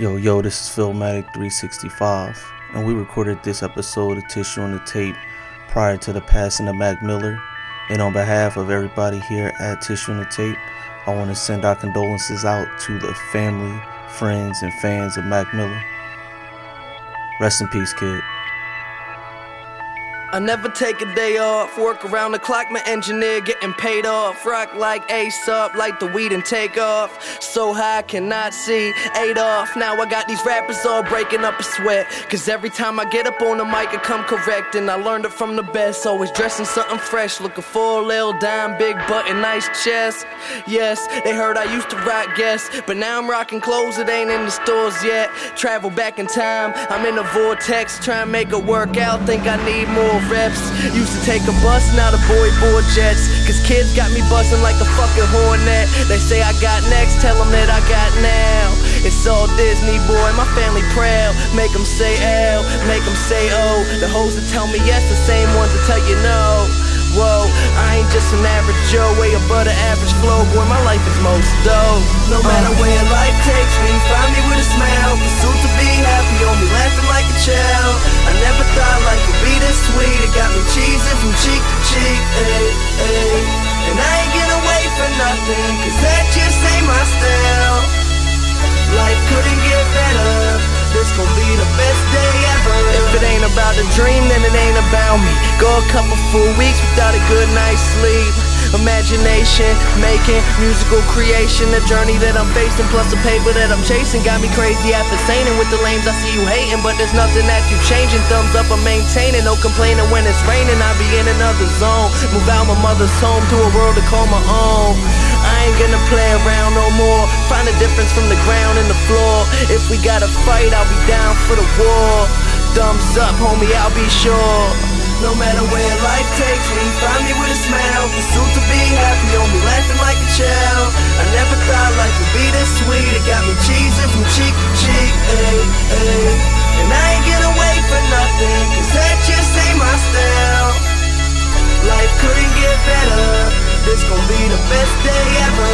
Yo, yo, this is Philmatic365, and we recorded this episode of Tissue on the Tape prior to the passing of Mac Miller. And on behalf of everybody here at Tissue on the Tape, I want to send our condolences out to the family, friends, and fans of Mac Miller. Rest in peace, kid. I never take a day off, work around the clock, my engineer getting paid off. Rock like Ace up, like the weed and take off. So high, I cannot see. Eight off, now I got these rappers all breaking up a sweat. Cause every time I get up on the mic, I come correct. And I learned it from the best, always dressing something fresh. Looking for a little dime, big button, nice chest. Yes, they heard I used to rock guests, but now I'm rocking clothes that ain't in the stores yet. Travel back in time, I'm in a vortex, trying to make it work out. Think I need more reps. Used to take a bus, now the boy board jets. Cause kids got me buzzing like a fucking hornet. They say I got next, tell them that I got now. It's all Disney, boy, my family proud. Make them say L, make them say O. The hoes that tell me yes, the same ones that tell you no. Whoa, I ain't just an average Joe, way above the average flow. Boy, my life is most dope. No uh. matter where life takes me, find me with a smile. Pursuit to be happy, on me laughing like a child. I never thought life would be this sweet. It got me cheesing from cheek to cheek, ayy, ayy. And I ain't gonna wait for nothing, cause that just ain't my style. Life couldn't get better. This gon' be the best day ever. If it ain't about the dream, then it ain't about me. Go a couple full weeks without a good night's sleep. Imagination, making musical creation, the journey that I'm facing, plus the paper that I'm chasing, got me crazy after saying with the lames I see you hating, but there's nothing that you changing. Thumbs up, I'm maintaining, no complaining when it's raining. I be in another zone, move out my mother's home to a world to call my own. I ain't gonna play around no more. Find a difference from the ground and the floor. If we gotta fight, I'll be down for the war. Thumbs up, homie, I'll be sure. No matter where life takes me, find me with a smile. Pursuit to be happy, on me laughing like a child. I never thought life would be this sweet. It got me cheesing from cheek to cheek, ayy, ayy. And I ain't gonna wait for nothing, cause that just ain't my style. Life couldn't get better. This gon' be the best day ever.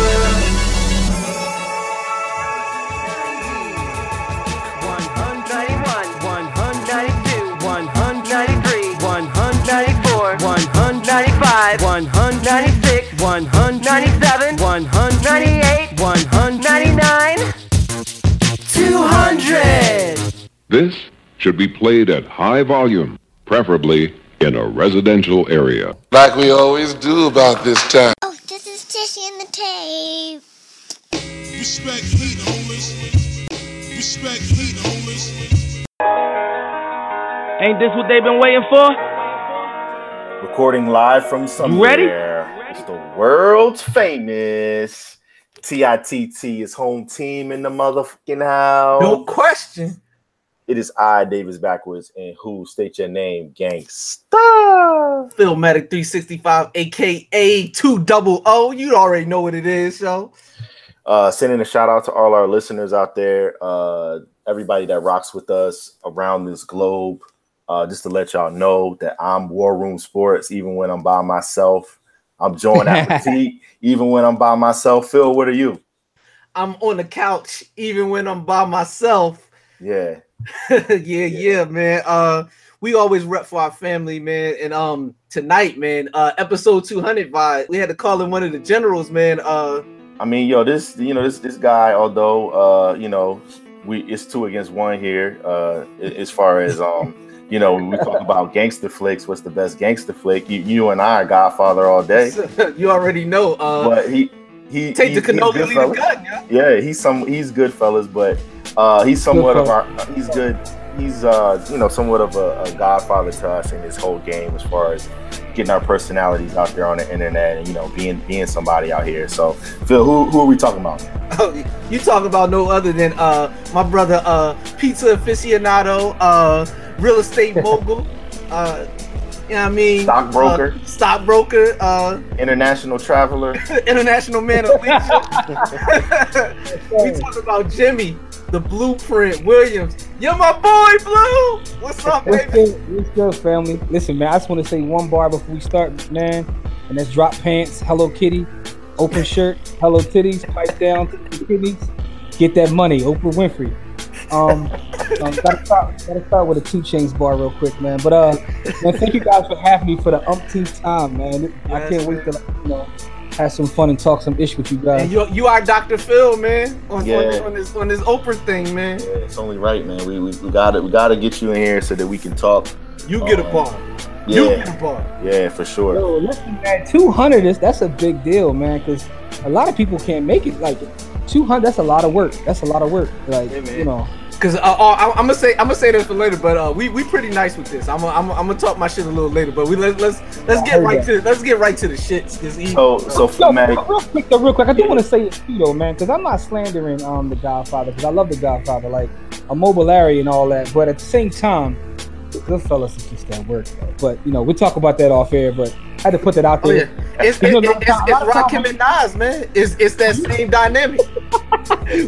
191, 192, 193, 194, 195, 196, 197, 198, 199, 200. This should be played at high volume, preferably in a residential area. Like we always do about this time. Oh, this is Tishy in the tape. Respect heat, homies. Respect heat, homies. Ain't this what they've been waiting for? Recording live from somewhere. ready? It's the world's famous TITT is home team in the motherfucking house. No question. It is I, Davis Backwards, and who state your name, gangsta. Philmatic 365, aka 2 double O. You already know what it is, yo. Uh, sending a shout out to all our listeners out there, uh, everybody that rocks with us around this globe. Uh, just to let y'all know that I'm War Room Sports, even when I'm by myself. I'm Join Appetit, even when I'm by myself. Phil, what are you? I'm on the couch even when I'm by myself. Yeah. yeah, yeah, man. Uh we always rep for our family, man. And um tonight, man, uh episode 200 vibe. We had to call in one of the generals, man. Uh I mean, yo, this you know this this guy, although uh, you know, we it's two against one here. Uh, as far as um, you know, when we talk about gangster flicks. What's the best gangster flick? You, you and I are Godfather all day. you already know. Uh But he he take he's, the cannoli, he's leave the good gun, yeah. Yeah, he's some he's good fellas, but uh, he's somewhat of our he's good. He's uh, you know somewhat of a, a godfather to us in this whole game as far as getting our personalities out there on the internet and you know being being somebody out here. So Phil, who who are we talking about? Oh, you talking about no other than uh my brother uh pizza aficionado, uh real estate mogul, uh you know what I mean? Stockbroker. Uh, stockbroker, uh International traveler. international man of leisure. we talking about Jimmy, the blueprint Williams. You're my boy, Blue. What's up, What's baby? good? What's good, family? Listen, man, I just want to say one bar before we start, man, and that's drop pants, Hello Kitty, open shirt, Hello Titties, pipe down to the kidneys, get that money, Oprah Winfrey. Um, um gotta start, gotta start with a 2 Chainz bar real quick, man. But uh, man, thank you guys for having me for the umpteenth time, man. I can't wait to you know have some fun and talk some ish with you guys. And you, you are Dr. Phil, man, on, Yeah. on, on this on this Oprah thing, man. Yeah, it's only right, man. We, we, we gotta we gotta get you in here so that we can talk. You get a Um, bar. You Yeah, get a bar. yeah, for sure. Yo, listen, man, 200 is that's a big deal, man, because a lot of people can't make it. Like 200, that's a lot of work. That's a lot of work. Like Yeah, man. you know, Cause uh, uh, I, I'm gonna say I'm gonna say this for later, but uh, we we pretty nice with this. I'm gonna, I'm I'm gonna talk my shit a little later, but we let, let's let's I get right that. to let's get right to the shits. Cause he, So so Yo, Mac, real quick, though, real quick. I do want to say it too, though, man, because I'm not slandering um the Godfather, because I love the Godfather, like a mobile Larry and all that. But at the same time, Goodfellas is just that work, though. But you know, we'll talk about that off air. But I had to put that out oh there. yeah, it's You know, it, a lot of it's, time- a lot it's of time- Rakim and Nas, man. It's it's that same dynamic.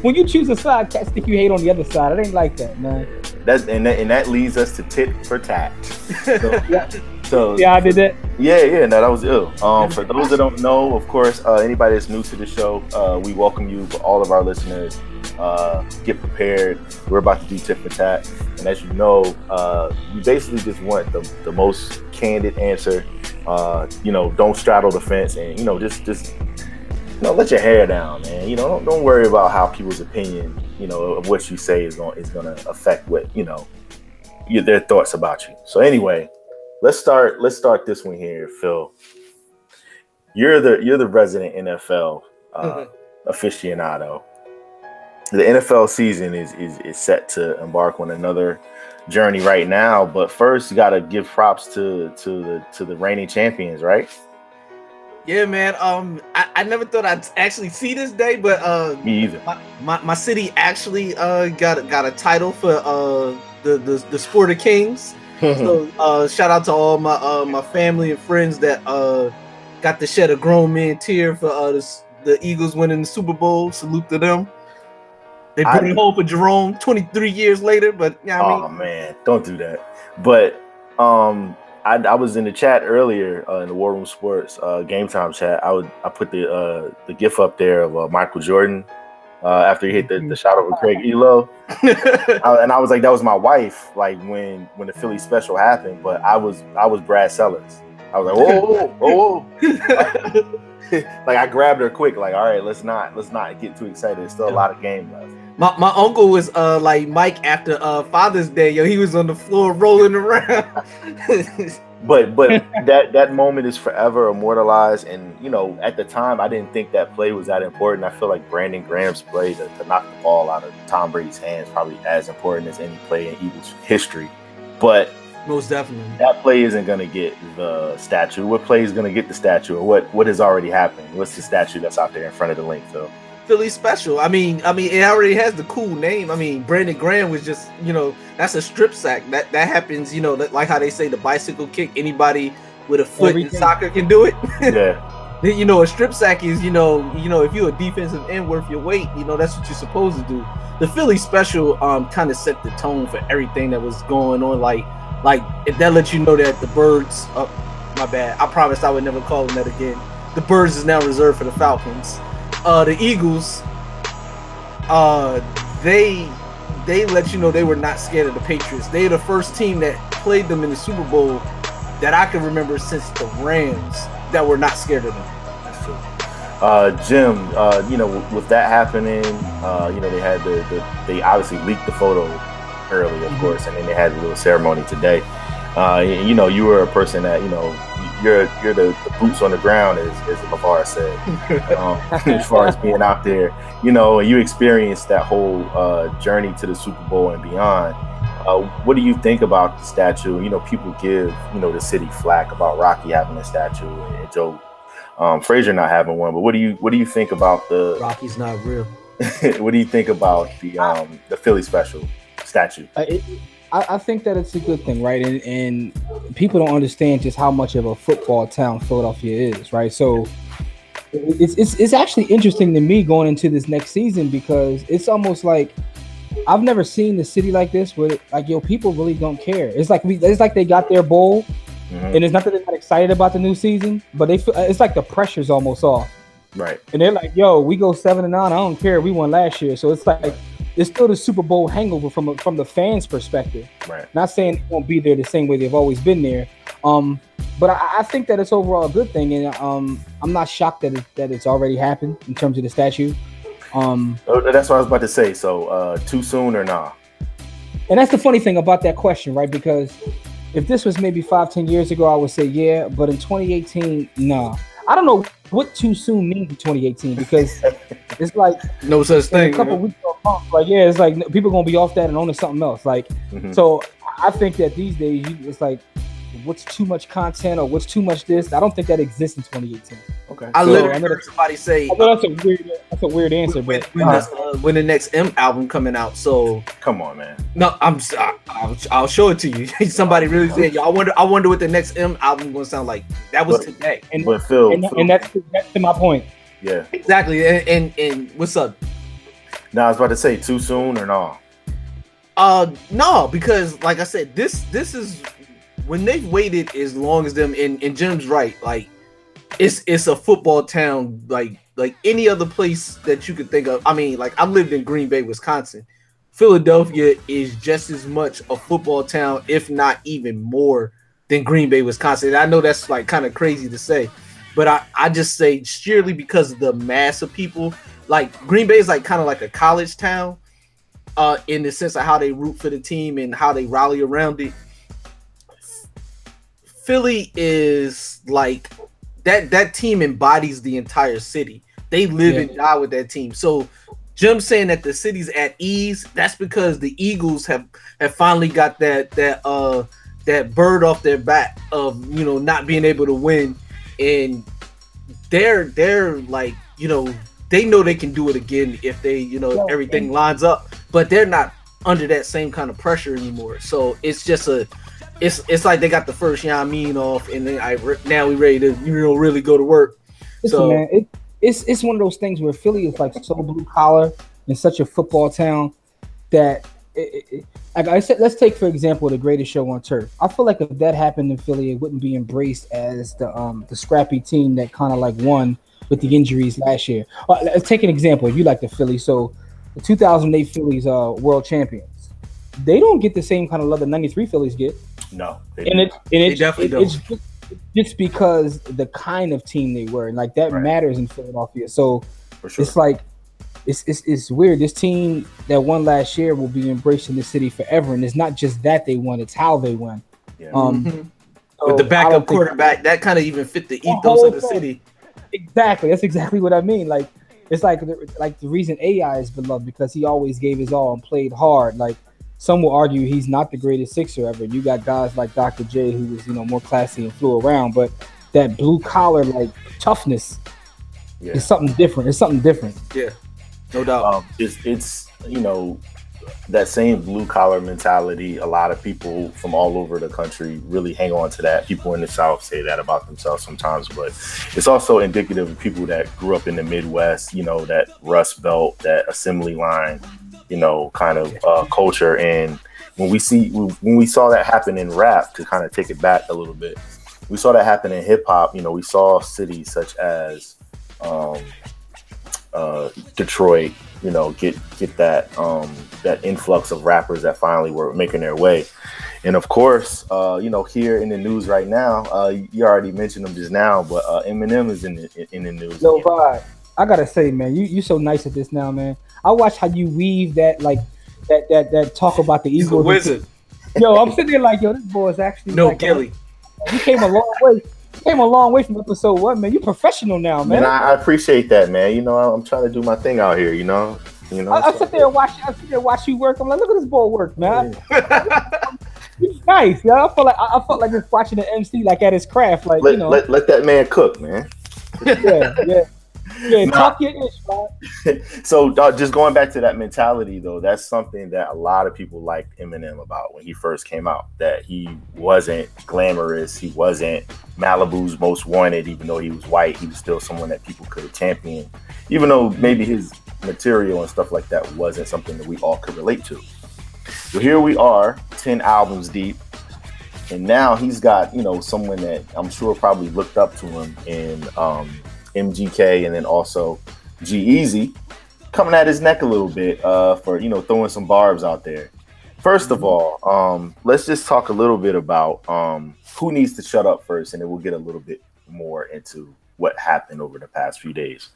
When you choose a side, cats think you hate on the other side. It ain't like that, man. that and that and that leads us to tit for tat. So, Yeah, so yeah, I did that. Yeah, yeah, no, that was ill. Um, for those that don't know, of course, uh, anybody that's new to the show, uh, we welcome you. For all of our listeners, uh, get prepared. We're about to do tit for tat, and as you know, uh, we basically just want the, the most candid answer. Uh, you know, don't straddle the fence, and you know, just just you know, let your hair down, man. You know, don't, don't worry about how people's opinion, you know, of what you say is going is going to affect what you know, your, their thoughts about you. So anyway, let's start let's start this one here phil you're the you're the resident nfl uh, aficionado the nfl season is, is is set to embark on another journey right now but first you got to give props to to the to the reigning champions right Yeah, man. Um, I, I never thought I'd actually see this day, but uh, me either my, my, my city actually uh got a- got a title for uh the the, the sport of kings. so uh shout out to all my uh my family and friends that uh got to shed a grown man tear for uh the, the Eagles winning the Super Bowl. Salute to them. They I- bring it home for Jerome 23 years later, but yeah, I mean, oh man, don't do that. But um, I, I was in the chat earlier uh, in the War Room Sports uh, Game Time chat. I would I put the uh, the gif up there of uh, Michael Jordan uh, after he hit the, the shot over Craig Ehlo, I- and I was like, that was my wife. Like when when the Philly special happened, but I was I was Brad Sellers. I was like, whoa, whoa, whoa. like I grabbed her quick. Like, all right, let's not let's not get too excited. There's still a lot of game left. My, my uncle was uh like Mike after uh Father's Day, yo. He was on the floor rolling around. but but that that moment is forever immortalized and you know at the time i didn't think that play was that important i feel like brandon graham's play to, to knock the ball out of tom brady's hands probably as important as any play in eagles history but Most definitely. that play isn't going to get the statue what play is going to get the statue or what what has already happened what's the statue that's out there in front of the Linc phil Philly special. I mean, I mean, it already has the cool name. I mean, Brandon Graham was just, you know, that's a strip sack. That that happens, you know, that- like how they say the bicycle kick. Anybody with a foot Everything. in soccer can do it. yeah you know, a strip sack is, you know, you know, if you're a defensive end worth your weight, you know, that's what you're supposed to do. The Philly special um kind of set the tone for everything that was going on. Like, like if that lets you know that the birds. Oh, my bad. I promised I would never call them that again. The birds is now reserved for the Falcons. Uh, the Eagles. Uh, they they let you know they were not scared of the Patriots. They're the first team that played them in the Super Bowl that I can remember since the Rams that were not scared of them. That's true. Uh, Jim, uh, you know, with, that happening, uh, you know, they had the, the they obviously leaked the photo early, of course, and then they had a little ceremony today. Uh, you know, you were a person that you know you're you're the, the boots on the ground, as as Lavar said, um, as far as being out there. You know, and you experienced that whole uh, journey to the Super Bowl and beyond. Uh, what do you think about the statue? You know, people give you know the city flack about Rocky having a statue and Joe um, Frazier not having one. But what do you what do you think about the Rocky's not real. what do you think about the um, the Philly special statue? Uh, it, I, I think that it's a good thing, right? And, and people don't understand just how much of a football town Philadelphia is, right? So it's, it's it's actually interesting to me going into this next season because it's almost like I've never seen the city like this where like yo people really don't care. It's like we it's like they got their bowl Mhm. and it's not that they're not excited about the new season, but they feel it's like the pressure's almost off. Right. And they're like, yo, we go seven and nine. I don't care. We won last year. So it's like there's still the Super Bowl hangover from a, from the fans' perspective. Right. Not saying it won't be there the same way they've always been there. Um, but I, I think that it's overall a good thing, and um, I'm not shocked that it, that it's already happened in terms of the statue. Um, Oh, That's what I was about to say. So, uh, too soon or nah? and that's the funny thing about that question, right? Because if this was maybe five, ten years ago, I would say yeah, but in 2018, nah. I don't know what too soon means in 2018 because it's like No such thing. a couple weeks or a month, like yeah, it's like people gonna be off that and on to something else. Like Mhm. so, I think that these days you, it's like what's too much content or what's too much this. I don't think that exists in 2018. Okay. I So, literally I know heard somebody say I that's a weird that's a weird answer, when, but when, the, uh, when the next M album coming out. So Come on, man. no, I'm s- I- I'll, I'll show it to you. somebody really said, "Yo, I wonder, I wonder what the next M album gonna sound like." That was But- today. and, But Phil, and, Phil- and that's that's to my point. yeah. Exactly. And, and and what's up? Now I was about to say too soon or nah. Uh, no, because like I said, this this is when they've waited as long as them. And, and Jim's right. Like, it's it's a football town. Like like any other place that you could think of. I mean, like I lived in Green Bay, Wisconsin. Philadelphia is just as much a football town, if not even more, than Green Bay, Wisconsin. And I know that's like kind of crazy to say, but I I just say surely because of the mass of people. Like Green Bay is like kind of like a college town uh, in the sense of how they root for the team and how they rally around it. Philly is like that. That team embodies the entire city. They live Yeah. and die with that team. So, Jim saying that the city's at ease. That's because the Eagles have have finally got that that uh that bird off their back of you know not being able to win, and they're they're like you know they know they can do it again if they you know everything lines up but they're not under that same kind of pressure anymore so it's just a it's it's like they got the first you know what I mean off and then I re- now we ready to you know really go to work Listen, So- man, it, it's it's one of those things where Philly is like so blue collar and such a football town that it, it, like I said, let's take for example the greatest show on turf. I feel like if that happened in Philly, it wouldn't be embraced as the um the scrappy team that kind of like won with the injuries last year. Uh, let's take an example. If you like the Philly, so the 2008 Phillies uh world champions. They don't get the same kind of love the 93 Phillies get No. they and it didn't. and They it, definitely it- it's just, just because the kind of team they were, and like that Right. matters in Philadelphia. So for sure. it's like it's, it's it's weird. This team that won last year will be embraced in the city forever, and it's not just that they won; it's how they won. Yeah. Um, Mhm. so with the backup quarterback that kind of even fit the The ethos whole of the thing. city Exactly. That's exactly what I mean. Like it's like the, like the reason AI is beloved because he always gave his all and played hard. Like some will argue he's not the greatest sixer ever. You got guys like Dr. J who was you know more classy and flew around, but that blue collar like toughness Yeah. is something different. It's something different. yeah no doubt um, it's it's you know that same blue collar mentality. A lot of people from all over the country really hang on to that. People in the South say that about themselves sometimes, but it's also indicative of people that grew up in the Midwest. You know that Rust Belt, that assembly line, you know, kind of uh, culture. And when we see when we saw that happen in rap, to kind of take it back a little bit, we saw that happen in hip hop. You know, we saw cities such as um, uh, Detroit, you know, get get that um, that influx of rappers that finally were making their way. And of course, uh, you know, here in the news right now, uh, you already mentioned them just now, but uh, Eminem is in the, in the news. Yo, vibe. I gotta say, man, you you so nice at this now, man. I watch how you weave that like that that that talk about the he's a Eagles. wizard Yo, I'm sitting there like, yo, this boy is actually no like, uh, Gilly You came a long way. You came a long way from episode one, man. You're professional now, man. Man, I, I appreciate that, man. You know, I'm trying to do my thing out here. You know, you know. I, I sit there and watch. I sit there and watch you work. I'm like, look at this boy work, man. He's nice, yeah. I felt like I, I felt like just watching the MC like at his craft, like let, you know, let, let that man cook, man. yeah, yeah, yeah. Nah. Ish, so uh, just going back to that mentality though that's something that a lot of people liked eminem about when he first came out that he wasn't glamorous he wasn't malibu's most wanted even though he was white he was still someone that people could champion even though maybe his material and stuff like that wasn't something that we all could relate to so here we are 10 albums deep and now he's got you know someone that i'm sure probably looked up to him in um, mgk and then also G-Eazy, coming at his neck a little bit uh, for you know throwing some barbs out there. First of all, um, let's just talk a little bit about um, who needs to shut up first, and then we'll get a little bit more into what happened over the past few days.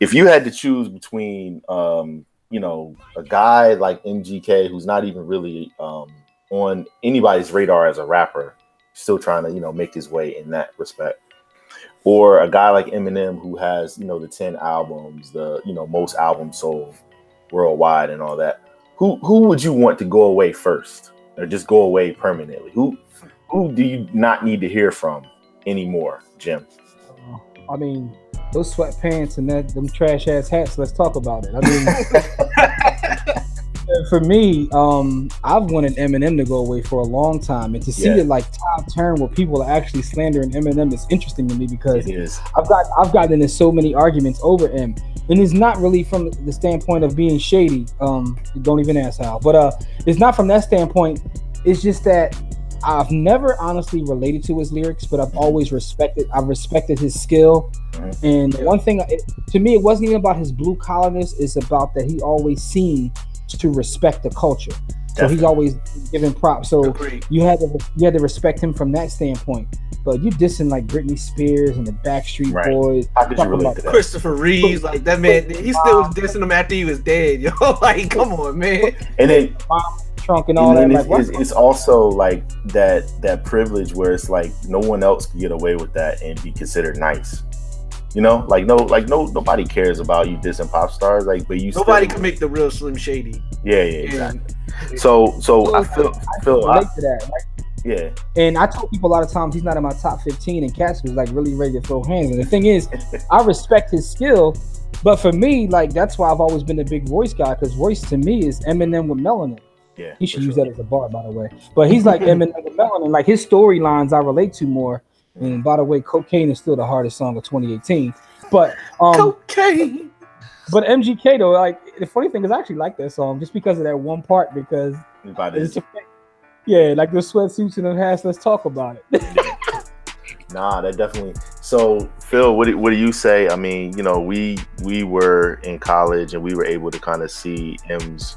If you had to choose between, um, you know, a guy like MGK who's not even really um, on anybody's radar as a rapper, still trying to you know make his way in that respect, or a guy like Eminem who has you know the ten albums, the you know most albums sold worldwide and all that who who would you want to go away first or just go away permanently who who do you not need to hear from anymore jim uh, I mean, those sweatpants and that them trash ass hats. Let's talk about it. I mean, for me, um, I've wanted Eminem to go away for a long time, and to see Yeah. it like top turn where people are actually slandering Eminem is interesting to me because I've got I've gotten into so many arguments over him, and it's not really from the standpoint of being shady. Um, don't even ask how, but uh, it's not from that standpoint. It's just that I've never honestly related to his lyrics, but I've always respected. I've respected his skill, and one thing it, to me, it wasn't even about his blue collarness. It's about that he always seemed to respect the culture. So he's always giving props. So Agreed. you had to you had to respect him from that standpoint. But you dissing like Britney Spears and the Backstreet Right. Boys. how could you talking relate about to that Christopher Reeves, like that man, he still was dissing him after he was dead, yo. like, come on, man. and then trunk and all and that. then Like, it's, what- it's, it's also like that that privilege where it's like no one else can get away with that and be considered nice you know like no like no nobody cares about you dissing pop stars like but you Nobody still, can make the real Slim Shady. yeah yeah exactly so so i feel I feel I, relate to that. Right? yeah And I told people a lot of times he's not in my top 15, and Cass was like really ready to throw hands. And the thing is, I respect his skill, but for me, like that's why I've always been a big Royce guy because Royce to me is Eminem with melanin. yeah He should use sure. that as a bar, by the way. But he's like Eminem with melanin. Like his storylines, I relate to more. And by the way, cocaine is still the hardest song of 2018. But um, Cocaine. but MGK though, like the funny thing is, I actually like that song just because of that one part because it's this. yeah, like the sweatsuits and the hats. Let's talk about it. Nah, that definitely. So, Phil, what do, what do you say? I mean, you know, we we were in college and we were able to kind of see M's.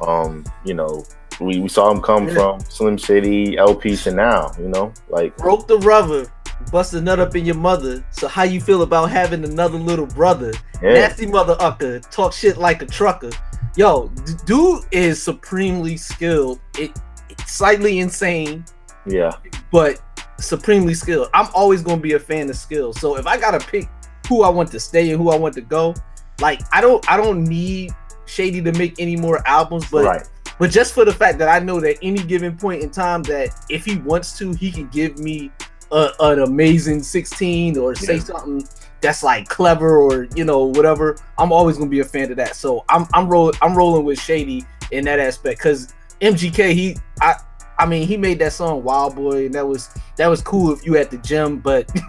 Um, you know, we, we saw him come Yeah. from Slim Shady LP to now. You know, like Broke the rubber, bust a nut up in your mother. So how you feel about having another little brother? yeah, Nasty mother ucker, talk shit like a trucker. Yo, dude is supremely skilled. It, it's slightly insane, yeah, but supremely skilled. I'm always gonna be a fan of skill. So if I gotta pick who I want to stay and who I want to go, like I don't I don't need Shady to make any more albums, but right, but just for the fact that I know that any given point in time that if he wants to, he can give me a, an amazing 16 or say Yeah. something that's like clever or you know whatever. I'm always gonna be a fan of that. So I'm I'm rolling I'm rolling with Shady in that aspect because MGK he I I mean he made that song Wild Boy and that was that was cool if you at the gym, but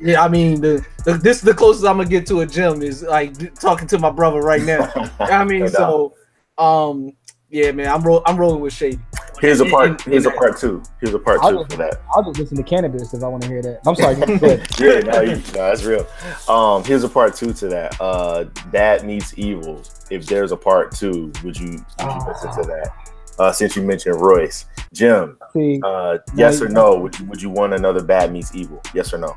yeah, I mean the, the this is the closest I'm gonna get to a gym is like talking to my brother right now. I mean, No so um, yeah, man, I'm roll, I'm rolling with Shady. Here's a part. in- Here's a part two. Here's a part I'll two just- for that. I'll just listen to cannabis because I want to hear that. I'm sorry. Yeah, no, you, no, that's real. Um, here's a part two to that. Uh, Bad meets evil. If there's a part two, would you would you listen to that? Uh, since you mentioned Royce, Jim, See, uh, yes No, or no? Would you would you want another Bad meets evil? Yes or no?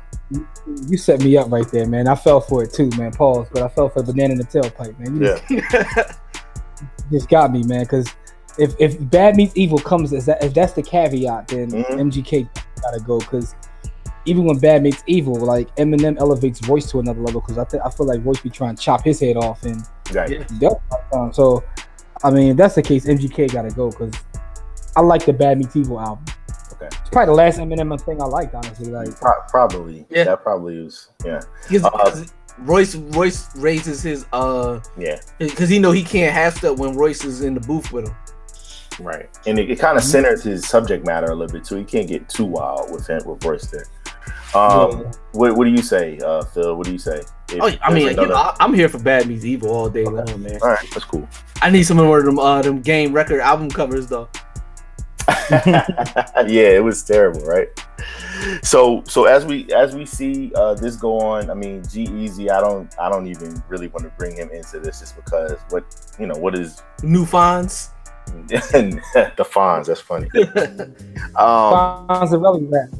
you set me up right there, man. I fell for it too, man. Pause, but I fell for the banana in the tailpipe, man. You Yeah, just got me, man. Because if if bad meets evil comes as that, if that's the caveat, then Mhm. MGK gotta go. Because even when bad meets evil, like Eminem elevates Royce to another level. Because I think I feel like Royce be trying to chop his head off and right. Yeah. Um, so, I mean, if that's the case, MGK got to go because I like the Bad Meets Evil album. Okay. It's probably the last Eminem thing I liked, honestly. Like, Pro- probably. Yeah. That probably is. Yeah. Because Uh, Royce Royce raises his uh Yeah. because he know he can't have stuff when Royce is in the booth with him. Right. And it, it kind of centers his subject matter a little bit too. He can't get too wild with him with Royce there. Um, Yeah. what, what do you say, uh, Phil? What do you say? If Oh, I mean, there's you know, another- I'm here for Bad Meets Evil all day long, man. all right, that's cool. I need some more of them uh them game record album covers though. yeah, it was terrible, right? So so as we as we see uh, this go on, I mean, G-Eazy, I don't I don't even really want to bring him into this just because what you know what is New Fonz. the Fonz. That's funny. um, Fonzarelli rap.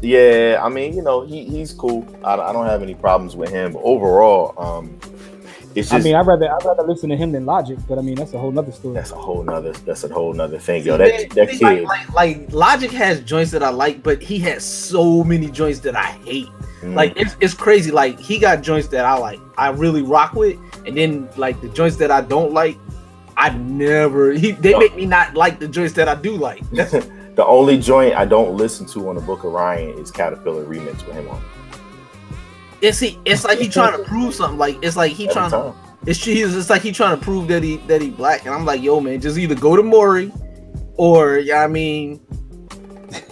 Yeah, I mean, you know, he, he's cool. I, I don't have any problems with him. But overall, um, it's just. I mean, I'd rather I'd rather listen to him than Logic, but I mean, that's a whole nother story. That's a whole nother. That's a whole nother thing, yo. That that See, kid. Like, like, like Logic has joints that I like, but he has so many joints that I hate. Mm. Like it's, it's crazy. Like he got joints that I like, I really rock with, and then like the joints that I don't like, I never. He they make me not like the joints that I do like. The only joint I don't listen to on the Book of Ryan is Caterpillar remix with him on. It's he, it's like he trying to prove something. Like it's like he Every trying to. time. It's he's it's like he trying to prove that he that he black, and I'm like, yo, man, just either go to Maury, or yeah, I mean,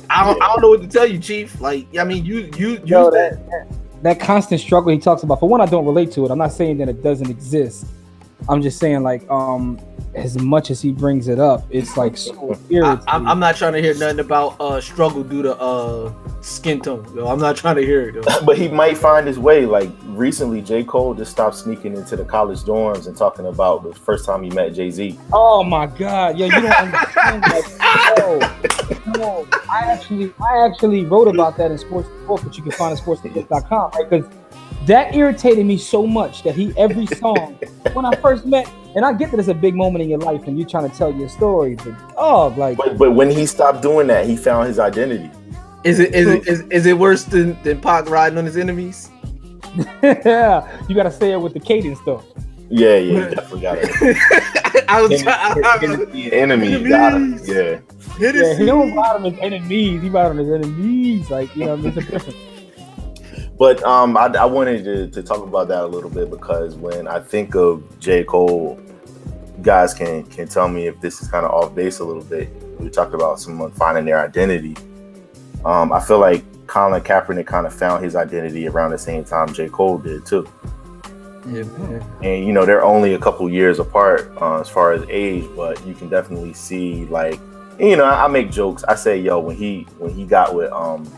I don't, I don't know what to tell you, Chief. Like, I mean, you you you Yo, that, that that constant struggle he talks about. For one, I don't relate to it. I'm not saying that it doesn't exist. I'm just saying like um as much as he brings it up, it's like so I. I'm, I'm not trying to hear nothing about uh struggle due to uh skin tone. Yo, I'm not trying to hear it. Yo. But he might find his way. Like recently, J. Cole just stopped sneaking into the college dorms and talking about the first time he met Jay Z. Oh my god, yo, you don't understand that. Yo, yo, I actually, I actually wrote about that in Sports Report, which you can find at sportsreport.com, right? Because that irritated me so much that he every song when I first met, and I get that it's a big moment in your life and you're trying to tell your story, but oh, like, But but when he stopped doing that, he found his identity. Is it is it is, is it worse than than Pac riding on his enemies? yeah, you gotta say it with the cadence though. Yeah, yeah, he definitely got it. I was trying. Enemy got him. Yeah. Yeah, he don't ride on his enemies. He ride on his enemies. Like you know, there's a difference. But um, I, I wanted to, to talk about that a little bit because when I think of J. Cole, guys can can tell me if this is kind of off base a little bit. We talked about someone finding their identity. Um, I feel like Colin Kaepernick kind of found his identity around the same time J. Cole did too. Yeah, man. And you know they're only a couple years apart uh, as far as age, but you can definitely see like you know I, I make jokes. I say yo when he when he got with um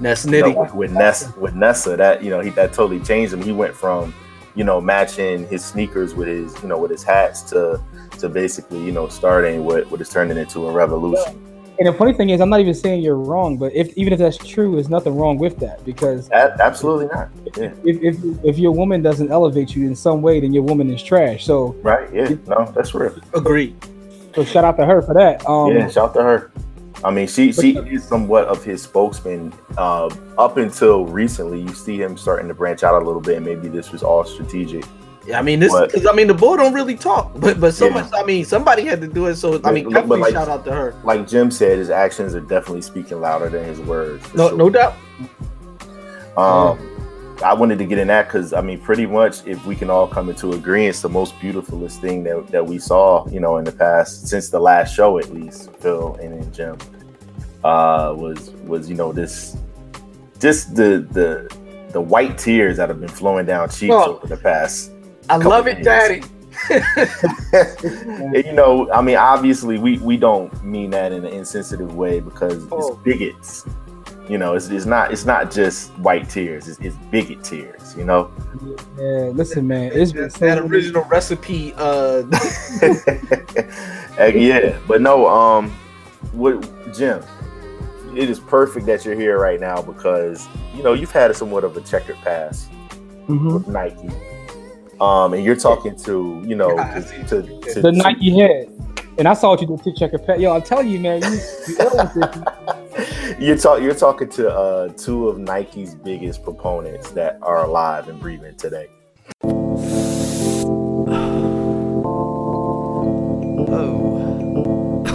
Ness you know, Nitty. with, with Ness with Nessa that you know he that totally changed him. He went from you know matching his sneakers with his you know with his hats to to basically you know starting what what is turning into a revolution. And the funny thing is, I'm not even saying you're wrong, but if even if that's true, there's nothing wrong with that because A- absolutely not. Yeah. if, if if your woman doesn't elevate you in some way, then your woman is trash. So Right. Yeah. No, that's real. Agree. so shout out to her for that. Um, yeah. Shout out to her. I mean, she she is somewhat of his spokesman. Uh, up until recently, you see him starting to branch out a little bit. and Maybe this was all strategic. I mean this because I mean the boy don't really talk, but but so Yeah. much. I mean somebody had to do it, so I mean But- definitely like- shout out to her. Like Jim said, his actions are definitely speaking louder than his words. No sure. no doubt. Um, I wanted to get in that because I mean, pretty much, if we can all come into agreement, the most beautifulest thing that, that we saw, you know, in the past since the last show, at least, Phil and then Jim, uh, was was you know this, just the the the white tears that have been flowing down cheeks Oh. over the past. I love it, days. Daddy. And, you know, I mean, obviously, we we don't mean that in an insensitive way because Oh. it's bigots. You know, it's, it's not it's not just white tears. It's, it's bigot tears. You know. yeah, listen, man, it's been That's that original recipe. Uh, Heck yeah, but no, um, what Jim? It is perfect that you're here right now because you know you've had somewhat of a checkered past Mhm. with Nike, um, and you're talking to you know to, to, to, the Nike head. And I saw what you did to check your pet. Yo, I'm telling you, man, you, you ill with this. you're talk you're talking to uh, two of Nike's biggest proponents that are alive and breathing today. Oh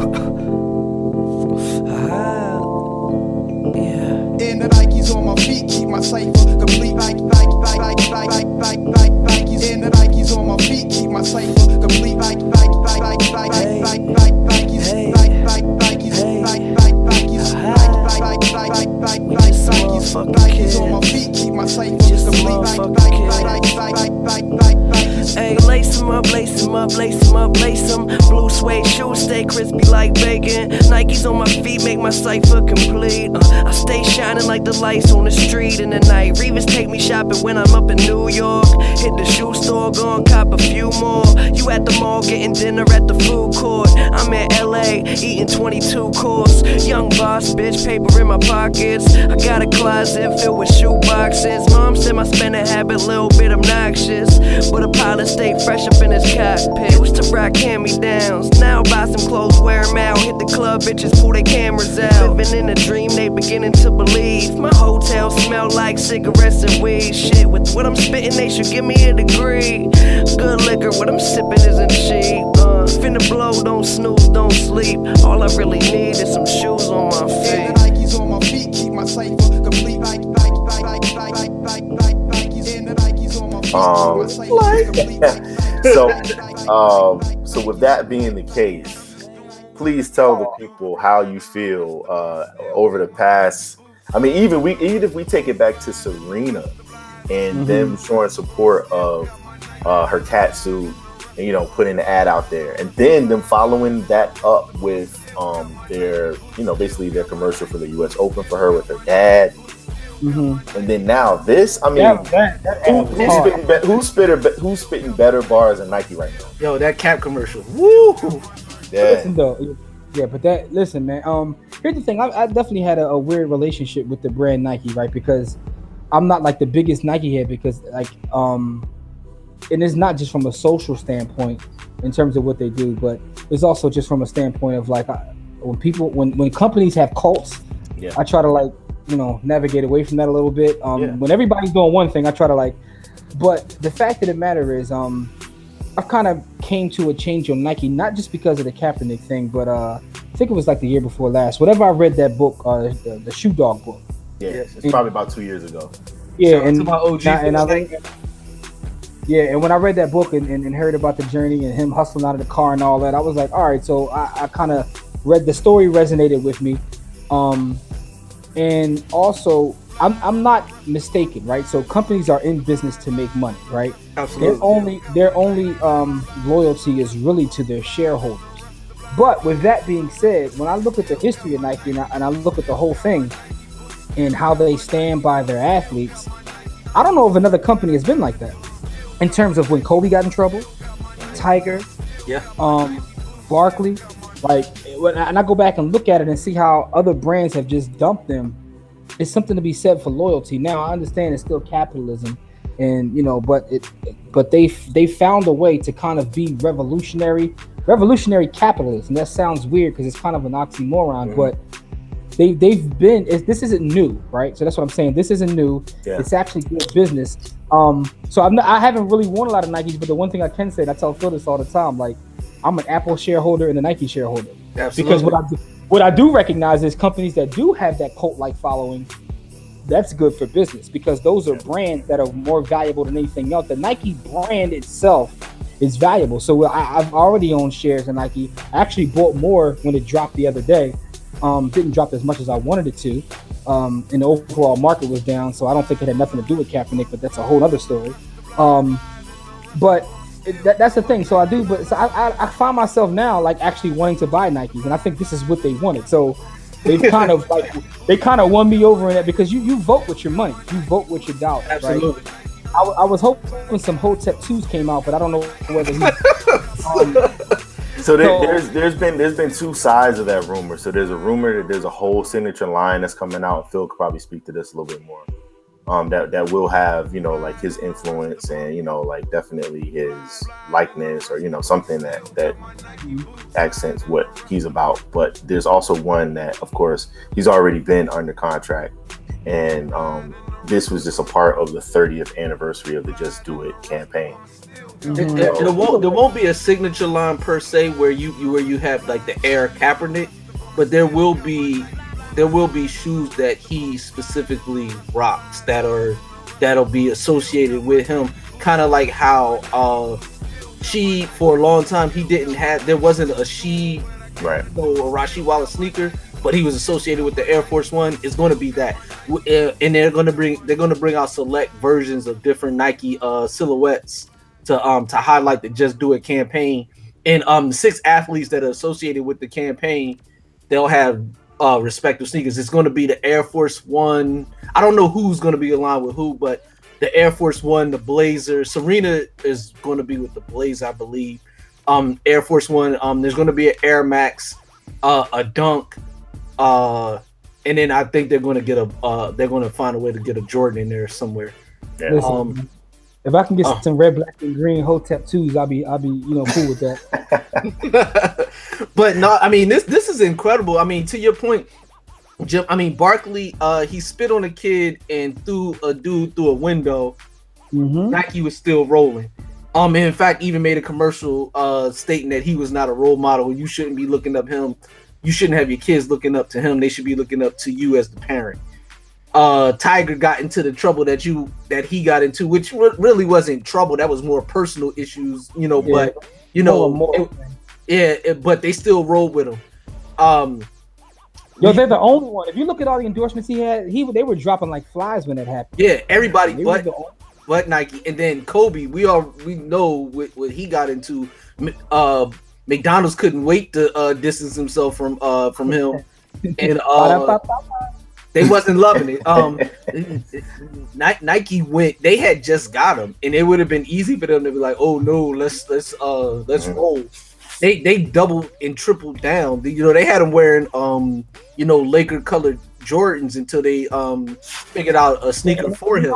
yeah And the Nikes on my feet keep my cipher complete. Nike, Nike, Nike, Nike, Nike, Nike, Nikes. And the Nikes on my feet keep my cipher complete. Nike, Nike, Nike, Nike, Nike, Nike, Nikes. Nike, Nike, Nikes. Nike, Nike, Nikes. Nike, Nike, Nike, Nike, Nikes. Nikes on my feet keep my cipher complete. Nike, Nike, Nike, Nike, Nike, Nike, Nikes. Hey, lace 'em up, lace 'em up, lace 'em up, lace Them blue suede shoes stay crispy like bacon. Nikes on my feet make my cipher complete. Uh, I stay shining like the lights on the street in the night. Revis take me shopping when I'm up in New York. Hit the shoe store, go and cop a few more. You at the mall getting dinner at the food court. I'm in LA eating 22 course. Young boss, bitch, paper in my pockets. I got a closet filled with shoe boxes. Mom said my spending habit a little bit obnoxious, but a pilot stay fresh up in his cockpit. Used to rock hand me downs. Now buy some clothes, wear 'em out. Hit the club, bitches pull their cameras out. Living in a dream, they beginning to believe. My hotel smell like cigarettes and weed. Shit, with what I'm spitting, they should give me a degree. Good liquor, what I'm sipping isn't cheap. Uh, finna blow, don't snooze, don't sleep. All I really need is some shoes on my feet. the Nikes on my feet keep my cipher complete. Nike, Nike, Nike, Nike, Nike, Nike, Nike, Nikes. And the Nikes on my feet Um, keep my cipher complete. so, um, so with that being the case, please tell the people how you feel uh, over the past. I mean, even we, even if we take it back to Serena and them showing support of uh, her cat suit, and you know, putting the ad out there, and then them following that up with um, their, you know, basically their commercial for the U.S. Open for her with her dad, Mhm. and then now this. I mean, That- that- that who, who's, spitting be- who's spitting who's spitting better bars than Nike right now? Yo, that cap commercial. Woo! Yeah. Listen though, yeah, but that listen, man. Um, here's the thing. I, I definitely had a, a weird relationship with the brand Nike, right? Because I'm not like the biggest Nike head because like um, and it's not just from a social standpoint in terms of what they do, but it's also just from a standpoint of like I, when people when when companies have cults, Yeah. I try to like you know navigate away from that a little bit. Um, Yeah. when everybody's doing one thing, I try to like. But the fact of the matter is, um, I've kind of came to a change on Nike, not just because of the Kaepernick thing, but uh, I think it was like the year before last. Whatever I read that book, uh, the, the Shoe Dog book. Yeah, it's probably about two years ago. Yeah, Shout out and, to my OG and I, Phil yeah, and when I read that book and, and, and heard about the journey and him hustling out of the car and all that, I was like, all right. So I, I kind of read the story resonated with me, um, and also I'm I'm not mistaken, right? So companies are in business to make money, right? Absolutely. Their only their only um, loyalty is really to their shareholders. But with that being said, when I look at the history of Nike and I, and I look at the whole thing and how they stand by their athletes, I don't know if another company has been like that in terms of when Kobe got in trouble, Tiger, Yeah. um, Barkley. Like, when I, and I go back and look at it and see how other brands have just dumped them. It's something to be said for loyalty. Now I understand it's still capitalism, and you know, but it, but they they found a way to kind of be revolutionary, revolutionary capitalism. That sounds weird because it's kind of an oxymoron, but they they've been. This isn't new, right? So that's what I'm saying. This isn't new. Yeah. It's actually good business. Um, so I'm not, I haven't really worn a lot of Nikes, but the one thing I can say, and I tell Phil this all the time, like I'm an Apple shareholder and a Nike shareholder. Because what I do, what I do recognize is companies that do have that cult like following, that's good for business because those are brands that are more valuable than anything else. The Nike brand itself is valuable. So I, I've already owned shares in Nike. I actually bought more when it dropped the other day. Um, didn't drop as much as I wanted it to. Um, and the overall market was down, so I don't think it had nothing to do with Kaepernick, but that's a whole other story. Um, but it, that, that's the thing. So I do, but so I, I, I find myself now like actually wanting to buy Nikes, and I think this is what they wanted. So they've kind of like they kind of won me over in that because you you vote with your money, you vote with your dollars. right? Absolutely. I, w- I was hoping some Hotep twos came out, but I don't know whether he. um, So there, there's there's been there's been two sides of that rumor. So there's a rumor that there's a whole signature line that's coming out. Phil could probably speak to this a little bit more. Um, that that will have you know like his influence and you know like definitely his likeness or you know something that that accents what he's about. But there's also one that of course he's already been under contract, and um, this was just a part of the 30th anniversary of the Just Do It campaign. It, it- there won't there won't be a signature line per se where you, you where you have like the Air Kaepernick, but there will be there will be shoes that he specifically rocks that are that'll be associated with him. Kind of like how uh she for a long time he didn't have there wasn't a she right or a Rasheed Wallace sneaker, but he was associated with the Air Force One. It's going to be that, uh, and they're going to bring they're going to bring out select versions of different Nike uh silhouettes to um to highlight the Just Do It campaign. and um six athletes that are associated with the campaign, they'll have uh respective sneakers. It's going to be the Air Force One. I don't know who's going to be aligned with who, but the Air Force One, the Blazer. Serena is going to be with the Blaze, I believe. Um, Air Force One. Um, there's going to be an Air Max, uh, a Dunk, uh, and then I think they're going to get a. Uh, they're going to find a way to get a Jordan in there somewhere. Listen, Um, if I can get oh. some red, black, and green Hotep twos, I'll be I'll be you know cool with that. but no, I mean this this is incredible. I mean, to your point, Jim. I mean Barkley, uh, he spit on a kid and threw a dude through a window. Mhm. Nike was still rolling. Um, in fact, even made a commercial uh stating that he was not a role model. You shouldn't be looking up him. You shouldn't have your kids looking up to him. They should be looking up to you as the parent. Uh, Tiger got into the trouble that you that he got into, which re- really wasn't trouble. That was more personal issues, you know. Yeah. But you know, More- more- it- yeah, it- but they still rolled with him. Um, Yo, they're the only one. If you look at all the endorsements he had, he they were dropping like flies when it happened. yeah, everybody They but but Nike, and then Kobe. We all we know what, what he got into. Uh, McDonald's couldn't wait to uh, distance himself from uh from him, and uh, they wasn't loving it. Um, Nike went. They had just got him, and it would have been easy for them to be like, "Oh no, let's let's uh let's roll." They they doubled and tripled down. You know, they had him wearing um you know Laker colored Jordans until they um figured out a sneaker for him.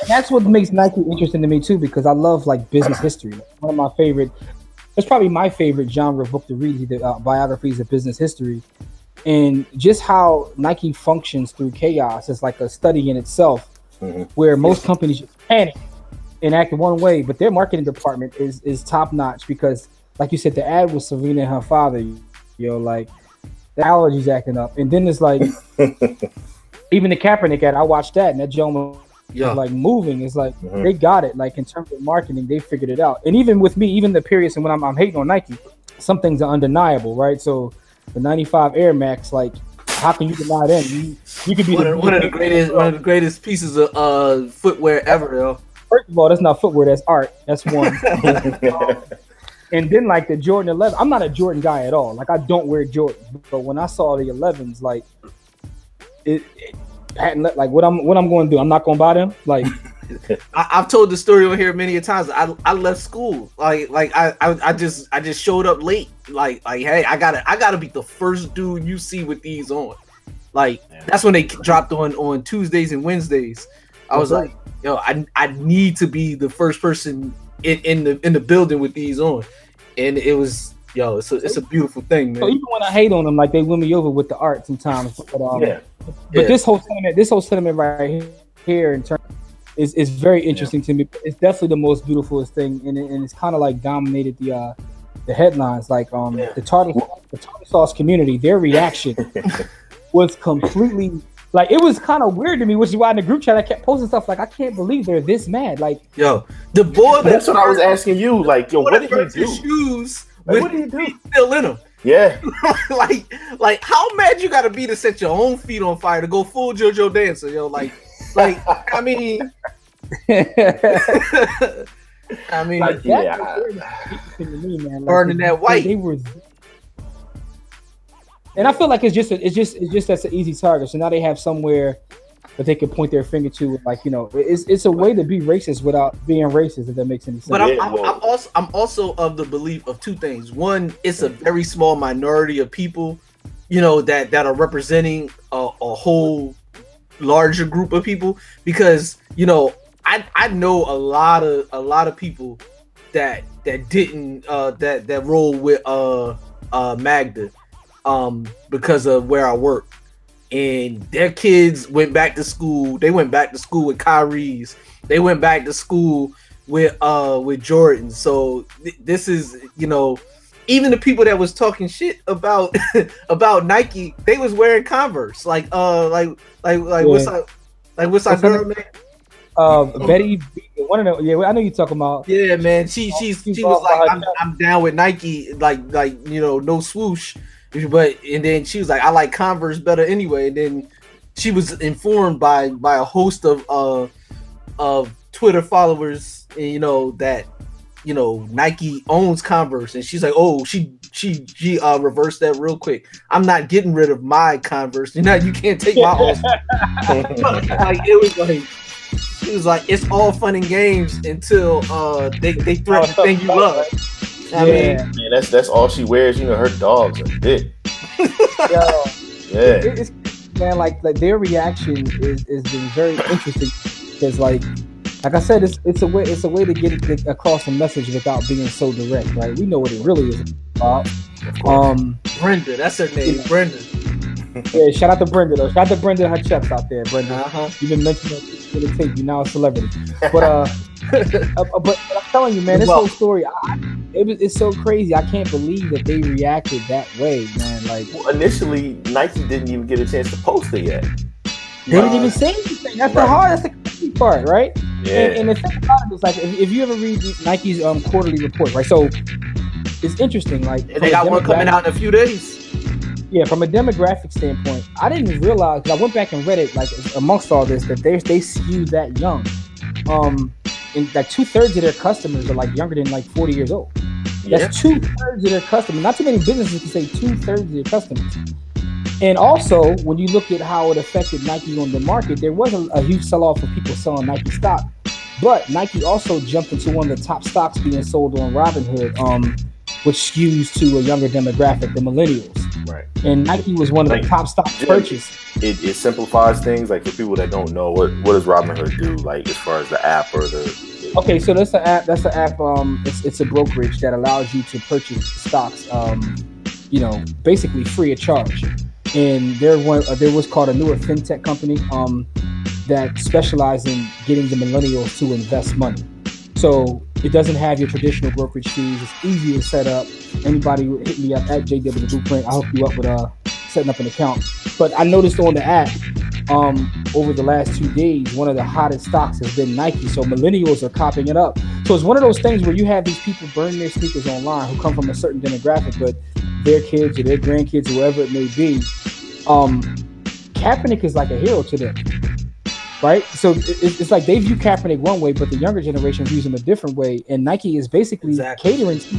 And that's what makes Nike interesting to me too, because I love like business history. One of my favorite, it's probably my favorite genre of book to read, the uh, biographies of business history, and just how Nike functions through chaos is like a study in itself, where most companies just panic and act one way, but their marketing department is is top notch because, like you said, the ad was Serena and her father, you know, like the allergies acting up, and then it's like even the Kaepernick ad. I watched that, and that gentleman Yeah. like moving. It's like Mhm. they got it. Like in terms of marketing, they figured it out. And even with me, even the periods and when I'm, I'm hating on Nike, some things are undeniable, right? So the 95 Air Max, like how can you deny them? You you could be One the, of, one of the greatest one of the greatest pieces of uh footwear ever, yo. First of all, that's not footwear, that's art. That's one. and then like the Jordan 11, I'm not a Jordan guy at all. Like I don't wear Jordan, but when I saw the 11s, like it, it patent like what I'm what I'm going to do. I'm not going to buy them. Like I, I've told the story on here many a times. I I left school like like I, I I just I just showed up late. Like like hey, I gotta I gotta be the first dude you see with these on. Like that's when they dropped on on Tuesdays and Wednesdays. I was That's like, yo, I I need to be the first person in, in the in the building with these on, and it was yo, it's a it's a beautiful thing, So even when I hate on them, like they win me over with the art sometimes. But, um, Yeah. but Yeah. this whole sentiment, this whole sentiment right here, in terms, is is very interesting to me. It's definitely the most beautifulest thing, and, it, and it's kind of like dominated the uh the headlines. Like um the tartar the tartar sauce community, their reaction was completely like it was kind of weird to me, which is why in the group chat I kept posting stuff like I can't believe they're this mad. Like Yo, the boy That's what I was asking you. Like, yo, what did he do? Shoes Like, with what did he do? still in them. Yeah. like, like how mad you gotta be to set your own feet on fire to go full JoJo dancer, yo? Like, like I mean, I mean, Like, yeah. that was to me, man. Like, Burning they- that white. They were, and I feel like it's just a, it's just it's just that's an easy target. So now they have somewhere that they can point their finger to, like you know, it's it's a way to be racist without being racist. If that makes any sense. But I'm, I'm, I'm also I'm also of the belief of two things. One, it's a very small minority of people, you know, that that are representing a, a whole larger group of people. Because you know, I I know a lot of a lot of people that that didn't uh that that roll with uh uh MAGA um because of where I work. And their kids went back to school. They went back to school with Kyrie's. They went back to school with uh with Jordan. So th- this is you know even the people that was talking shit about about Nike, they was wearing Converse. Like uh like like like what's Yeah. up like what's our What's her girl name? Uh, Betty, one of the yeah, I know you're talking about. Yeah, man. She she's she was like, I'm, I'm down with Nike, like like you know, no swoosh. But and then she was like, I like Converse better anyway. And then she was informed by by a host of uh of Twitter followers, you know that you know, Nike owns Converse, and she's like, oh, she she she uh reversed that real quick. I'm not getting rid of my Converse. You know, you can't take my own. like it was like it was like it's all fun and games until uh they they threaten the thing you love. I mean, Man, that's that's all she wears. You know, her dogs are big. Yo, Yeah. it- it's man, like like their reaction is is been very interesting because like like I said, it's it's a way it's a way to get it across a message without being so direct, right? We know what it really is about. Um, Brenda, that's her name, Brenda. yeah, shout out to Brenda though. Shout out to Brenda and her checks out there, Brenda. Uh-huh. You've been mentioning it in the tape. You're now a celebrity. But uh, uh, but, but I'm telling you, man, this whole story, I, I- it was it's so crazy. I can't believe that they reacted that way, man. Like Initially, Nike didn't even get a chance to post it yet. They didn't even say anything. That's the hard. That's the crazy part, right? Yeah. And, and the thing about it is, like, if, if you ever read Nike's um quarterly report, right? So it's interesting. Like, they got one coming out in a few days. Yeah, from a demographic standpoint, I didn't realize. I went back and read it, like amongst all this, that they they skew that young. Um, and like two thirds of their customers are like younger than like forty years old. That's two thirds of their customers. Not too many businesses can say two thirds of their customers. And also, when you look at how it affected Nike on the market, there was a, huge sell off of people selling Nike stock. But Nike also jumped into one of the top stocks being sold on Robinhood, um, which skews to a younger demographic, the millennials. Right. And Nike was one of the top stock purchases. It, it simplifies things. Like for people that don't know, what what does Robinhood do? Like as far as the app or the Okay, so that's an app. That's an app. Um, it's, it's a brokerage that allows you to purchase stocks. Um, you know, basically free of charge. And there one uh, there was called a newer fintech company. Um, that specialize in getting the millennials to invest money. So it doesn't have your traditional brokerage fees. It's easy to set up. Anybody hit me up at JW Blueprint, I'll hook you up with uh setting up an account. But I noticed on the app, um, over the last two days, one of the hottest stocks has been Nike. So millennials are copying it up. So it's one of those things where you have these people burn their sneakers online who come from a certain demographic, but their kids or their grandkids, whoever it may be, um, Kaepernick is like a hero to them right? So it- it's, it's like they view Kaepernick one way, but the younger generation views him a different way. And Nike is basically catering to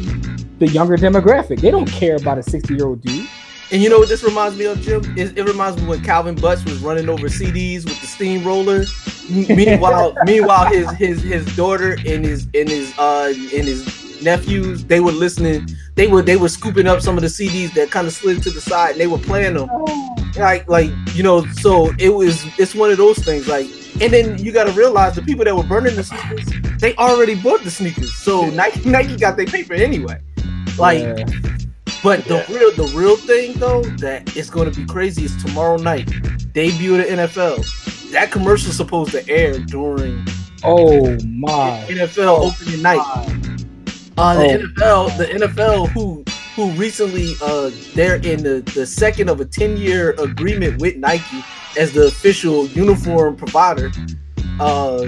the younger demographic. They don't care about a 60 year old dude. And you know what this reminds me of, Jim? It, it reminds me when Calvin Butts was running over CDs with the steamroller. Meanwhile, meanwhile, his his his daughter and his and his uh and his nephews, they were listening. They were they were scooping up some of the CDs that kind of slid to the side, and they were playing them. Oh. Like like you know, so it was it's one of those things. Like, and then you got to realize the people that were burning the sneakers, they already bought the sneakers. So Nike Nike got their paper anyway. Like. Yeah. But the real the real thing though that is going to be crazy is tomorrow night debut of the NFL. That commercial's supposed to air during Oh my. NFL opening night. Uh, the Oh. NFL, the NFL who who recently uh they're in the, the second of a 10 year agreement with Nike as the official uniform provider. Uh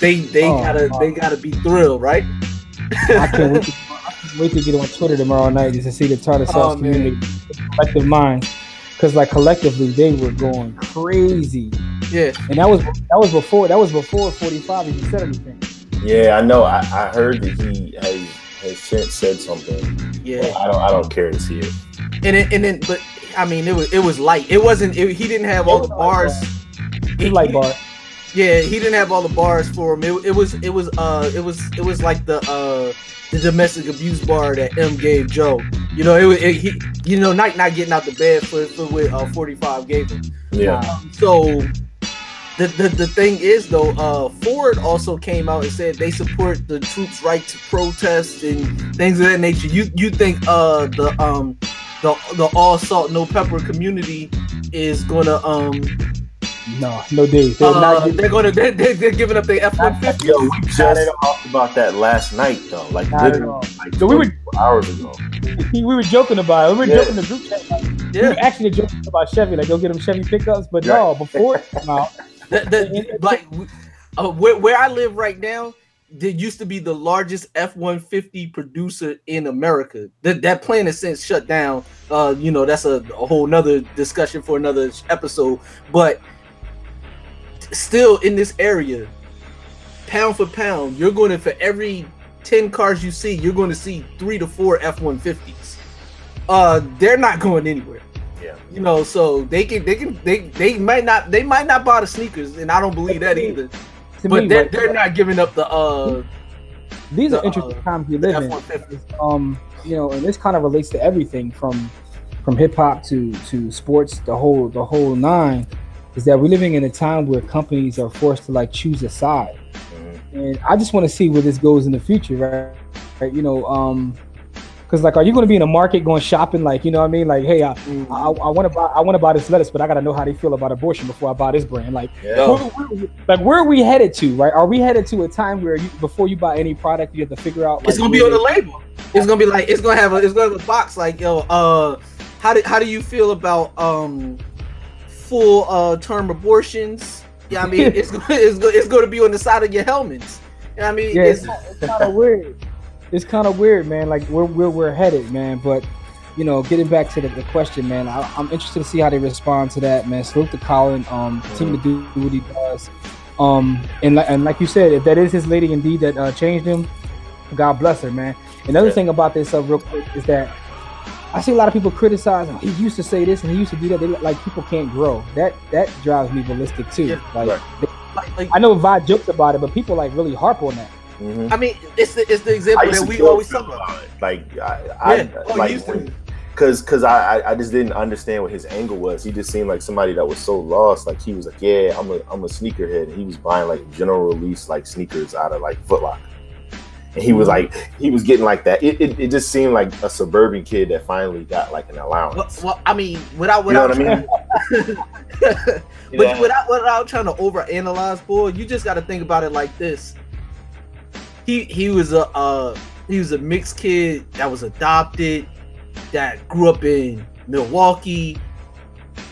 they they Oh, gotta my. they gotta be thrilled, right? I can't wait to, I can't wait to get on Twitter tomorrow night just to see the Tartar Sauce Oh, community, collective minds. Because like collectively they were going crazy. Yeah. And that was that was before that was before 45 even said anything. Yeah, I know. I, I heard that he has has since said something. Yeah. I don't I don't care to see it. and then, and then, but I mean, it was it was light. It wasn't. It, he didn't have all the bars. He like bar. Yeah, he didn't have all the bars for him. It, it was it was uh it was it was like the uh the domestic abuse bar that M gave Joe. You know, it was it, he you know not not getting out the bed for for what uh 45 gave him. Yeah. Um, so the, the the thing is though, uh Ford also came out and said they support the troops' right to protest and things of that nature. You you think uh the um the the all salt no pepper community is gonna um No, no day. They're uh, not they're gonna they're, they're, they're giving up their F one fifty. Yo, we just talked about that last night though. Like Not at literally all. like So we were- hours ago. we were joking about it. We were Yeah. joking in the group chat. Like, We were actually joking about Chevy, like go get them Chevy pickups. But no, before it came out, The, the, like uh, where, where I live right now, there used to be the largest F one fifty producer in America. That that plant has since shut down. Uh, you know that's a, a whole nother discussion for another episode. But still in this area, pound for pound, you're going to for every ten cars you see, you're going to see three to four F one fifties. Uh, they're not going anywhere. Yeah. You know, so they can they can they they might not they might not buy the sneakers, and I don't believe that either. To But me, they're, right, they're not giving up the uh these are interesting uh, times we live in. Um, you know, and this kind of relates to everything from from hip hop to to sports, the whole the whole nine. Is that we're living in a time where companies are forced to like choose a side, and I just want to see where this goes in the future, right? right? You know, um, because like, are you going to be in a market going shopping? Like, you know what I mean? Like, hey, I Mm-hmm. I, I want to buy I want to buy this lettuce, but I got to know how they feel about abortion before I buy this brand. Like, Yeah. where- where- like where are we headed to? Right? Are we headed to a time where you before you buy any product, you have to figure out? It's gonna be on the label. It's gonna be like it's gonna have a it's gonna have a box like yo uh how do how do you feel about um full uh term abortions? Yeah, I mean it's it's gonna it's gonna be on the side of your helmets. You know what I mean, Yeah, it's, it's, it's kind of weird. It's kind of weird, man. Like where where we're headed, man. But you know, getting back to the, the question, man, I, I'm interested to see how they respond to that, man. Salute to Colin, um, continue to do what he does. Um, and like and like you said, if that is his lady indeed that uh, changed him, God bless her, man. Another thing about this, uh, real quick, is that I see a lot of people criticize. "Oh, He used to say this and he used to do that. They like people can't grow. That that drives me ballistic too. like, they- I know Vi jokes about it, but people like really harp on that. I mean it's the it's the example that we always talk about. about it. Like I, Yeah. I Oh, like used to. when, cause cause I, I I just didn't understand what his angle was. He just seemed like somebody that was so lost. Like he was like, yeah, I'm a I'm a sneakerhead. And he was buying like general release like sneakers out of like Foot Locker. And he Mm-hmm. was like, he was getting like that. It, it, it just seemed like a suburban kid that finally got like an allowance. Well, well, I mean, without You know without what I mean? but Yeah. without without trying to overanalyze, boy, you just got to think about it like this. He he was a uh, he was a mixed kid that was adopted, that grew up in Milwaukee,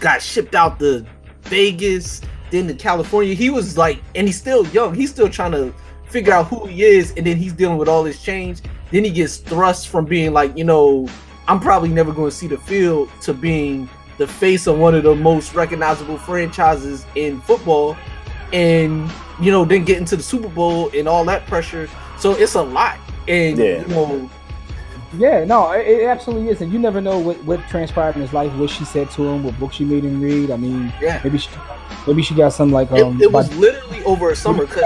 got shipped out to Vegas, then to California. He was like, and he's still young. He's still trying to figure out who he is, and then he's dealing with all this change. Then he gets thrust from being like, you know, I'm probably never going to see the field to being the face of one of the most recognizable franchises in football, and you know, then getting to the Super Bowl and all that pressure. So it's a lot, and Yeah. you know, Yeah, no, it, it absolutely is, and you never know what, what transpired in his life, what she said to him, what book she made him read. I mean, Yeah. maybe she, maybe she got some like um, it was bi- literally over a summer because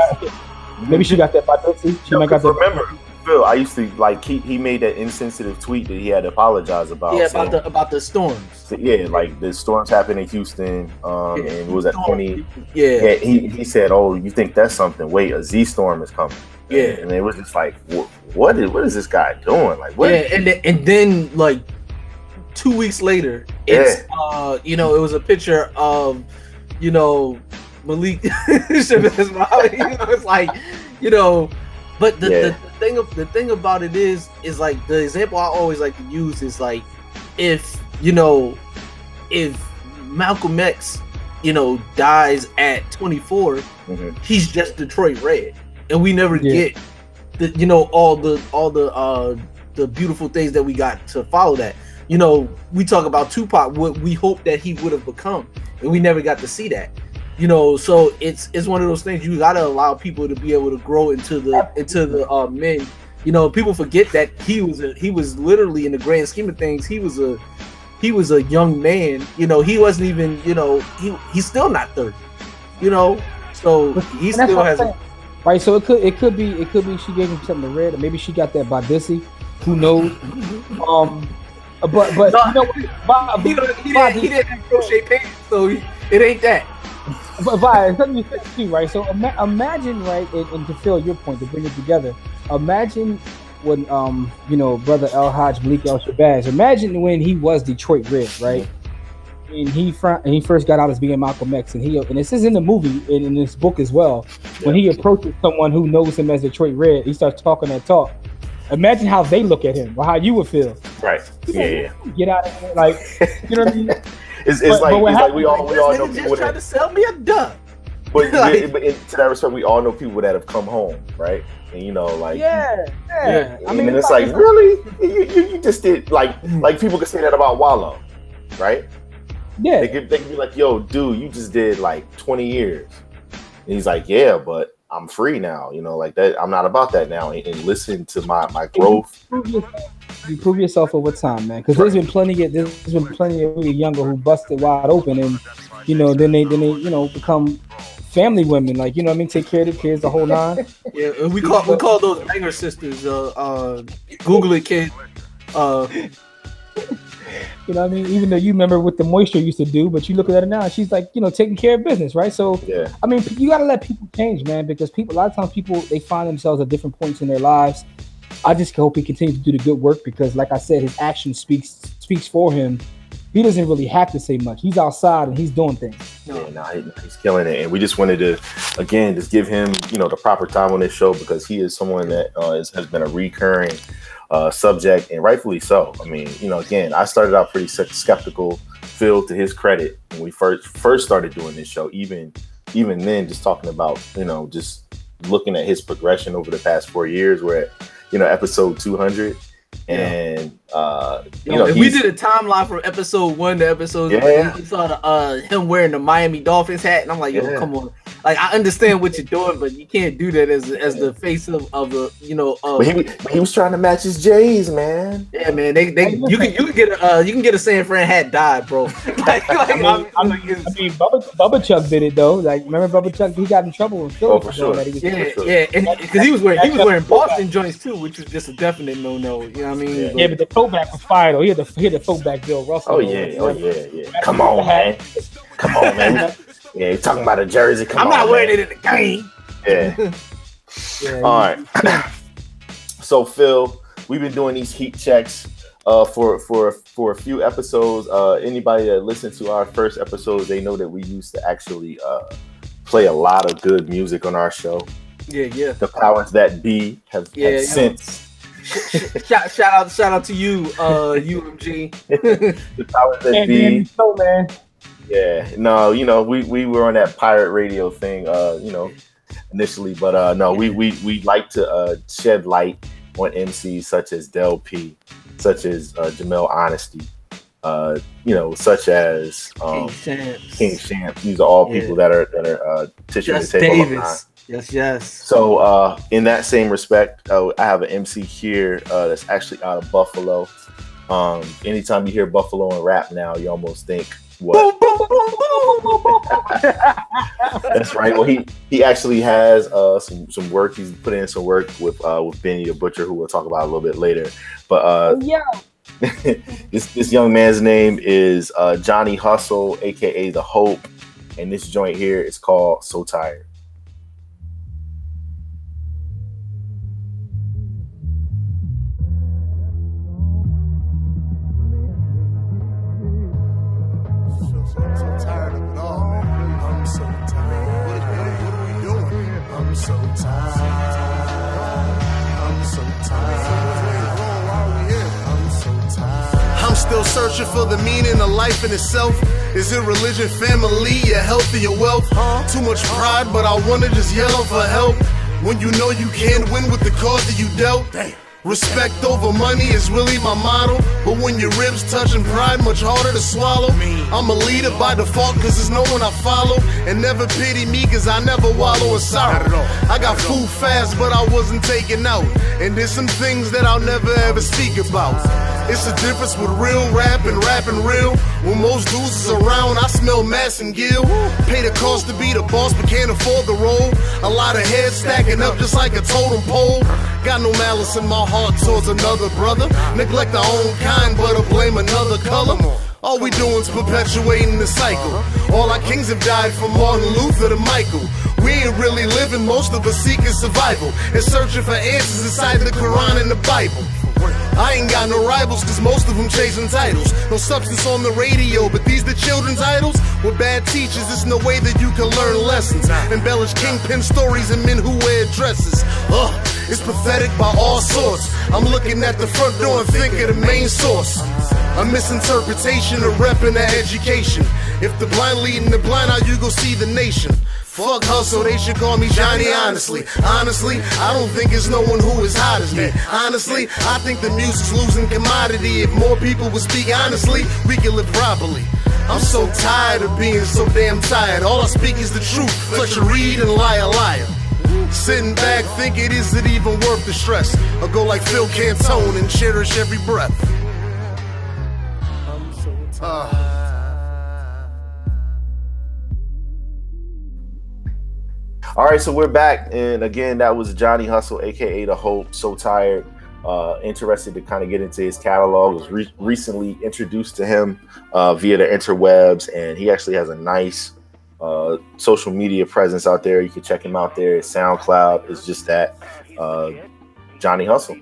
maybe she got that by Dixie. She No, might got that. remember, Phil, I used to like he, he made that insensitive tweet that he had to apologize about. yeah, saying- about the about the storms. So, yeah, like the storms happened in Houston, um, Yeah. and it was at twenty. Yeah. Yeah, he, he said, "Oh, you think that's something? Wait, a Z storm is coming." Yeah. and it was just like, what, what is what is this guy doing? Like, what? Yeah, and then, and then like two weeks later, it's uh you know it was a picture of you know Malik. You know, it's like you know, but the, Yeah. the, the thing of the thing about it is is like the example I always like to use is like if you know if Malcolm X you know dies at 24 Mhm. he's just Detroit Red, and we never Yeah. get the you know all the all the uh the beautiful things that we got to follow that. You know, we talk about Tupac, what we hope that he would have become, and we never got to see that. You know, so it's it's one of those things you got to allow people to be able to grow into the into the uh, men. You know, people forget that he was a, he was literally in the grand scheme of things, he was a he was a young man. You know, he wasn't even you know he he's still not thirty. You know, so he still has. Right. So it could it could be it could be she gave him something to read, or maybe she got that by Dissy. Who knows? um, but but you know, what? He, don't- he didn't, he didn't crochet pants, so he, it ain't that. But Vi, something you said too, right? So ima- imagine, right, and, and to fill your point, to bring it together, imagine when, um, you know, brother El Hajj Malik El Shabazz. Imagine when he was Detroit Red, right? And he fr- and he first got out as being Malcolm X, and he and this is in the movie and in this book as well. When he approaches someone who knows him as Detroit Red, he starts talking that talk. Imagine how they look at him, or how you would feel. Right? Yeah, yeah. Get out of here, like you know what I mean? It's, it's But- like but it's like we all we all know people that, to sell me a duck. but, like- but in, to that respect, we all know people that have come home, right? And you know, like Yeah, yeah. I and mean, then it's like- like, really, you, you, you just did like like people could say that about Wallo, right? Yeah. They could they could be like, yo, dude, you just did like 20 years. And he's like, yeah, but I'm free now. You know, like that. I'm not about that now. And, and listen to my my growth. You prove yourself over time, man. Because there's been plenty of there's been plenty of really younger who busted wide open, and you know, then they then they you know become family women, like you know, what I mean, take care of the kids, the whole nine. Yeah, we call we call those banger sisters. Uh, uh, Google it, kid. Uh, You know, what I mean, even though you remember what the moisture used to do, but you look at her now, and she's like, you know, taking care of business, right? So, Yeah. I mean, you got to let people change, man, because people a lot of times people they find themselves at different points in their lives. I just hope he continues to do the good work because, like I said, his action speaks speaks for him. He doesn't really have to say much. He's outside and he's doing things. Yeah, nah, he- he's killing it, and we just wanted to, again, just give him, you know, the proper time on this show because he is someone that uh, is, has been a recurring uh, subject, and rightfully so. I mean, you know, again, I started out pretty skeptical. Phil, to his credit, when we first first started doing this show, even even then, just talking about, you know, just looking at his progression over the past four years, we're you know, episode two hundred, and uh, you know, if we did a timeline from episode one to episode Yeah. three, you saw the, uh, him wearing the Miami Dolphins hat, and I'm like, yo, Yeah. come on. Like, I understand what you're doing, but you can't do that as as the face of, of the, you know, but he, he was trying to match his J's, man. yeah, man. They, they, you can, you can get a, uh, you can get a San Fran hat dyed, bro. like, like, I mean, I'm- I mean, I mean Bubba, Bubba Chuck did it though. Like, remember Bubba Chuck? He got in trouble with Philly Oh, for sure. that. He was- yeah, yeah, and because he was wearing, he was wearing Boston joints too, which is just a definite no no. You know what I mean? Yeah, but the throwback was fire though. He had the he had the throwback Bill Russell. Oh though. yeah, oh yeah, yeah. Come on, man. Come on, man. Yeah, you're talking about a jersey. Come I'm on, not wearing man. it in the game. Yeah. Yeah, All right. so Phil, we've been doing these heat checks uh, for for for a few episodes. Uh, anybody that listened to our first episode, they know that we used to actually uh, play a lot of good music on our show. Yeah, yeah. The powers that be have, Yeah, have yeah. since shout, shout out, shout out to you, uh, UMG. the powers that be. man, so man. Yeah, no, you know, we we were on that pirate radio thing, uh, you know, initially, but uh, no, we we we like to uh, shed light on MCs such as Del P, such as uh, Jamel Honesty, uh, you know, such as um, King Shamps. King Shamps. These are all Yeah. people that are that are uh, tissue Just and tape alumni. Davis. Yes, yes. So, uh, in that same respect, uh, I have an MC here uh, that's actually out of Buffalo. Um, anytime you hear Buffalo and rap now, you almost think what? That's right. Well, he he actually has uh, some some work. He's put in some work with uh, with Benny the Butcher, who we'll talk about a little bit later. But uh, Yeah. this this young man's name is uh, Johnny Hustle, aka the Hope, and this joint here is called So Tired. Itself. Is it religion, family, your health, or your wealth? Too much pride, but I wanna just yell for help. When you know you can't win with the cause that you dealt. Respect over money is really my motto. But when your ribs touching pride, much harder to swallow. I'm a leader by default, cause there's no one I follow. And never pity me, cause I never wallow in sorrow. I got food fast, but I wasn't taken out. And there's some things that I'll never ever speak about. It's the difference with real rap and rapping real. When most dudes is around, I smell mass and gill. Pay the cost to be the boss, but can't afford the role. A lot of heads stacking up just like a totem pole. Got no malice in my heart towards another brother. Neglect our own kind, but I blame another color. All we doing's perpetuating the cycle. All our kings have died from Martin Luther to Michael. We ain't really living, most of us seeking survival and searching for answers inside the Quran and the Bible. I ain't got no rivals, cause most of them chasing titles. No substance on the radio, but these the children's idols? With bad teachers, there's no way that you can learn lessons. Embellish kingpin stories and men who wear dresses. Ugh, it's pathetic by all sorts. I'm looking at the front door and think of the main source. A misinterpretation of rep and education. If the blind leading the blind, how you go see the nation? Fuck hustle, they should call me Johnny honestly. Honestly, I don't think it's no one who is hot as me. Honestly, I think the music's losing commodity. If more people would speak honestly, we could live properly. I'm so tired of being so damn tired. All I speak is the truth. Fletcher Reed and liar liar. Sitting back, thinking, is it even worth the stress? Or go like Phil Cantone and cherish every breath. Uh, All right, so we're back, and again, that was Johnny Hustle, aka the Hope. So tired. Uh, interested to kind of get into his catalog. Was re- recently introduced to him uh, via the interwebs, and he actually has a nice uh, social media presence out there. You can check him out there. SoundCloud is just that. Uh, Johnny Hustle.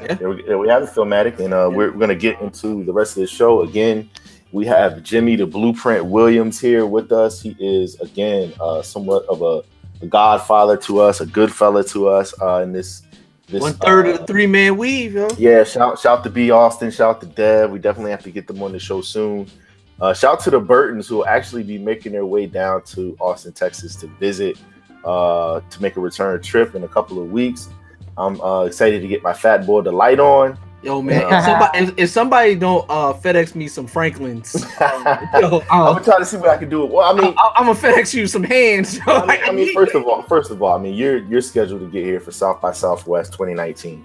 Yeah. There, we, there we have it, Filmatic, and uh, we're, we're going to get into the rest of the show. Again, we have Jimmy the Blueprint Williams here with us. He is again uh, somewhat of a, a godfather to us, a good fella to us uh, in this. this One third uh, of the three man weave, yo. yeah, shout shout to B Austin, shout to Dev. We definitely have to get them on the show soon. Uh, shout to the Burtons who will actually be making their way down to Austin, Texas to visit uh, to make a return trip in a couple of weeks. I'm uh, excited to get my fat boy the light on. Yo, man. Yeah. If somebody, if, if somebody don't uh, FedEx me some Franklins, um, yo, I'm gonna try to see what I can do. Well, I mean, I, am gonna FedEx you some hands. I mean, I mean, first of all, first of all, I mean, you're you're scheduled to get here for South by Southwest 2019,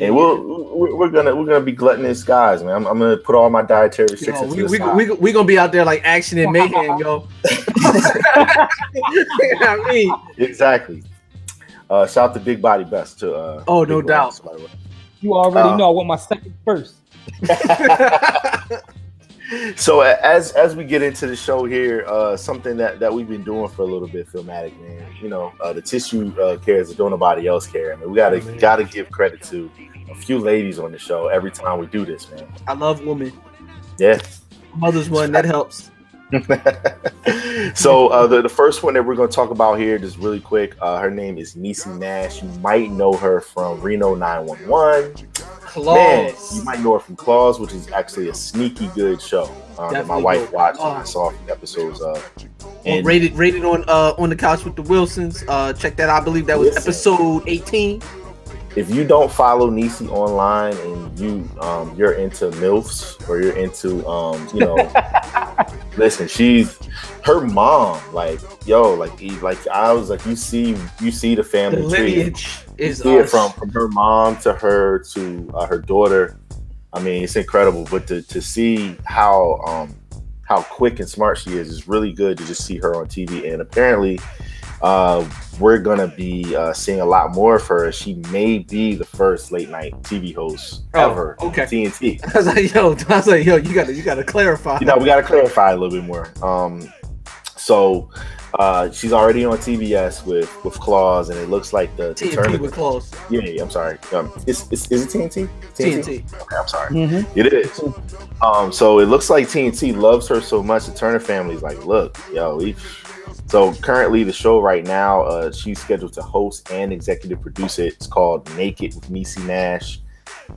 and we'll we're, we're gonna we're gonna be gluttonous guys, man. I'm, I'm gonna put all my dietary Yo, restrictions. we, to the we, side. we, we gonna be out there like action and mayhem, yo. I mean, exactly. Uh, shout to Big Body Best to. Uh, Oh, no Big doubt. Bodies, by the way. You already Uh, know I want my second first. So as as we get into the show here, uh, something that, that we've been doing for a little bit, Filmatic man. You know, uh, the tissue uh, cares that don't nobody else care. I mean, we gotta gotta give credit to a few ladies on the show every time we do this, man. I love women. Yeah. Mother's one that helps. so uh, the, the first one that we're going to talk about here, just really quick, uh, her name is Niecy Nash. You might know her from Reno 911. Man, Claws. you might know her from Claws, which is actually a sneaky good show um, that my wife watched and. I saw a few episodes of. Well, And rated rated on uh on the couch with the Wilsons. Uh, check that. out. I believe that was episode 18. If you don't follow Niecy online and you um, you're into milfs or you're into um, you know, listen, she's her mom. Like yo, like he- like I was like you see you see the The family tree. lineage is see it from from her mom to her to uh, her daughter. I mean, it's incredible. But to to see how um how quick and smart she is is really good to just see her on TV. And apparently, uh, we're gonna be uh, seeing a lot more of her. She may be the first late night TV host Oh, ever. on okay. TNT. I was like, yo, I was like, yo, you gotta you gotta clarify. You know, we got to clarify a little bit more. Um, so uh, she's already on TBS with with Claws, and it looks like the, the TNT tournament- with claws. Yeah, yeah, I'm sorry. Um, is, is, is it TNT? TNT. Okay, I'm sorry. Mhm. It is. Um, so it looks like TNT loves her so much. The Turner family's like, look, yo, we. So currently, the show right now, uh, she's scheduled to host and executive produce it. It's called Naked with Niecy Nash,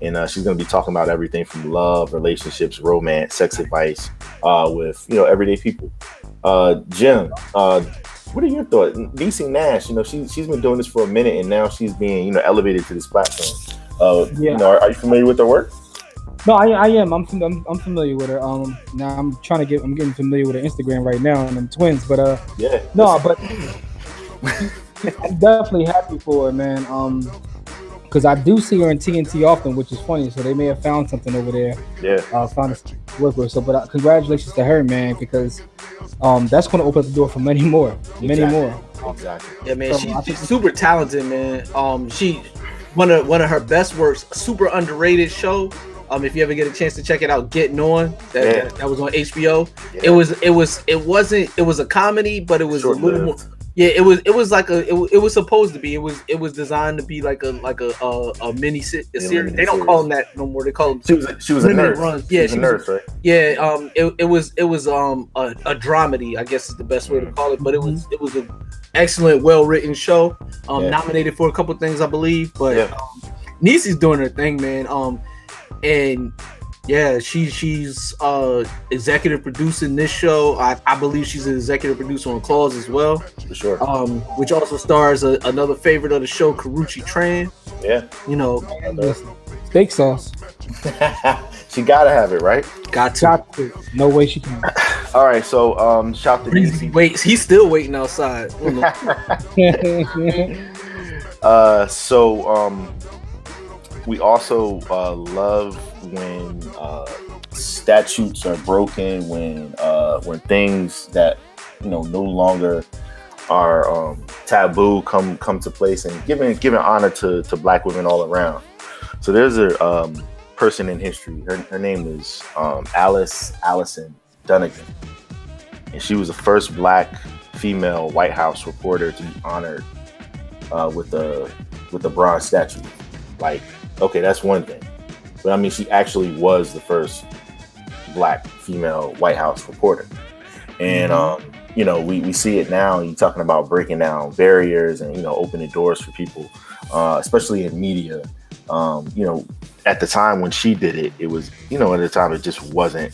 and uh, she's going to be talking about everything from love, relationships, romance, sex advice, uh, with you know everyday people. Uh, Jim, uh, what are your thoughts? Niecy Nash, you know, she she's been doing this for a minute, and now she's being you know elevated to this platform. Uh, Yeah. you know, are, are you familiar with her work? No, I, I am. I'm, fam- I'm I'm familiar with her. Um, now I'm trying to get. I'm getting familiar with her Instagram right now and them twins. But uh, Yeah. no, but I'm definitely happy for her, man. Um, because I do see her in TNT often, which is funny. So they may have found something over there. Yeah. Uh, found a work with. So, but uh, congratulations to her, man, because um, that's going to open up the door for many more, many more. Exactly. Yeah, man, So, she, I she's super talented, man. Um, she one of one of her best works, super underrated show. Um, if you ever get a chance to check it out, Getting On, that, Yeah. that, that was on HBO. Yeah. It was it was it wasn't it was a comedy, but it was a little more. Yeah, it was it was like a it, it was supposed to be. It was it was designed to be like a like a a, a mini se- a Yeah, series. limited They don't series. call them that no more. They call them She was a, she was a nurse. runs. She Yeah, was she was a- nurse, right? yeah, um, it, it was it was um a, a dramedy, I guess is the best way to call it. But it was it was an excellent, well written show. Um, nominated for a couple things, I believe. But Yeah. um, Niecy's doing her thing, man. Um, and yeah, she she's uh executive producing this show. I, I believe she's an executive producer on Claws as well. For sure. Um, which also stars a, another favorite of the show, Karrueche Tran. Yeah. You know, Steak sauce. she gotta have it, right? got to. Got to. No way she can. All right. So um, shout to Breezy Niecy. waits. He's still waiting outside. Uh, so um, we also uh, love when uh, statutes are broken, when uh, when things that you know no longer are um, taboo come come to place, and giving giving honor to to Black women all around. So there's a um, person in history. Her, her name is um, Alice Allison Dunnigan, and she was the first Black female White House reporter to be honored uh, with a with the bronze statue. Like, okay, that's one thing, but I mean, she actually was the first Black female White House reporter, and um, you know, we, we see it now. You're talking about breaking down barriers and you know opening doors for people, uh, especially in media. Um, you know, at the time when she did it, it was you know at the time it just wasn't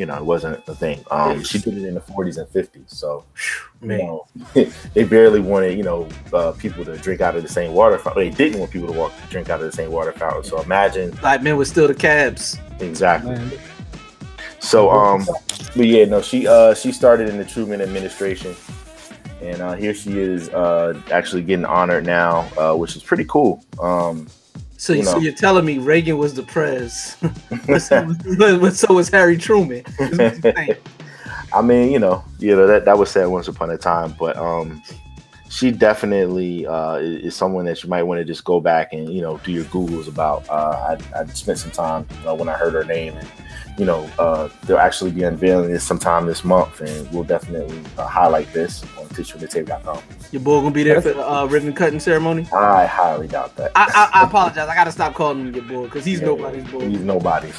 you know, it wasn't a thing. Um, she did it in the 40s and 50s, so you Man. know, they barely wanted you know uh, people to drink out of the same water fountain. They didn't want people to walk to drink out of the same water fountain. So imagine Black men were still the cabs. exactly. So um, but yeah, no, she uh she started in the Truman administration, and uh, here she is uh actually getting honored now, uh, which is pretty cool. Um, So, You so know. you're telling me Reagan was the prez, but, so was, but so was Harry Truman. is what you're saying. I mean, you know, you know that that was said once upon a time, but um, she definitely uh, is, someone that you might want to just go back and you know do your googles about. Uh, I I spent some time uh, when I heard her name, and you know uh, they'll actually be unveiling this sometime this month, and we'll definitely uh, highlight this on tissueonthetape.com. Your boy gonna be there for the uh, ribbon cutting ceremony. I highly doubt that. I, I, I apologize. I gotta stop calling him your boy because he's nobody's boy. He's nobody's.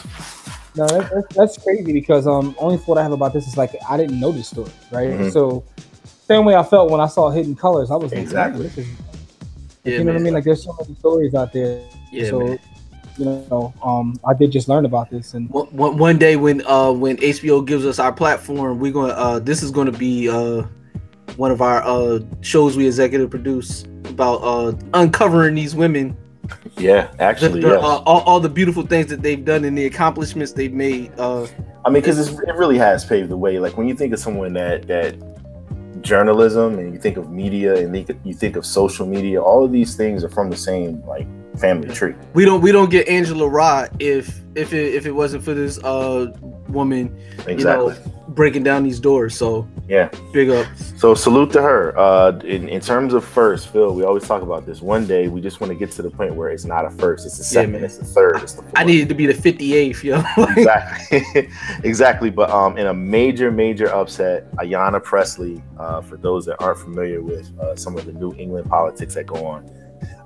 No, that, that's, that's crazy because um, only thought I have about this is like I didn't know this story, right? Mhm. So same way I felt when I saw Hidden Colors, I was like, Exactly. "Man, is Yeah, you know what I mean? Like there's so many stories out there. Yeah, so man. you know, um, I did just learn about this, and One, one, one day when uh when HBO gives us our platform, we're gonna uh this is gonna be uh one of our uh shows we executive produce about uh uncovering these women, Yeah, actually, the- yes. uh, all, all the beautiful things that they've done and the accomplishments they've made. Uh, I mean, because it really has paved the way. Like when you think of someone that that journalism and you think of media and you you think of social media, all of these things are from the same like family tree. we don't we don't get Angela Rod if if it if it wasn't for this uh woman, Exactly. you know, breaking down these doors. So Yeah. big ups. So salute to her. Uh, in, in terms of first, Phil, we always talk about this. One day we just want to get to the point where it's not a first, it's a second, man. it's a third, it's the fourth. I needed to be the 58th, yo. exactly exactly but um in a major major upset ayanna pressley uh, for those that aren't familiar with uh, some of the new england politics that go on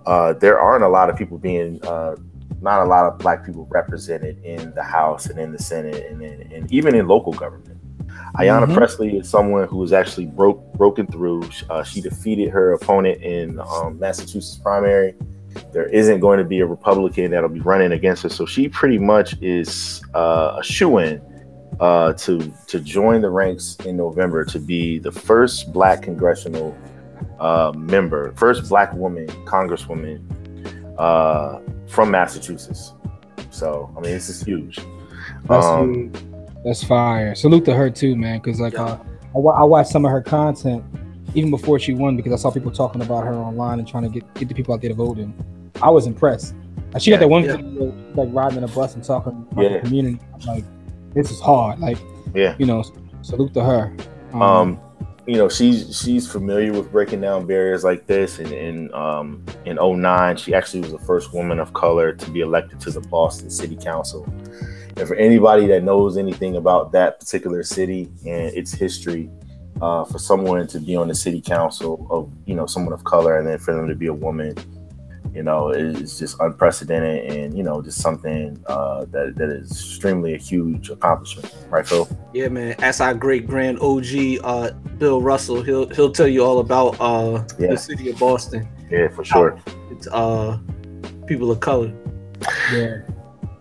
uh, there aren't a lot of people being uh, not a lot of black people represented in the house and in the senate and, in, and even in local government ayanna Mhm. pressley is someone who was actually broke broken through uh, she defeated her opponent in um, massachusetts primary there isn't going to be a Republican that'll be running against her. So she pretty much is uh, a shoe in uh, to to join the ranks in November to be the first Black congressional uh, member, first Black woman Congresswoman uh, from Massachusetts. So I mean, this is huge. Um, that's fire. Salute to her too, man. Because like uh, I, wa- I watched some of her content even before she won because I saw people talking about her online and trying to get get the people out there to vote. in. I was impressed. Like, she got that one Yeah. video like riding in a bus and talking about Yeah. the community. I'm like this is hard. Like Yeah. you know, salute to her. um you know she's she's familiar with breaking down barriers like this and in um in 09 she actually was the first woman of color to be elected to the boston city council and for anybody that knows anything about that particular city and its history uh, for someone to be on the city council of you know someone of color and then for them to be a woman you know is just unprecedented and you know just something uh, that, that is extremely a huge accomplishment right phil Yeah, man. As our great grand OG, uh, Bill Russell, he'll he'll tell you all about uh Yeah. the city of Boston. yeah for sure It's uh people of color. Yeah.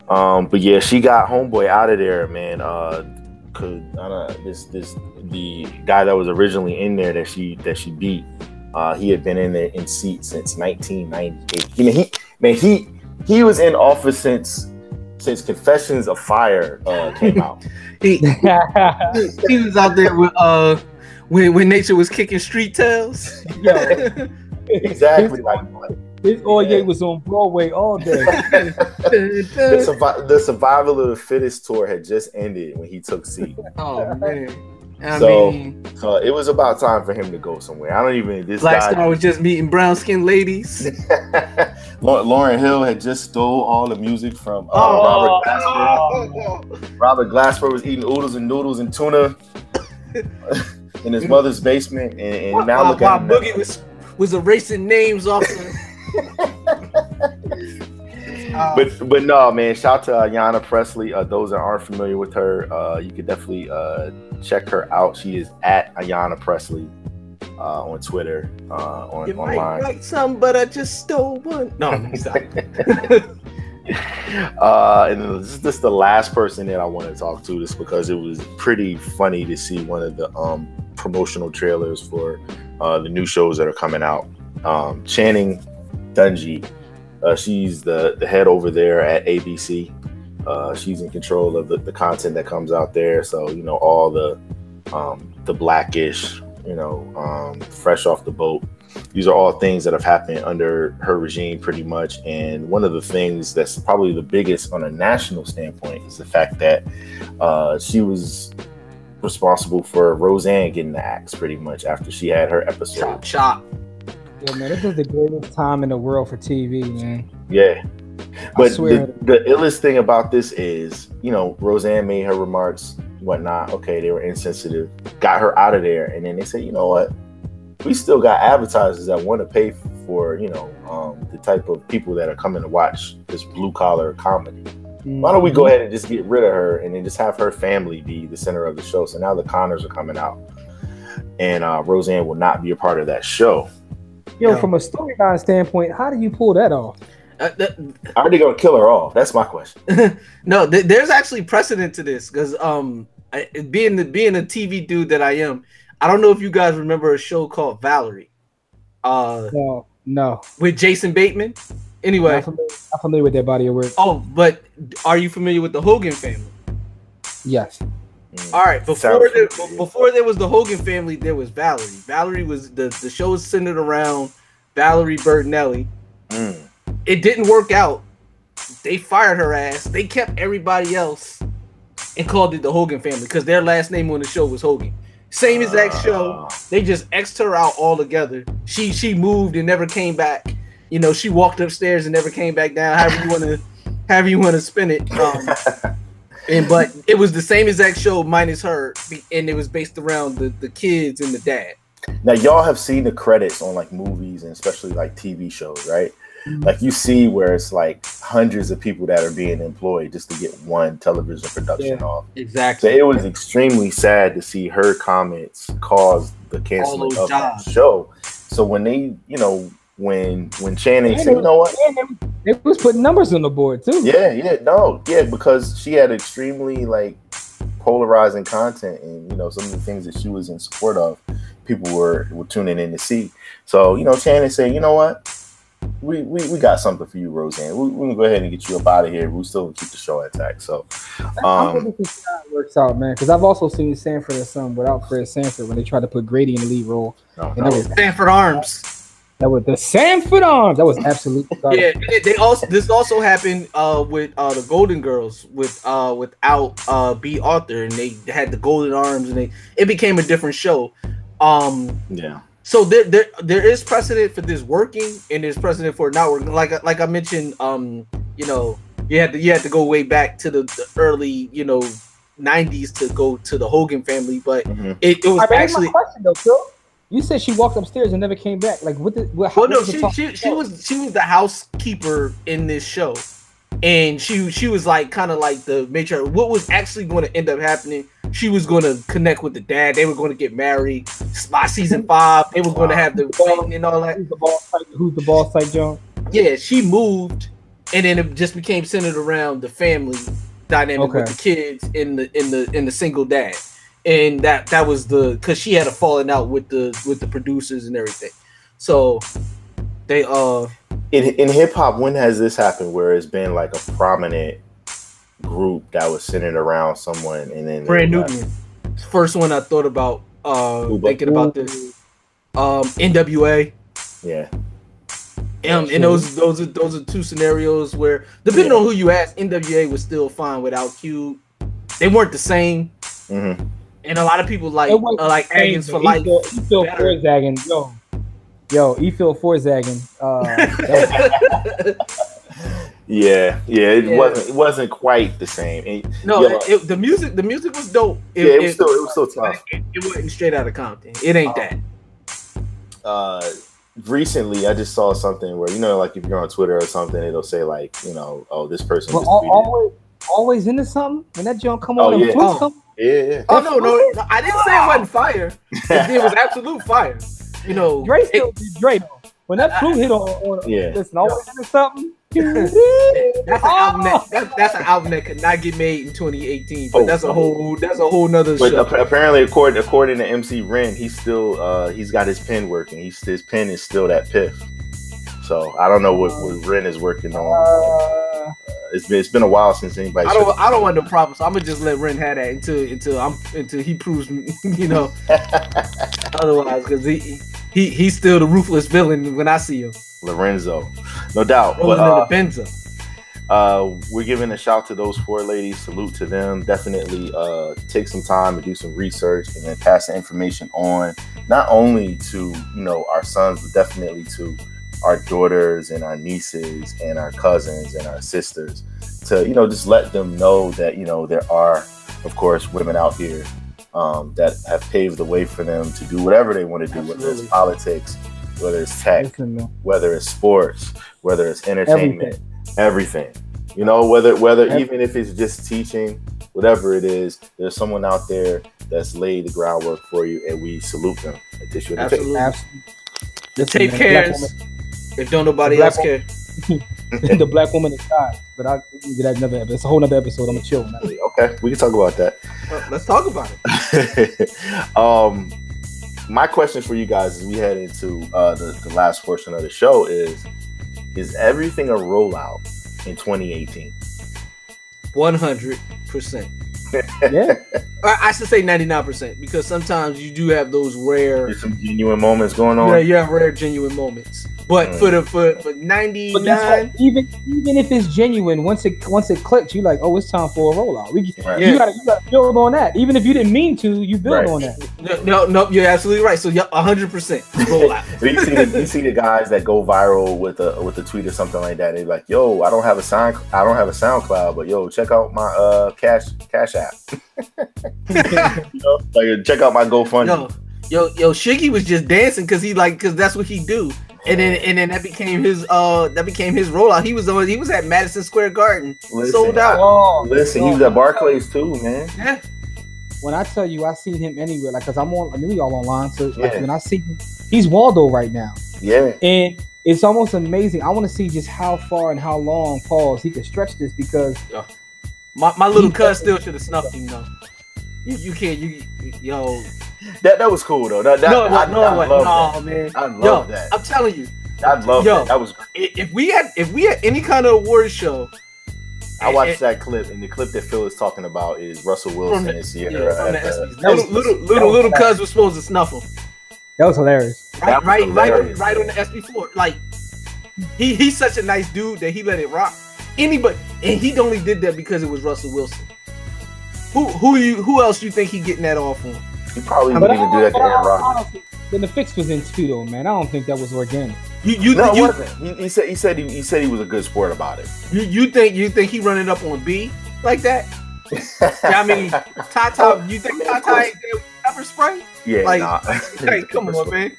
Um, but yeah, she got homeboy out of there, man. Uh, could I don't know, this this the guy that was originally in there that she that she beat. Uh, he had been in there in seat since 1998. You know, he man he he was in office since since Confessions of Fire uh, came out. He he was out there with uh when when nature was kicking street tails. exactly like His Oye was on Broadway all day. the, survi- the survival of the fittest tour had just ended when he took seat. Oh man. I so, mean, so it was about time for him to go somewhere. I don't even this Black guy. Star was just meeting brown skinned ladies. Lauryn Hill had just stole all the music from uh, Oh. Robert Glasper. Robert Glasper was eating oodles and noodles and tuna in his mother's basement, and, and now While, look while at him. Boogie was was erasing names off. The, Uh, but but no man shout out to Ayanna Pressley uh, those that aren't familiar with her uh, you could definitely uh, check her out she is at Ayanna Pressley uh, on Twitter uh, on you might online write some, but I just stole one. No, stop. uh, and this is just the last person that I want to talk to just because it was pretty funny to see one of the um, promotional trailers for uh, the new shows that are coming out um, Channing Dungey uh, she's the, the head over there at ABC. Uh, she's in control of the, the content that comes out there. So, you know, all the um, the blackish, you know, um, fresh off the boat. These are all things that have happened under her regime pretty much. And one of the things that's probably the biggest on a national standpoint is the fact that uh, she was responsible for Roseanne getting the axe pretty much after she had her episode. Chop, chop. Yeah, man, this is the greatest time in the world for TV, man. Yeah. But the, the illest thing about this is, you know, Roseanne made her remarks, whatnot. Okay, they were insensitive, got her out of there, and then they said, you know what? We still got advertisers that want to pay for, you know, um, the type of people that are coming to watch this blue collar comedy. Why don't we go ahead and just get rid of her and then just have her family be the center of the show? So now the Connors are coming out, and uh, Roseanne will not be a part of that show. Yo, Yeah. from a storyline standpoint, how do you pull that off? Uh, th- Are they gonna kill her off? That's my question. no, th- there's actually precedent to this because um, I, being the being a TV dude that I am, I don't know if you guys remember a show called Valerie, uh, No, no. with Jason Bateman. Anyway, Not familiar, not familiar with that body of work. oh, but are you familiar with the Hogan family? Yes. All right, before Sounds there, before there was the Hogan family, there was Valerie. Valerie was the the show was centered around Valerie Bertinelli. Mm. It didn't work out. They fired her ass. They kept everybody else and called it the Hogan family because their last name on the show was Hogan. Same exact show. They just xed her out altogether. She she moved and never came back. You know, she walked upstairs and never came back down. However you want to, however you want to spin it. Um, and but it was the same exact show minus her, and it was based around the the kids and the dad. Now y'all have seen the credits on like movies and especially like TV shows, right? Mm-hmm. Like you see where it's like hundreds of people that are being employed just to get one television production Yeah. off. Exactly. So it was extremely sad to see her comments cause the canceling of that jobs. show. So when they, you know, when when Channing And said, they- you know what? and they- They was putting numbers on the board too. Yeah, yeah, no, yeah, because she had extremely like polarizing content, and you know some of the things that she was in support of, people were were tuning in to see. So you know, Channing said, you know what, we we, we got something for you, Roseanne. We, we're gonna go ahead and get you up out of here. We still gonna keep the show intact. So, I'm um, looking to see how it works out, man. Because I've also seen Sanford and Son without Fred Sanford when they tried to put Grady in the lead role. no, And no. that was Sanford Arms. That was the Sanford arms. That was absolutely Yeah, they- they also this also happened uh with uh the Golden Girls with uh without uh Bea Arthur and they had the Golden Arms and they it became a different show. Um yeah, so there there there is precedent for this working and there's precedent for it not working. Like like I mentioned, um, you know, you had to you had to go way back to the, the early, you know, nineties to go to the Hogan family, but Mhm. it, it was I mean, actually my question though, Phil. You said she walked upstairs and never came back. Like, what? The, what Well, no, what was the she, she she was she was the housekeeper in this show, and she she was like kind of like the matriarch. What was actually going to end up happening? She was going to connect with the dad. They were going to get married. By season five, they were going to have the wedding and all that. Who's the boss? Who's the boss? Type John. Yeah, she moved, and then it just became centered around the family dynamic with the kids in the in the in the single dad, and that that was the because she had a falling out with the with the producers and everything. So they uh in in hip hop, when has this happened where it's been like a prominent group that was centered around someone, and then Brand they new first one I thought about uh but- thinking about this um NWA Yeah. Um, and those those are those are two scenarios where, depending Yeah. on who you ask, NWA was still fine without Cube. They weren't the same, Mhm. And a lot of people like It wasn't uh, like the same, Agons for but life. Efil, Efil better. Forzagging, yo, yo, Efil4zaggin. Uh, Yeah, yeah, it Yeah. wasn't it wasn't quite the same. And, No, yeah, it, it- the music the music was dope. yeah, it was still it was still tough. It, it wasn't straight out of Compton. It ain't that. uh recently I just saw something where you know like if you're on Twitter or something it'll say like you know oh this person But just always, always into something. When that junk come on, them yeah. Oh. come. Yeah yeah Oh no, no, no, I didn't say it wasn't fire. It, it was absolute fire. You know, Dre still be Dre though. When that flute hit on, on Yeah. listen, always into something. that's an album that, that that's an album that could not get made in 2018. But Oh, that's a whole that's a whole nother but show. ap- apparently according according to MC Ren he's still uh he's got his pen working he's his pen is still that piff so I don't know what, what Ren is working on Uh, it's been it's been a while since anybody I don't I don't want no problems. So I'm gonna just let Ren have that until until I'm until he proves me, you know otherwise because he he he's still the ruthless villain when I see him. Lorenzo no doubt but uh, Benza. uh we're giving a shout to those four ladies salute to them definitely uh take some time to do some research and then pass the information on not only to you know our sons but definitely to our daughters and our nieces and our cousins and our sisters to you know just let them know that you know there are of course women out here um, that have paved the way for them to do whatever they want to do whether it's politics whether it's tech whether it's sports, whether it's entertainment, everything. You know, whether whether Every- even if it's just teaching, whatever it is, there's someone out there that's laid the groundwork for you, and we salute them at this. Absolutely. Absolutely. The Listen, tape man, the black cares. If don't nobody Black else care. woman- the black woman is God. But I we can get that another episode. It's a whole other episode. I'm gonna chill on that. Okay, we can talk about that. Uh, Let's talk about it. um, my question for you guys as we head into uh, the, the last portion of the show is: Is everything a rollout in 2018? One hundred percent. Yeah. I I should say ninety nine percent because sometimes you do have those rare, There's some genuine moments going on. yeah, you have rare genuine moments. But Mm. for the for for ninety But guess even even if it's genuine, once it once it clicks, you're like, oh, it's time for a rollout. We Right. you gotta you gotta build on that. Even if you didn't mean to, you build Right. on that. no, no, no, you're absolutely right. So yeah, hundred percent roll out. So you see, the, you see the guys that go viral with a with a tweet or something like that. They're like, "Yo, I don't have a sound, I don't have a SoundCloud, but yo, check out my uh cash cash app. You know, like check out my GoFundMe. Yo, yo, yo, Shiggy was just dancing because he like because that's what he do. And then and then that became his uh that became his rollout. He was on he was at Madison Square Garden, Listen, sold out. Oh, Listen, he was at Barclays too, man. Yeah, when I tell you I seen him anywhere, like, cause I'm on, I mean, we all online. So like, when I see him, he's Waldo right now, Yeah, and it's almost amazing. I want to see just how far and how long, pause, he can stretch this because my, my little He- cuz still should have snuffed him though. You, you can't you yo that that was cool though. That, that, no it I, wasn't, no I it wasn't. love no man. I love yo that. I'm telling you I love yo. that. That was. i- if we had if we had any kind of award show I watched and- that clip, and the clip that Phil is talking about is Russell from Wilson the, and yeah, Ciara. from the the- ESPYs. That was- little little little was little cuz was supposed to snuff him that was hilarious. right was right right on, hilarious. right on the SB floor like he he's such a nice dude that he let it rock anybody and he only did that because it was Russell Wilson who who you who else you think he getting that off on He probably But wouldn't even do that to Aaron Rodgers. Then the fix was in too, though, man. I don't think that was organic. you you No, it you, wasn't. He, he said he said he, he said he was a good sport about it. you you think you think he running up on B like that I mean Tata you think Tata ain't there with pepper spray Yeah, like nah. hey come on man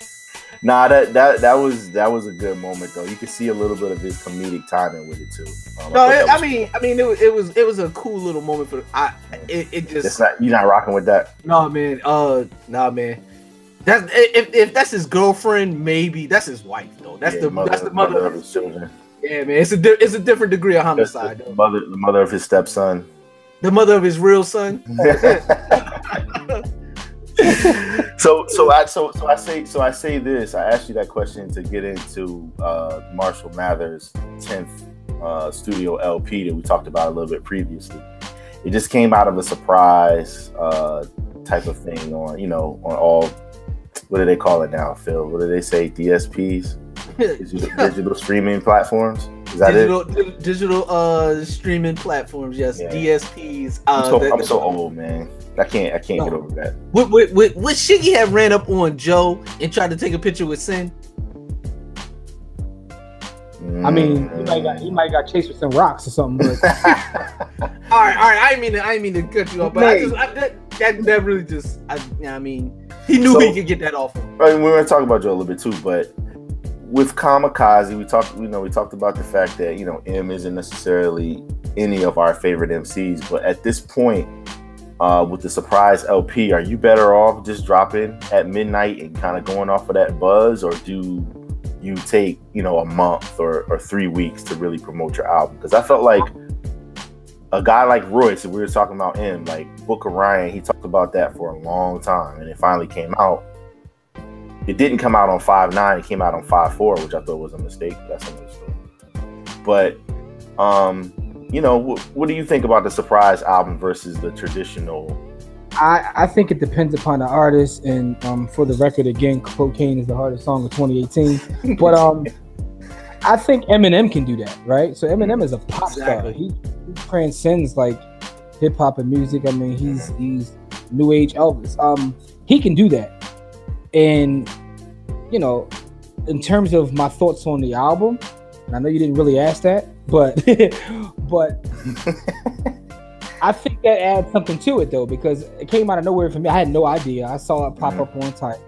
Nah, that that that was that was a good moment though. You could see a little bit of his comedic timing with it too. Um, no thought it, I mean I mean it was it was it was a cool little moment for I it, it just it's not you're not rocking with that. No man, uh, nah man. That's if, if that's his girlfriend, maybe that's his wife though. That's Yeah, the that's the mother. of his children. yeah, man. It's a di- it's a different degree of homicide the mother, the mother of his stepson. The mother of his real son. so so I so so I say so I say this. I asked you that question to get into uh, Marshall Mathers' tenth uh, studio LP that we talked about a little bit previously. It just came out of a surprise uh, type of thing on you know on all what do they call it now, Phil? What do they say? DSPs. digital, digital streaming platforms. Is that digital, it? di- digital uh streaming platforms, yes, Yeah. DSPs. I'm Uh, so, that- I'm so old, man. I can't I can't get over that. What what what, what Shiggy had ran up on Joe and tried to take a picture with Cyn? I mean, he might got he might got chased with some rocks or something. But All right, all right. I didn't mean to, I didn't mean to cut you off, but I just I, that, that that really just I, I mean he knew So- he could get that off him. I mean, we were gonna talk about Joe a little bit too, but with Kamikaze, we talked. You know, we talked about the fact that you know M isn't necessarily any of our favorite MCs, but at this point, uh, with the surprise LP, are you better off just dropping at midnight and kind of going off of that buzz, or do you take you know a month or, or three weeks to really promote your album? Because I felt like a guy like Royce, we were talking about him, like Book of Ryan, he talked about that for a long time, and it finally came out. It didn't come out on five nine; it came out on five four, which I thought was a mistake. That's another story. But, um, you know, wh- what do you think about the surprise album versus the traditional? I, I think it depends upon the artist. And um, for the record, again, "Cocaine" is the hardest song of 2018. But um, I think Eminem can do that, right? So Eminem is a pop Exactly. star. He, he transcends like hip hop and music. I mean, he's he's new age Elvis. Um, he can do that. And you know, in terms of my thoughts on the album, I know you didn't really ask that, but but I think that adds something to it though, because it came out of nowhere for me. I had no idea. I saw it pop up on time.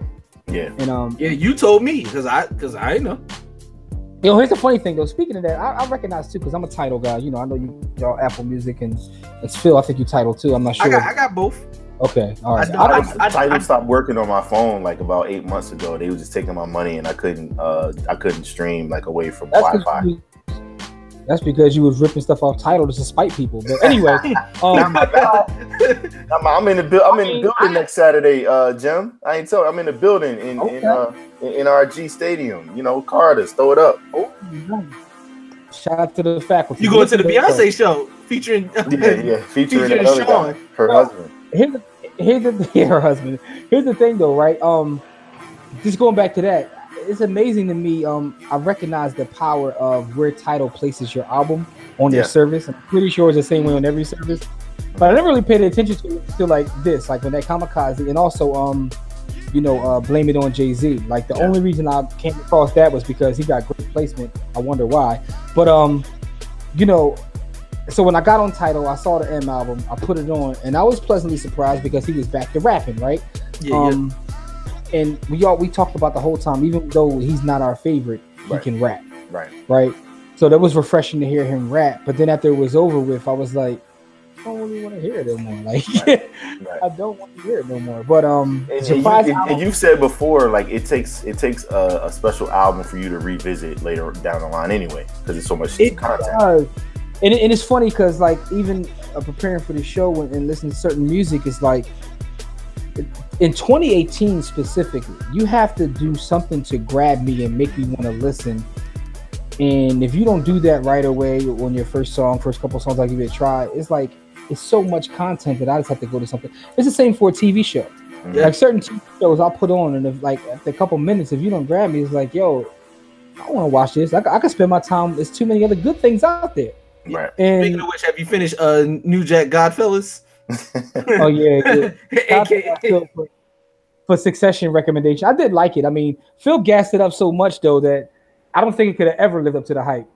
Yeah. And um, Yeah, you told me because I because I know. you know, here's the funny thing though. Speaking of that, I, I recognize too because I'm a Tidal guy. You know, I know you y'all Apple Music and it's Phil. I think you Tidal too. I'm not sure. I got I got both. Okay, all right. I do- I- I, Tidal stopped working on my phone like about eight months ago. They were just taking my money, and I couldn't. Uh, I couldn't stream like away from that's Wi-Fi. because you, that's because you was ripping stuff off Tidal to spite people. But anyway, um, I'm, I'm in the building. I'm in the mean, building next Saturday, uh, Jim. I ain't tell. I'm in the building in in, uh, in in NRG Stadium. You know, Carter's. Throw it up. Oh. shout out to the faculty. You going to the Beyonce show featuring Yeah, yeah. Featuring, Featuring Sean. guy, her Well, husband. here's the here's the yeah, her husband. Here's the thing though, right? Um, just going back to that, it's amazing to me. Um, I recognize the power of where Tidal places your album on their Yeah. service. I'm pretty sure it's the same way on every service, but I never really paid attention to it to like this, like when that kamikaze, and also um, you know, uh, blame it on Jay Z. Like the Yeah. only reason I came across that was because he got great placement. I wonder why, but um, you know, so when I got on Tidal, I saw the M album, I put it on, and I was pleasantly surprised because he was back to rapping, right? Yeah, um, and we all we talked about the whole time, even though he's not our favorite, Right. he can rap, Right. right? So that was refreshing to hear him rap. But then after it was over with, I was like, I don't really want to hear it no more. Like, Right. I don't want to hear it no more. But um, And, and, you, and, and you've said before, like it takes it takes a, a special album for you to revisit later down the line, anyway, because it's so much It content. does. And, it- and it's funny because like even uh, preparing for the show and, and listening to certain music is like in 2018 specifically you have to do something to grab me and make me want to listen. And if you don't do that right away on your first song first couple songs i give it a try it's like it's so much content that i just have to go to something. It's the same for a tv show. Mhm. like certain TV shows i'll put on and if like after a couple minutes if you don't grab me it's like yo i want to watch this. I, I can spend my time there's too many other good things out there Right. and Speaking of which, have you finished uh New Jack Godfellas? oh yeah, yeah. Shout out to AKA for, for succession recommendation. I did like it. I mean, Phil gassed it up so much though that I don't think it could have ever lived up to the hype.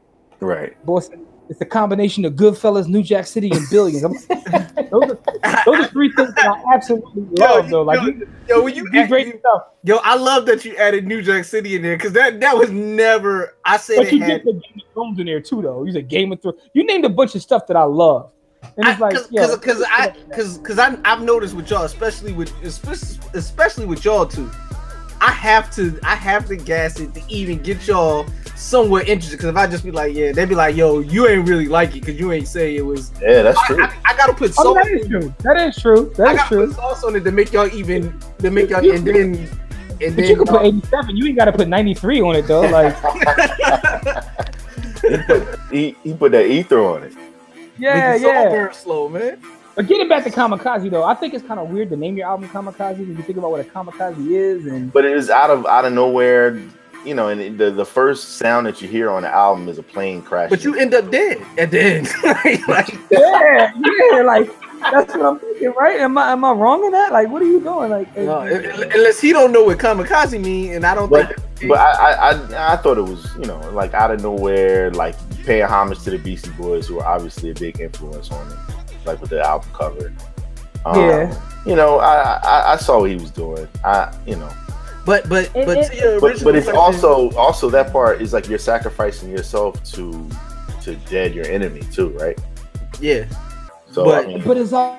Right. Boy, it's- a combination of Goodfellas, New Jack City, and Billions. Like, those, are, those are three things that I absolutely love though. Like, yo, you, yo, when you, great you- stuff, yo, I love that you added New Jack City in there because that that was never. I said but it you had. did put Game of Thrones in there too, though. You said Game of Thrones. You named a bunch of stuff that I love, and it's like, because because I because because I I've noticed with y'all, especially with especially especially with y'all too. I have to I have to gas it to even get y'all somewhat interested. Because if I just be like, yeah, they'd be like, yo, you ain't really like it because you ain't say it was. Yeah, that's I, true. I, I gotta put I mean, sauce. that is true. That is true. That I is gotta true. put sauce on it to make y'all even to make y'all and then and But then you can put y'all- 87. You ain't got to put 93 on it though. Like, he, put, he, he put that ether on it. yeah, Make the soul yeah. burn slow, man. But getting back to Kamikaze though, I think it's kind of weird to name your album Kamikaze when you think about what a Kamikaze is, and But it is out of out of nowhere. You know, and the the first sound that you hear on the album is a plane crash. But you end up dead at the end. like, like, yeah, yeah, like that's what I'm thinking, right? Am I am I wrong in that? Like, what are you doing? Like, no, unless he don't know what kamikaze mean, and I don't but, think. But I, I I I thought it was you know like out of nowhere, like paying homage to the Beastie Boys, who are obviously a big influence on it, like with the album cover. Um, Yeah. You know, I, I I saw what he was doing. I you know. But but but to your But, but it's question- also also that part is like you're sacrificing yourself to to dead your enemy too, right? yeah. So But- I mean, but it's all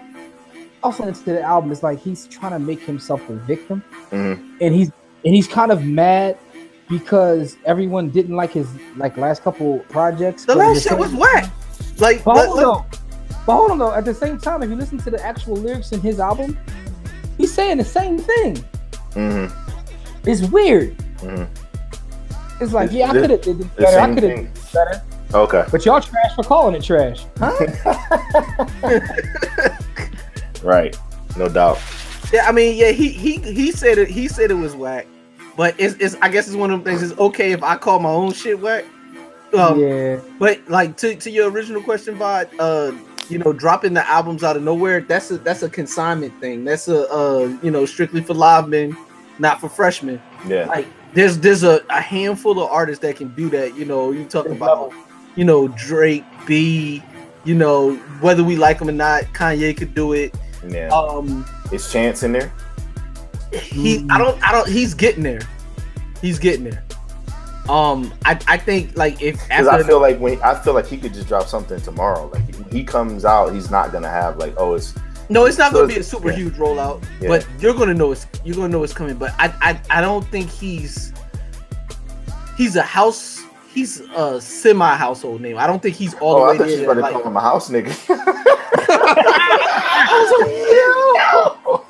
also into the album. It's like he's trying to make himself the victim, mhm. and he's and he's kind of mad because everyone didn't like his like last couple projects. The last shit was whack. Like, But hold let- on, but hold on though. At the same time, if you listen to the actual lyrics in his album, he's saying the same thing. mhm, It's weird. mhm. It's like, The- yeah, I could have did the this better. I could have did this better. okay, But y'all trash for calling it trash. Huh? right, no doubt. Yeah, I mean, yeah, he he he said it. He said it was whack, but it's, it's I guess it's one of them things. It's okay if I call my own shit whack. Um, yeah. But like to, to your original question, Vod, uh, you know, dropping the albums out of nowhere, that's a that's a consignment thing. That's a uh, you know, strictly for live men, not for freshmen. Yeah, Like there's there's a, a handful of artists that can do that. You know, you talk about you know Drake, B, you know whether we like him or not, Kanye could do it. yeah. Um, Is Chance in there? he I don't I don't he's getting there. He's getting there. Um, I I think like if Because I feel like when I feel like he could just drop something tomorrow. Like he comes out, he's not gonna have like, oh, it's No, it's not So going to be a super yeah. huge rollout, Yeah. but you're going to know it's you're going to know it's coming. But I, I I don't think he's he's a house he's a semi household name. I don't think he's all oh, the I way thought you there. was about to like- call him a house nigga. I was Yeah, it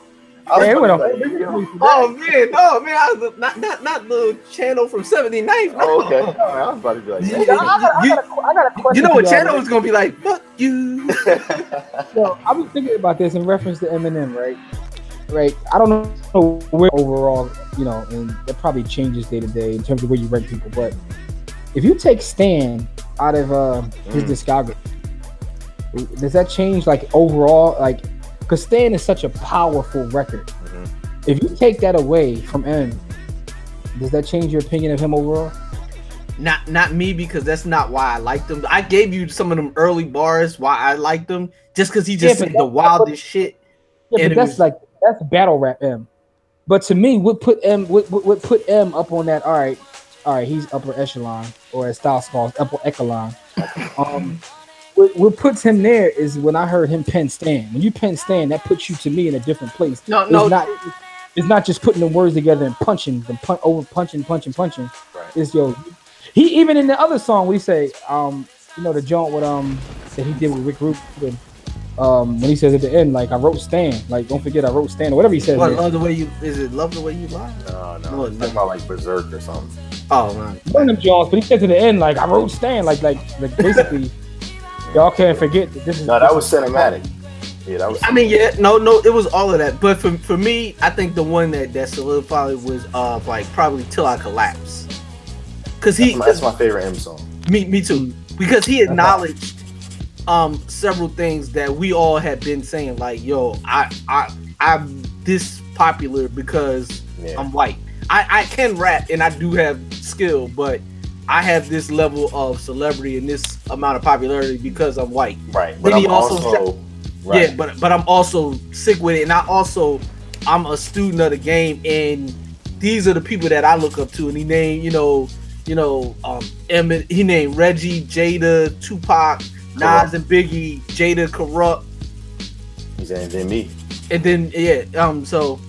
about went to a say, yo. oh man, no man, I was not not not the channel from 79th. No. Oh, okay. All right, I was about to be like, You, yeah. I got, I got, a, I got a question. you know what channel right? is going to be like? Fuck you. Yo, I was thinking about this in reference to Eminem, right? Right. I don't know where overall, you know, and it probably changes day to day in terms of where you rank people. But if you take Stan out of uh, his Mm. discography, does that change like overall? Like, because Stan is such a powerful record. Mhm. If you take that away from M, does that change your opinion of him overall? Not not me because that's not why I liked them. I gave you some of them early bars why I liked them just because he just Yeah, said the wildest shit. Yeah, And but that's was- like that's battle rap M. But to me, what put M what, what, what put M up on that? All right, all right, he's upper echelon, or as Styles calls upper echelon. Um, what, what puts him there is when I heard him pen stand. When you pen stand, that puts you to me in a different place. No, it's no. not. It's not just putting the words together and punching them, pun- over punching, punching, punching. Right. It's yo. He even in the other song we say, um, you know, the joint with um that he did with Rick Rubin. Um, when he says at the end, like I wrote Stan, like don't forget I wrote Stan or whatever he says. What, love the way you is it love the way you lie? No, no. Well, I'm about like Berzerk or something. Oh man. One of them Jones, but he said to the end, like I wrote Stan, like like like basically, y'all can't forget that this is. No, that was cinematic. Yeah, that was. I mean, yeah, no, no, it was all of that. But for, for me, I think the one that that solidified was uh like probably till I collapse. Cause he, that's, my, that's my favorite M song. me, me too. Because he acknowledged um several things that we all had been saying, like, yo, I, I, I'm this popular because Yeah. I'm white. I, I can rap and I do have skill, but I have this level of celebrity and this amount of popularity because I'm white. Right. Then But he I'm also also. right. Yeah, but but I'm also sick with it, and I also I'm a student of the game, and these are the people that I look up to. And he named, you know, you know, um, Emmett. He named Reggie, Jada, Tupac, Kurupt. Nas, and Biggie, Jada, Kurupt, He's saying then me. and then yeah, um, so.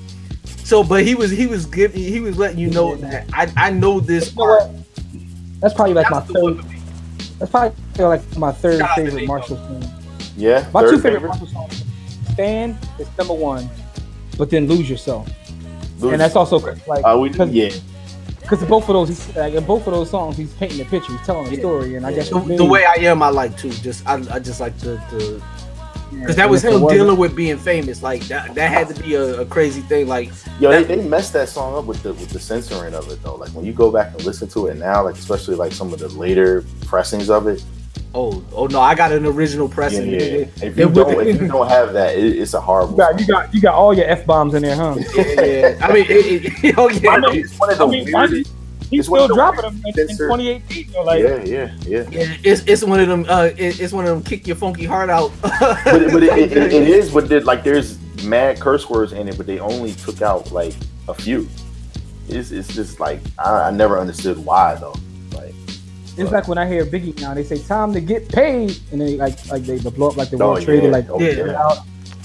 So, but he was he was giving he was letting you know that I, I know this You know? That's probably like my That's the one third. for me. That's probably like my third Shout favorite Marshall song. Yeah. My third two favorite Marshall songs, Stan is number one, but then Lose Yourself, Lose- and that's also like Uh, we because yeah. both of those he's, like in both of those songs he's painting a picture, he's telling a story, and I guess the, the way I am, I like to just I, I just like to, to because that was him dealing with being famous. Like that, that had to be a, a crazy thing. Like Yo, that, they, they messed that song up with the with the censoring of it though. Like when you go back and listen to it now, like especially like some of the later pressings of it. Oh, oh no, I got an original pressing. Yeah, yeah. If you don't, it- if you don't have that, it, it's a horrible. You got you got you got all your f bombs in there, huh? yeah, yeah. I mean, it, it, oh yeah. I mean, It's one of the I mean, weirdest- did- he's it's still dropping them in, in censored- 2018. Though, like, yeah, yeah, yeah. Yeah, it's, it's one of them. Uh, it, it's one of them kick your funky heart out. but it, but it, it, it is. But there- like, there's mad curse words in it, but they only took out like a few. It's it's just like I, I never understood why though. Like, It's like when I hear Biggie now, they say time to get paid, and then like like they, they blow up like the Oh, World Trade, like Oh, yeah. yeah.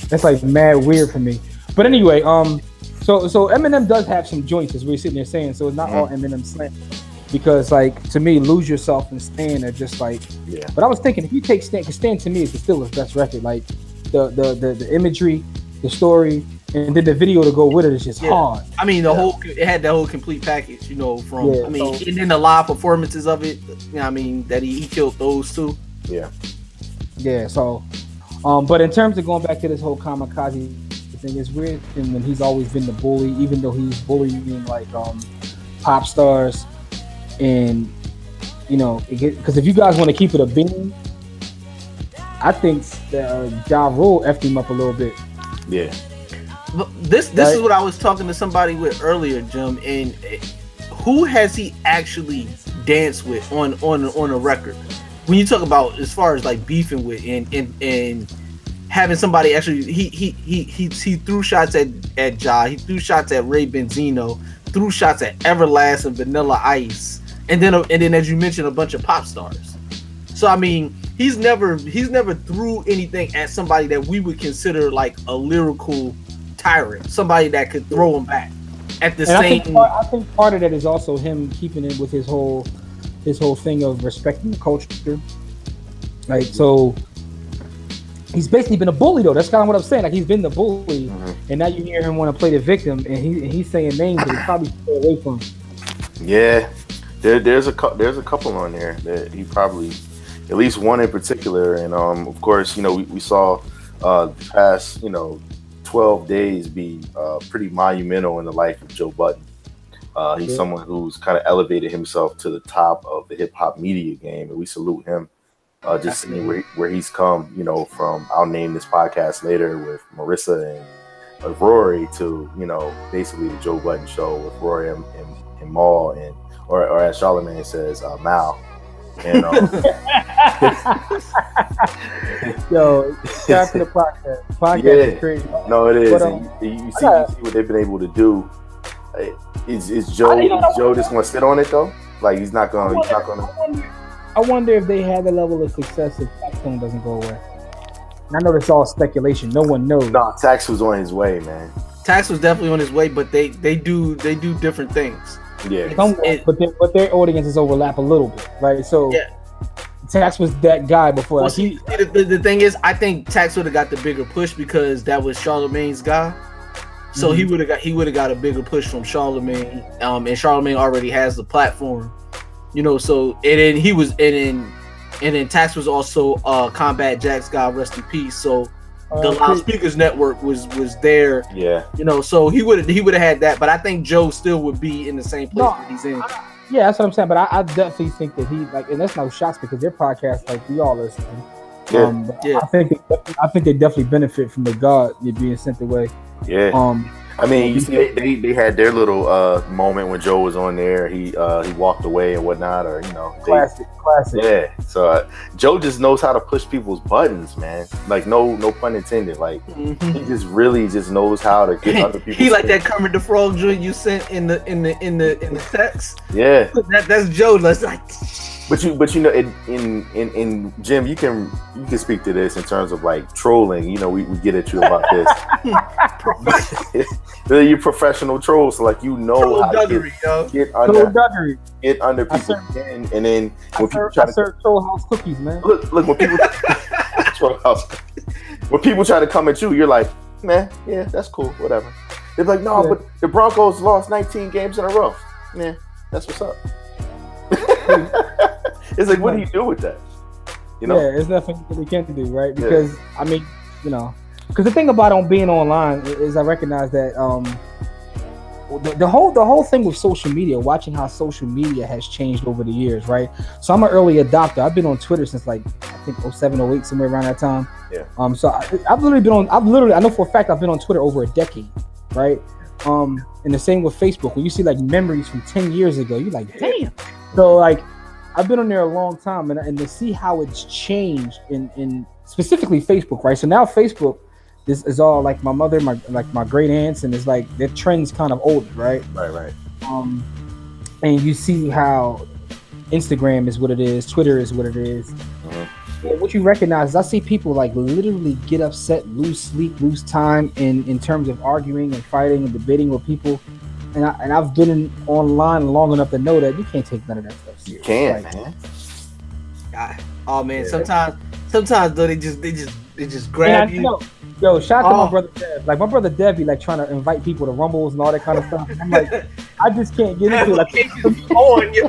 That's like mad weird for me. But anyway, um, so so Eminem does have some joints, as we're sitting there saying. So it's not all Mm-hmm. Eminem slant, because like to me, lose yourself and Stan are just like. yeah, But I was thinking if you take Stan, because Stan to me is still his best record. Like the the the, the imagery, the story, and then the video to go with it is just Yeah. hard. I mean, the whole it had the whole complete package. You know, from Yeah, I mean, so- and then the live performances of it. You know, I mean, that he, he killed those too. yeah. Yeah, so um but in terms of going back to this whole kamikaze thing, it's weird and when he's always been the bully, even though he's bullying like um pop stars and you know, because if you guys want to keep it a bean, I think that uh, Ja Rule effed him up a little bit. Yeah. But This this is what I was talking to somebody with earlier, Jim. And eh, who has he actually danced with on on on a record? When you talk about as far as like beefing with and and and having somebody actually he he he he, he threw shots at at Ja, he threw shots at Ray Benzino, threw shots at Everlast and Vanilla Ice, and then uh, and then as you mentioned a bunch of pop stars. So I mean, he's never he's never threw anything at somebody that we would consider like a lyrical tyrant, somebody that could throw him back. At the and I same think, part, I think part of that is also him keeping it with his whole his whole thing of respecting the culture. Like so he's basically been a bully though. That's kind of what I'm saying. Like he's been the bully, Mm-hmm. and now you hear him want to play the victim, and he and he's saying names that he probably stay away from. Yeah, there, there's a there's a couple on there that he probably, at least one in particular, and um, of course, you know, we, we saw uh, the past, you know, 12 days be uh, pretty monumental in the life of Joe Budden. Uh, he's Yeah. someone who's kind of elevated himself to the top of the hip hop media game, and we salute him. Uh, just seeing where, where he's come, you know, from I'll name this podcast later with Marissa and uh, Rory to, you know, basically the Joe Budden show with Rory and, and, and Maul and or, or as Charlemagne says, uh, Mal. And um, Yo, shout out the podcast. Podcast yeah, is crazy. no, it is. But, and um, you, you see, gotta- you see what they've been able to do. Is, is Joe I- you know, is Joe just going to sit on it though? Like he's not going. to He's not going to. I wonder, if they had the level of success if Taxstone doesn't go away. And I know that's all speculation. No one knows. No, Tax was on his way, man. Tax was definitely on his way, but they they do they do different things. Yeah, Somewhat, it- but their, but their audiences overlap a little bit, right? So Yeah. Tax was that guy before. Well, Like see, he, the, the, the thing is, I think Tax would have got the bigger push because that was Charlemagne's guy. So he would have got he would have got a bigger push from Charlemagne. Um, and Charlemagne already has the platform, you know. So and then he was and then and then Tax was also uh Combat Jack's guy, rest in peace. So the Uh, loudspeakers network was was there, yeah. you know. So he would he would have had that, but I think Joe still would be in the same place No, that he's in. yeah, that's what I'm saying. But I, I definitely think that he like, and that's no shots because their podcast, like we all listen. Yeah. Um, Yeah. I think they, I think they definitely benefit from the God being sent away. Yeah. Um, I mean, you see, they, they, they had their little uh moment when Joe was on there. He uh he walked away and whatnot, or you know, they- classic, classic. yeah. So uh, Joe just knows how to push people's buttons, man. Like no no pun intended. Like he just really just knows how to get other people. he like that Kermit the Frog joint you sent in the in the in the in the text. Yeah. That that's Joe. That's like But you, but you know, in in in, in Jim, you can you can speak to this in terms of like trolling. You know, we, we get at you about this. You're professional trolls, so like you know troll how to duggery, yo. get, get under duggery. get under I people's skin, and then I when people serve, try I to serve troll house cookies, man. look look when people Troll house. when people try to come at you, you're like, man, yeah, that's cool, whatever. They're like, no, Yeah. but the Broncos lost 19 games in a row. Man, that's what's up. it's like, what do you do with that? You know? Yeah, there's nothing that we can do, right? Because I mean, you know, because the thing about on being online is I recognize that um, the, the whole the whole thing with social media, watching how social media has changed over the years, right? So I'm an early adopter. I've been on Twitter since like I think 07, 08, somewhere around that time. Yeah. Um. So I, I've literally been on. I've literally. I know for a fact I've been on Twitter over a decade, right? Um. And the same with Facebook. When you see like memories from 10 years ago, you're like, damn. So like, I've been on there a long time, and, and to see how it's changed in in specifically Facebook, right? So now Facebook this is all like my mother, my like my great aunts, and it's like their trends kind of old, right? Right, right. Um, and you see how Instagram is what it is, Twitter is what it is. Uh-huh. And what you recognize is I see people like literally get upset, lose sleep, lose time in in terms of arguing and fighting and debating with people. And I and I've been in, online long enough to know that you can't take none of that stuff serious. Can't, Like, man. I- oh man, Yeah. sometimes sometimes though they just they just they just And grab I you. know- Yo, shout out to Oh. my brother Dev. Like my brother Dev be like trying to invite people to rumbles and all that kind of stuff. I'm like, I just can't get into it. Like on, yo.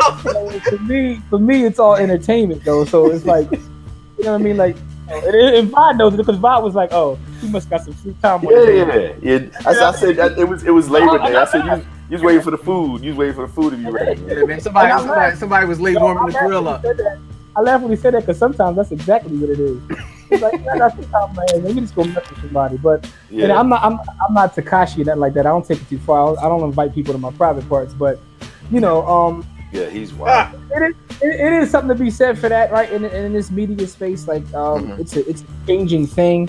for me, for me, it's all entertainment though. So it's like, you know what I mean? Like, and, and Vod knows it because Vod was like, oh, he must got some free time. on Yeah, yeah, yeah. I, I said that it was it was Labor oh, Day. I said you, you was waiting for the food. You was waiting for the food to be ready. Yeah, man, somebody, somebody, somebody was late warming the grill up. I laugh when he said that because sometimes that's exactly what it is. It's like, I got some time, man. Let me just go mess with somebody. But Yeah. and I'm not, I'm, I'm not Tekashi or nothing like that. I don't take it too far. I don't, invite people to my private parts. But you know, um, Yeah, he's wild. it is, it, it is something to be said for that, right? In, in this media space, like um, Mhm. it's a it's a changing thing.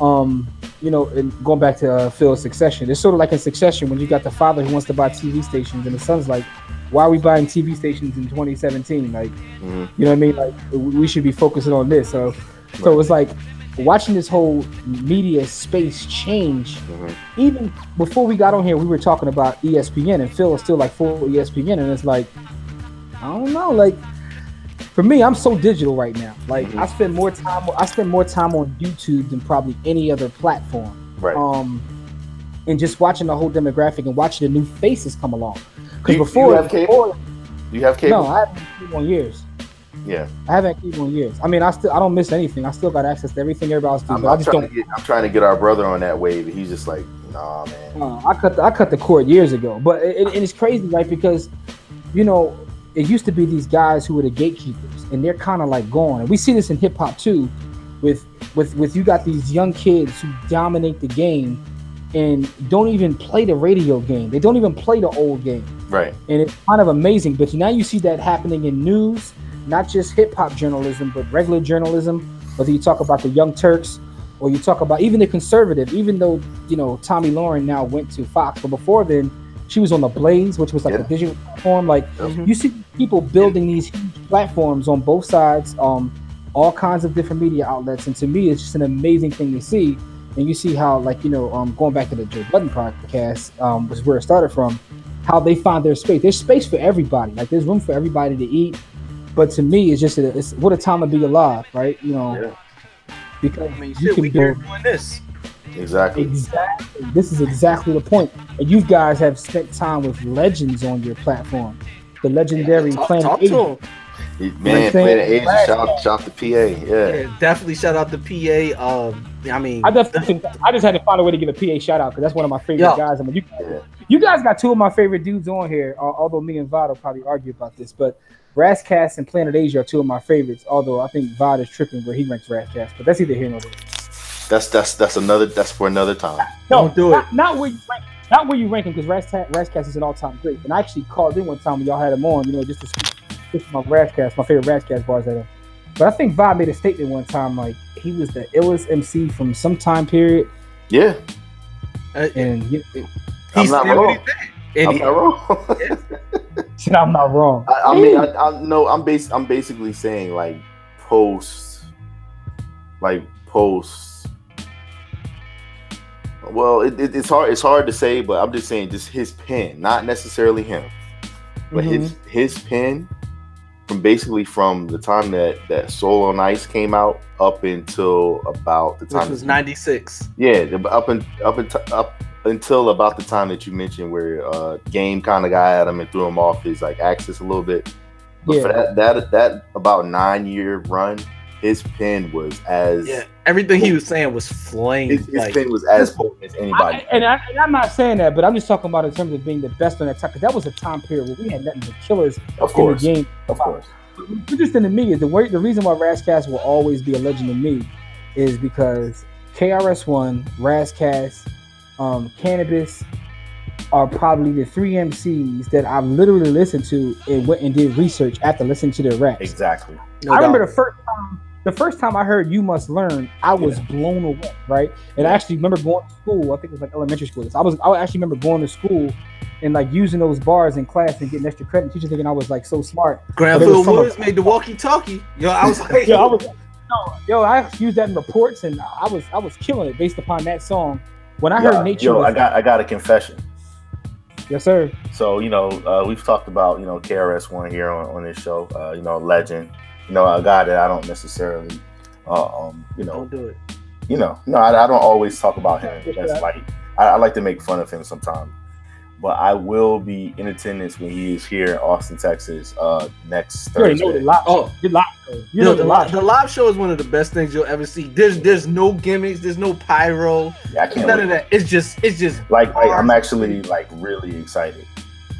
Um, you know, and going back to uh, Phil's Succession, it's sort of like in Succession when you got the father who wants to buy TV stations, and the son's like, "Why are we buying TV stations in 2017? Like, Mhm. you know what I mean? Like, we should be focusing on this." So, so it's like watching this whole media space change. Mhm. Even before we got on here, we were talking about ESPN, and Phil is still like full ESPN, and it's like, I don't know, like for me, I'm so digital right now. Like Mm-hmm. I spend more time. I spend more time on YouTube than probably any other platform. Right. Um, and just watching the whole demographic and watching the new faces come along. Because before, you have cable? before- Do you have cable? no, I haven't cable in years. yeah. I haven't cable in years. I mean, I still I don't miss anything. I still got access to everything everybody else does. I'm, I I'm just trying don't. to get I'm trying to get our brother on that wave, and he's just like, nah, man. Uh, I cut the, I cut the cord years ago, but it, it, and it's crazy, right? Because you know it used to be these guys who were the gatekeepers, and they're kind of like gone. And we see this in hip hop too, with with with you got these young kids who dominate the game and don't even play the radio game. They don't even play the old game, Right. and it's kind of amazing. But now you see that happening in news, not just hip hop journalism, but regular journalism. Whether you talk about the Young Turks or you talk about even the conservative, even though you know Tomi Lahren now went to Fox, but before then she was on the Blaze, which was like a digital platform. Like Mhm. you see people building these huge platforms on both sides, um, all kinds of different media outlets, and to me, it's just an amazing thing to see. And you see how, like you know, um, going back to the Joe Budden podcast, um, was where it started from. How they find their space. There's space for everybody. Like there's room for everybody to eat. But to me, it's just a, it's what a time to be alive, right? You know, Yeah. because I mean, you can we here build doing this. Exactly. exactly. This is exactly the point. And you guys have spent time with legends on your platform. The legendary Talk, Planet talk Eight. to him. Man, saying? Planet Asia, shout out, shout out to PA. Yeah. Yeah, definitely shout out to PA. Um, I mean, I definitely I just had to find a way to give a PA shout out because that's one of my favorite Yo. guys. I mean, you, Yeah. you guys got two of my favorite dudes on here. al- Although me and Vod will probably argue about this, but Rass Kass and Planet Asia are two of my favorites. Although I think Vod is tripping where he ranks Rass Kass, but that's either here nor there. That's that's that's another that's for another time. No, Don't do not, Not where you rank, not where you rank him because Rass Kass, Rascast is an all-time great. And I actually called in one time when y'all had him on, you know, just to speak just my Rass Kass, my favorite Rass Kass bars at him. But I think Vod made a statement one time like he was the illest MC from some time period, Yeah. uh, and you I'm he's not still what wrong. And I'm he- not wrong. said I'm not wrong. I, I mean, I, I no, I'm bas- I'm basically saying like post, like post. Well, it, it, it's hard. It's hard to say, but I'm just saying, just his pen, not necessarily him, but his Mm-hmm. his pen, from basically from the time that that Soul on Ice came out up until about the which time was '96. yeah, up and up and up until about the time that you mentioned where uh game kind of got at him and threw him off his like axis a little bit. But for Yeah. that that that about nine year run, his pen was as Yeah, everything he was saying was flame. his, his like, pen was as potent as anybody. I, and, I, and I'm not saying that, but I'm just talking about in terms of being the best on that time. Because that was a time period where we had nothing but killers Of course. in the game. of course. What's interesting to me is the way, the reason why Rass Kass will always be a legend to me is because KRS One, Rass Kass, um, Canibus are probably the three MCs that I've literally listened to and went and did research after listening to their raps. Exactly. no I remember the first time the first time I heard "You Must Learn," I was blown away, right? And I actually remember going to school. I think it was like elementary school. I was I actually remember going to school and like using those bars in class and getting extra credit. Teacher thinking I was like so smart. But it Granville was Woods made the walkie-talkie. Yo, I was like, Yo, I was no, yo, I used that in reports and I was I was killing it based upon that song. When I heard Nature, yo, was, I got I got a confession. yes sir. So you know, uh, we've talked about you know KRS One here on, on this show. Uh, you know, legend. You know, a guy that I don't necessarily, uh, um, you know, don't do it. you know, no, I, I don't always talk about him. That's like I, I like to make fun of him sometimes. But I will be in attendance when he is here in Austin, Texas, uh, next You already know the Thursday. live. Oh. the live. You You know know, the the, live. the live show is one of the best things you'll ever see. There's there's no gimmicks, there's no pyro, Yeah, I can't none wait. of that. It's just it's just Like, like I'm actually like really excited.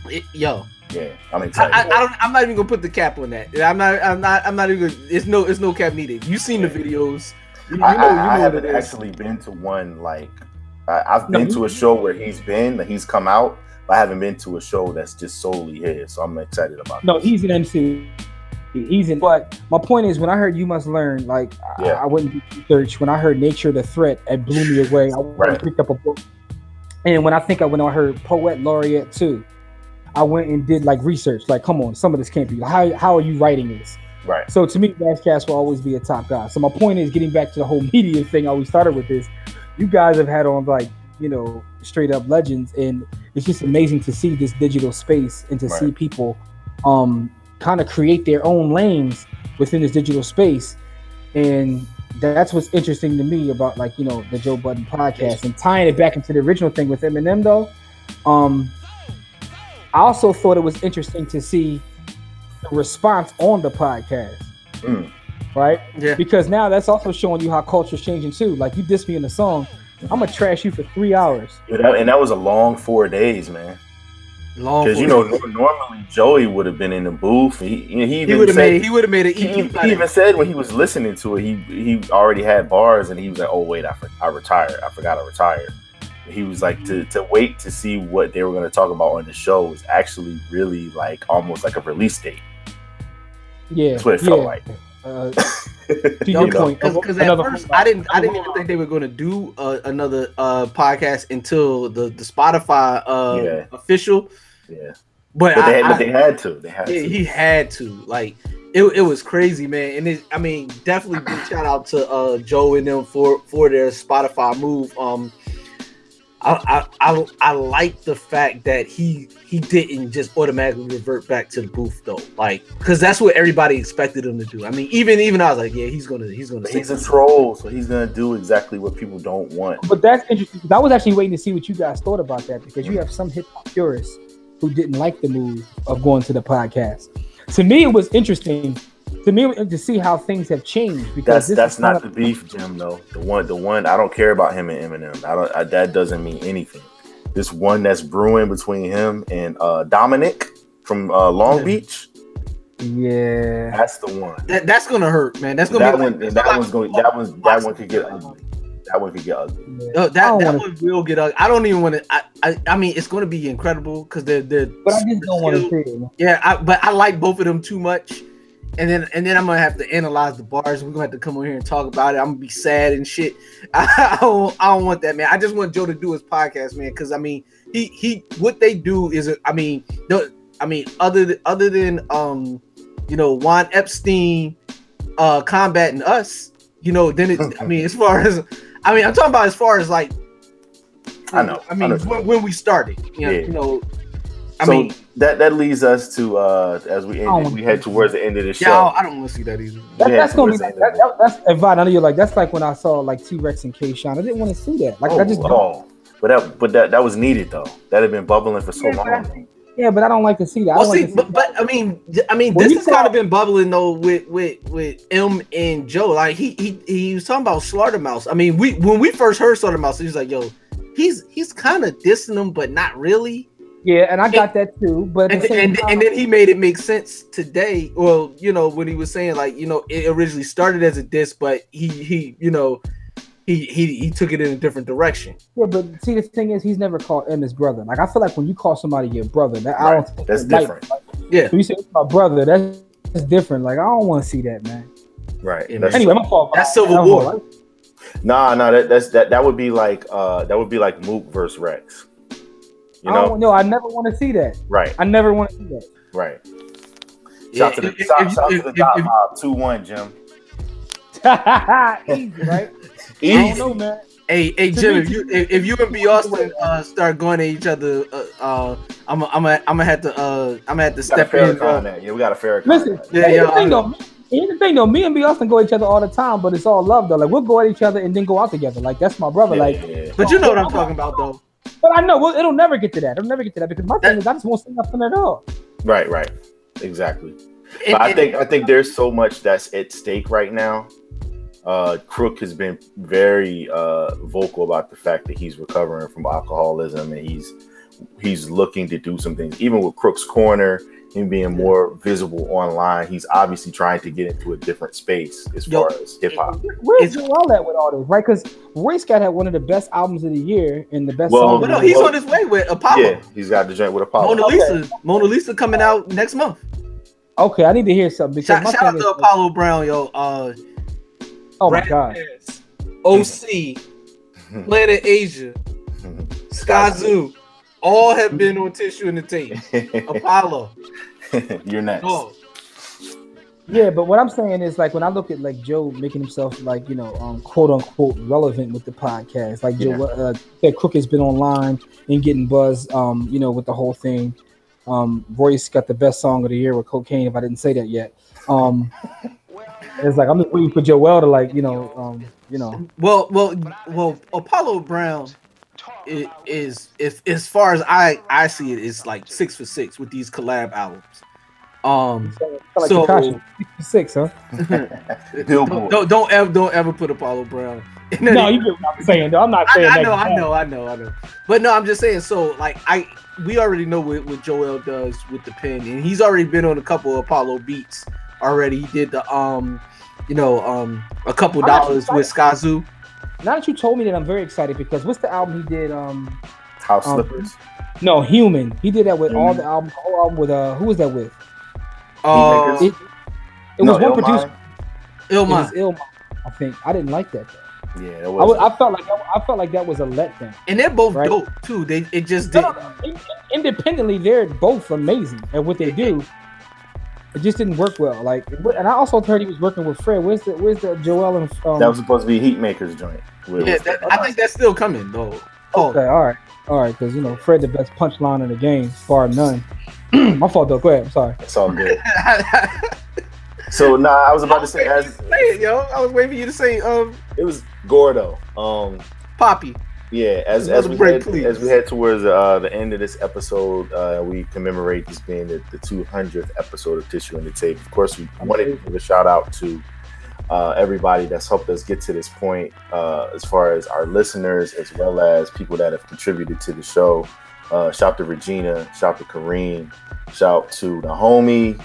it, yo. Yeah, I'm excited. I, I don't. I'm not even gonna put the cap on that. I'm not. I'm not. I'm not even. Gonna, it's no. It's no cap needed. You've seen the videos. You, you I, know. I, you know I haven't it is. actually been to one like I, I've No, been to a show where he's been, that he's come out, but I haven't been to a show that's just solely his. So I'm excited about. No, this. he's an MC. He's in. But my point is, when I heard "You Must Learn," like I- Yeah. I, went and did research. When I heard "Nature the Threat," it blew me away. I Right. and picked up a book. And when I think I when I heard "Poet Laureate" too, I went and did like research. Like, come on, some of this can't be. How how are you writing this? right. So to me, Rass Kass will always be a top guy. So my point is, getting back to the whole media thing, I always started with this. You guys have had on like you know straight up legends, and it's just amazing to see this digital space and to see people um kind of create their own lanes within this digital space, and that's what's interesting to me about like you know the Joe Budden podcast and tying it back into the original thing with Eminem though. Um, I also thought it was interesting to see the response on the podcast Mm. right? Yeah. Because now that's also showing you how culture's changing too. Like you diss me in the song, I'm gonna trash you for three hours. Yeah, that- and that was a long four days, man. Long. Because you know, normally Joey would have been in the booth. He he he even would have made. He would have made an he, EP. he even said when he was listening to it, he he already had bars, and he was like, "Oh wait, I, for, I retired. I forgot I retired." He was like to to wait to see what they were going to talk about on the show was actually really like almost like a release date. Yeah, That's what it yeah. felt like. Uh, to your point, Because at another- first I didn't I didn't even think they were going to do uh, another uh, podcast until the the Spotify uh, Yeah. official. Yeah, But, but I, they, I- but they had to. They had yeah, to. he had to like it, it was crazy, man. And it, I mean, definitely big shout out to uh, Joe and them for for their Spotify move. Um, I I, I, I like the fact that he he didn't just automatically revert back to the booth though, like because that's what everybody expected him to do. I mean, even even I was like, yeah, he's gonna he's gonna he's a something. troll, so he's gonna do exactly what people don't want. But that's interesting. I was actually waiting to see what you guys thought about that because you mm-hmm. have some hip hop purists who didn't like the move of going to the podcast. To me, it was interesting. To me, to see how things have changed because That's that's is kind not of- the beef, Jim. Though the one, the one I don't care about him and Eminem. I don't. I, that doesn't mean anything. This one that's brewing between him and uh, Dominic from uh, Long Beach. Yeah, that's the one. That, that's gonna hurt, man. That's gonna that be one. like, that one's going. That one's that one could get ugly. That one could get ugly. No, that, that one will get ugly. I don't even want to. I, I I mean, it's going to be incredible because they're they're. But I just don't want to say it. Yeah, I, but I like both of them too much, and then and then I'm gonna have to analyze the bars. We're gonna have to come on here and talk about it. I'm gonna be sad and shit. I, don't I don't want that, man. I just want Joe to do his podcast, man. Because I mean, he he what they do is, I mean, the, I mean, other than, other than um, you know, Juan Epstein, uh, combating us, you know, then it, I mean, as far as I mean, I'm talking about as far as like I know. I mean, when, when we started, you know, Yeah. you know I so mean- that that leads us to uh as we Oh, end, we head towards the end of the show. yeah, I don't want to see that either. That, that's gonna be towards like, that, that, that's and Vaughn, I know you're like that's like when I saw like T Rex and K Shine. I didn't want to see that. Like oh, I just oh. but that but that that was needed though. That had been bubbling for so long. Yeah, but I don't like to see that. I Well, don't see, like to see but, but I mean, I mean, When this has kind of been bubbling though with with with M and Joe. Like he he he was talking about Slaughterhouse. I mean, we when we first heard Slaughterhouse, he was like, "Yo, he's he's kind of dissing him, but not really." Yeah, and I got that too. But And, the and, time, and then he made it make sense today. Well, you know, when he was saying like, you know, it originally started as a diss, but he he you know he he he took it in a different direction. yeah, but see, the thing is, he's never called M his brother. Like I feel like when you call somebody your brother, that I don't. think That's like- different. Yeah. When you say it's my brother, that's, that's different. Like I don't want to see that, man. Right. Yeah, That's- Anyway, my fault. That's I- Civil I don't War. know. Nah, nah, that, that's that. That would be like uh, that would be like Mook versus Rex. You I know, don't, no, I never want to see that. right, I never want to see that. right. Yeah, Shout to the if- shout, if- shout if- to the if- dot if- mob two one, Jim. Easy, right? I don't know, man. Hey, hey, Jim, if you if, if you and B Austin uh, start going at each other, uh, uh, I'm I'm I'm gonna have to uh, I'm gonna have to We got a step in. Farrakhan Uh. Yeah, we got a Farrakhan. Listen, Yeah, here's yeah, the thing though. Here's the thing though. Me and B Austin go at each other all the time, but it's all love though. Like we'll go at each other and then go out together. Like that's my brother. Yeah, like, yeah. but you know what I'm talking about, though. But I know well, it'll never get to that. It'll never get to that because my thing is I just won't say nothing at all. Right, right, exactly. And- But I and- think I think there's so much that's at stake right now. Uh, Crook has been very uh, vocal about the fact that he's recovering from alcoholism and he's he's looking to do some things. Even with Crook's Corner, him being more visible online, he's obviously trying to get into a different space as Yo, far as hip hop. Where's Joell at with all this, right? Because Roy Scott had one of the best albums of the year and the best Well, song. But no, he's year. on his way with Apollo. Yeah, he's got the joint with Apollo. Mona Lisa, Mona Lisa coming out next month. Okay, I need to hear something because Shout, my shout out thing to is, Apollo Brown, yo. Uh, oh my Rat god, Pass, OC, Planet Asia, Skyzoo, all have been on tissue in the tape. Apollo, You're next. oh, yeah. But what I'm saying is like when I look at like Joe making himself like you know um, quote unquote relevant with the podcast, like Joe uh, that Crook has been online and getting buzz, um, you know, with the whole thing. Um, Royce got the best song of the year with cocaine. If I didn't say that yet, um, it's like I'm just waiting for Joell to like you know, um, you know. well, well, well. Apollo Brown i- is, is as far as I I see it, is like six for six with these collab albums. Um, Like so Tekashi, 66, huh? don't, don't don't ever don't ever put Apollo Brown. in No, you get what I'm saying. Though. I'm not I, saying I that. know, I know, I know, I know. But no, I'm just saying. So, like, I we already know what, what Joell does with the pen, and he's already been on a couple of Apollo beats already. He did the um, you know, um, a couple dollars with Skyzoo. Now that you told me that, I'm very excited because what's the album he did? Um, House um, Slippers. no, Human. He did that with all Mhm. the album, whole album with uh, who was that with? Uh, It, it No, was one Illmind? producer. It Illmind. Illmind, I think. I didn't like that. Though. Yeah, that I, was. was, I felt like I felt like that was a letdown. and they're both Right. dope too. They it just No, did. no, no. Independently, they're both amazing at what they do. It just didn't work well. Like, and I also heard he was working with Fred. Where's the Where's the Joell and um, that was supposed to be Heatmaker's joint. with- Yeah, that, I think that's still coming though. Oh, Okay, all right, all right, because you know Fred the best punchline in the game, bar none. My fault though. Go ahead. I'm sorry. It's all good. So nah, I was about to say as say it, yo. I was waiting for you to say um, it was Gordo. Um, Poppy. Yeah, as as we break, head, please. as we head towards uh, the end of this episode, uh, we commemorate this being the, the 200th episode of Tissue and the Tape. Of course, we wanted to give a shout out to uh, everybody that's helped us get to this point, uh, as far as our listeners, as well as people that have contributed to the show. Uh, shout to Regina, shout to Kareem, shout to the homie,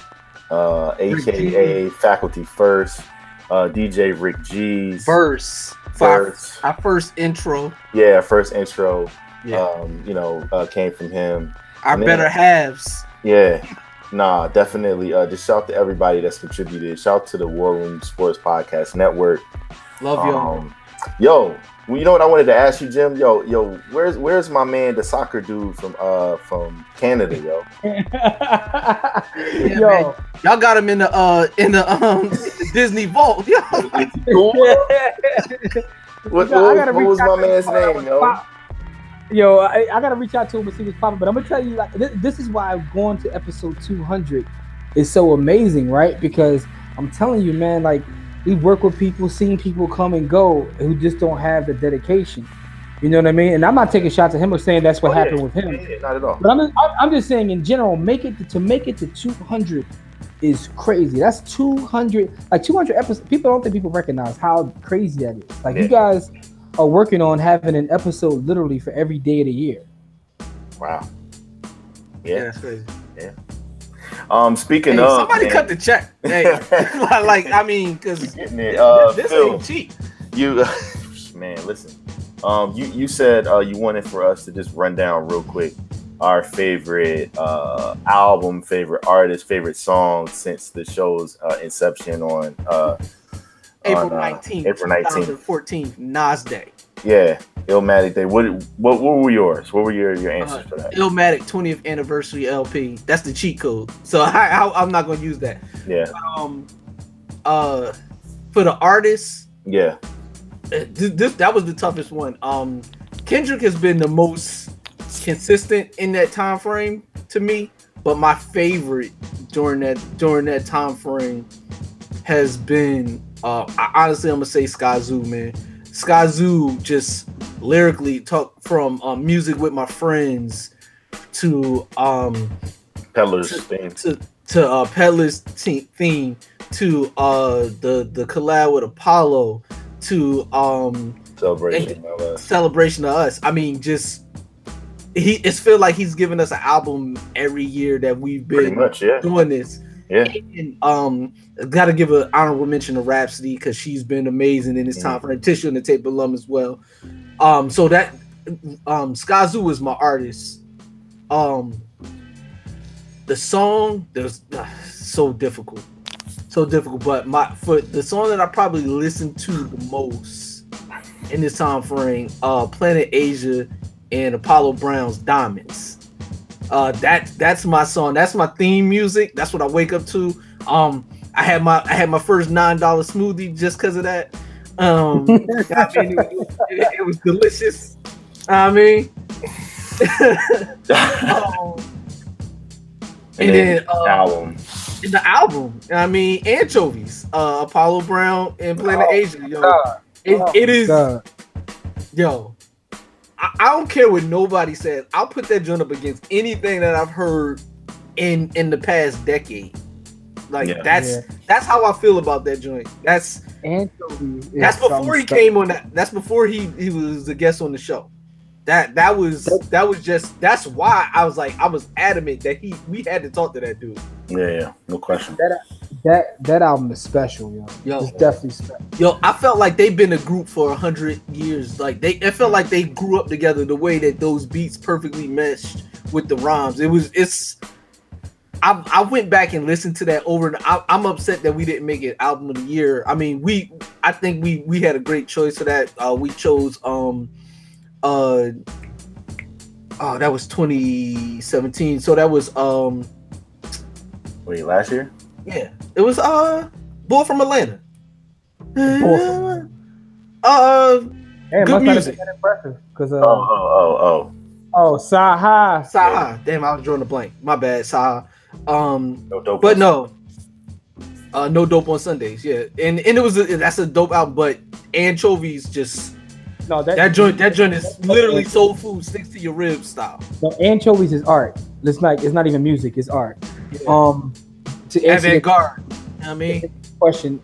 uh, aka Faculty First, uh, DJ Rick G's Verse. Our, our first intro. Yeah, first intro, Yeah. um, you know, uh, came from him. Our And then- better halves. Yeah, nah, definitely. Uh, just shout to everybody that's contributed. Shout to the War Room Sports Podcast Network. Love y'all. Um, yo, well, you know what I wanted to ask you, Jim? Yo, yo, where's where's my man, the soccer dude from uh from Canada, yo? Yeah, Yo. man. Y'all got him in the uh in the um Disney vault. Yo. What, Yo, I what, gotta what reach was out my to man's him. name, yo? Yo, I, I gotta reach out to him and see what's popping. But I'm gonna tell you, like, this, this is why going to episode 200 is so amazing, right? Because I'm telling you, man, like, we work with people, seeing people come and go who just don't have the dedication. You know what I mean? And I'm not taking shots at him or saying that's what Oh, yeah. happened with him. Yeah, yeah, not at all. But I'm, I'm I'm just saying in general, make it to, to make it to 200 is crazy. That's 200, like 200 episodes. People don't think people recognize how crazy that is. Like Yeah. you guys are working on having an episode literally for every day of the year. Wow. Yeah, Yeah. that's crazy. Um, speaking Hey, of somebody man, cut the check. Hey, like I mean, because uh, this Phil, ain't cheap. you man, listen. Um, you you said uh, you wanted for us to just run down real quick our favorite uh, album, favorite artist, favorite song since the show's uh, inception on uh, April uh, nineteenth, April nineteenth. 2014, Nas Day. Yeah, Illmatic Day. What, what what were yours? What were your your answers Uh, for that? Illmatic 20th anniversary LP. That's the cheat code. So I, I, I'm not gonna use that. Yeah, Um, uh, for the artists, yeah, uh, this, this that was the toughest one. Um, Kendrick has been the most consistent in that time frame to me, but my favorite during that during that time frame has been uh I, honestly I'm gonna say Skyzoo, man. Skyzoo just lyrically talk from um, music with my friends to um Peddler's to, theme. to to uh Peddler's te- theme to uh the the collab with Apollo to um Celebration. of us. celebration of us. I mean, just he it's feel like he's giving us an album every year that we've been much, yeah, doing this. Yeah. And um, got to give an honorable mention to Rapsody because she's been amazing in this time for tissue and the tape alum as well. Um, so that um, is my artist. Um, the song there's uh, so difficult, so difficult. But my for the song that I probably listen to the most in this time frame, uh, Planet Asia and Apollo Brown's Diamonds. Uh, that that's my song. That's my theme music. That's what I wake up to. Um, I had my I had my first nine dollar smoothie just because of that. Um, I mean, it, it- it was delicious. I mean, um, and then uh, album. in the album, I mean, anchovies, uh, Apollo Brown and Planet Asia. Yo, it, it is God. yo. I, I don't care what nobody says. I'll put that joint up against anything that I've heard in in the past decade. Like Yeah. that's Yeah. that's how I feel about that joint. That's Anchovy is that's before he something came on that. That's before he he was a guest on the show. That that was that was just that's why I was like I was adamant that he we had to talk to that dude. Yeah, yeah, no question. That that that album is special, yo. Yo. It's definitely special. Yo, I felt like they've been a group for a hundred years. Like they, it felt like they grew up together. The way that those beats perfectly meshed with the rhymes, it was. It's. I, I went back and listened to that over, and I, I'm upset that we didn't make it album of the year. I mean, we, I think we we had a great choice for that. Uh, we chose um, uh, oh, that was 2017. So that was um, Wait, last year? yeah, it was uh, Boy from Atlanta. Boy Uh, Hey, Good must not have music. been that impressive. Cause uh, Oh, oh, oh, oh, Saha. Saha. Damn, I was drawing a blank. My bad, Saha. Um, oh. No dope. but no, uh, no dope on Sundays. Yeah, and and it was a, that's a dope album. But anchovies just No, that, that joint that joint is literally soul food sticks to your ribs style. No, anchovies is art. It's not. It's not even music. It's art. Um, to answer Avant garde. I mean, question,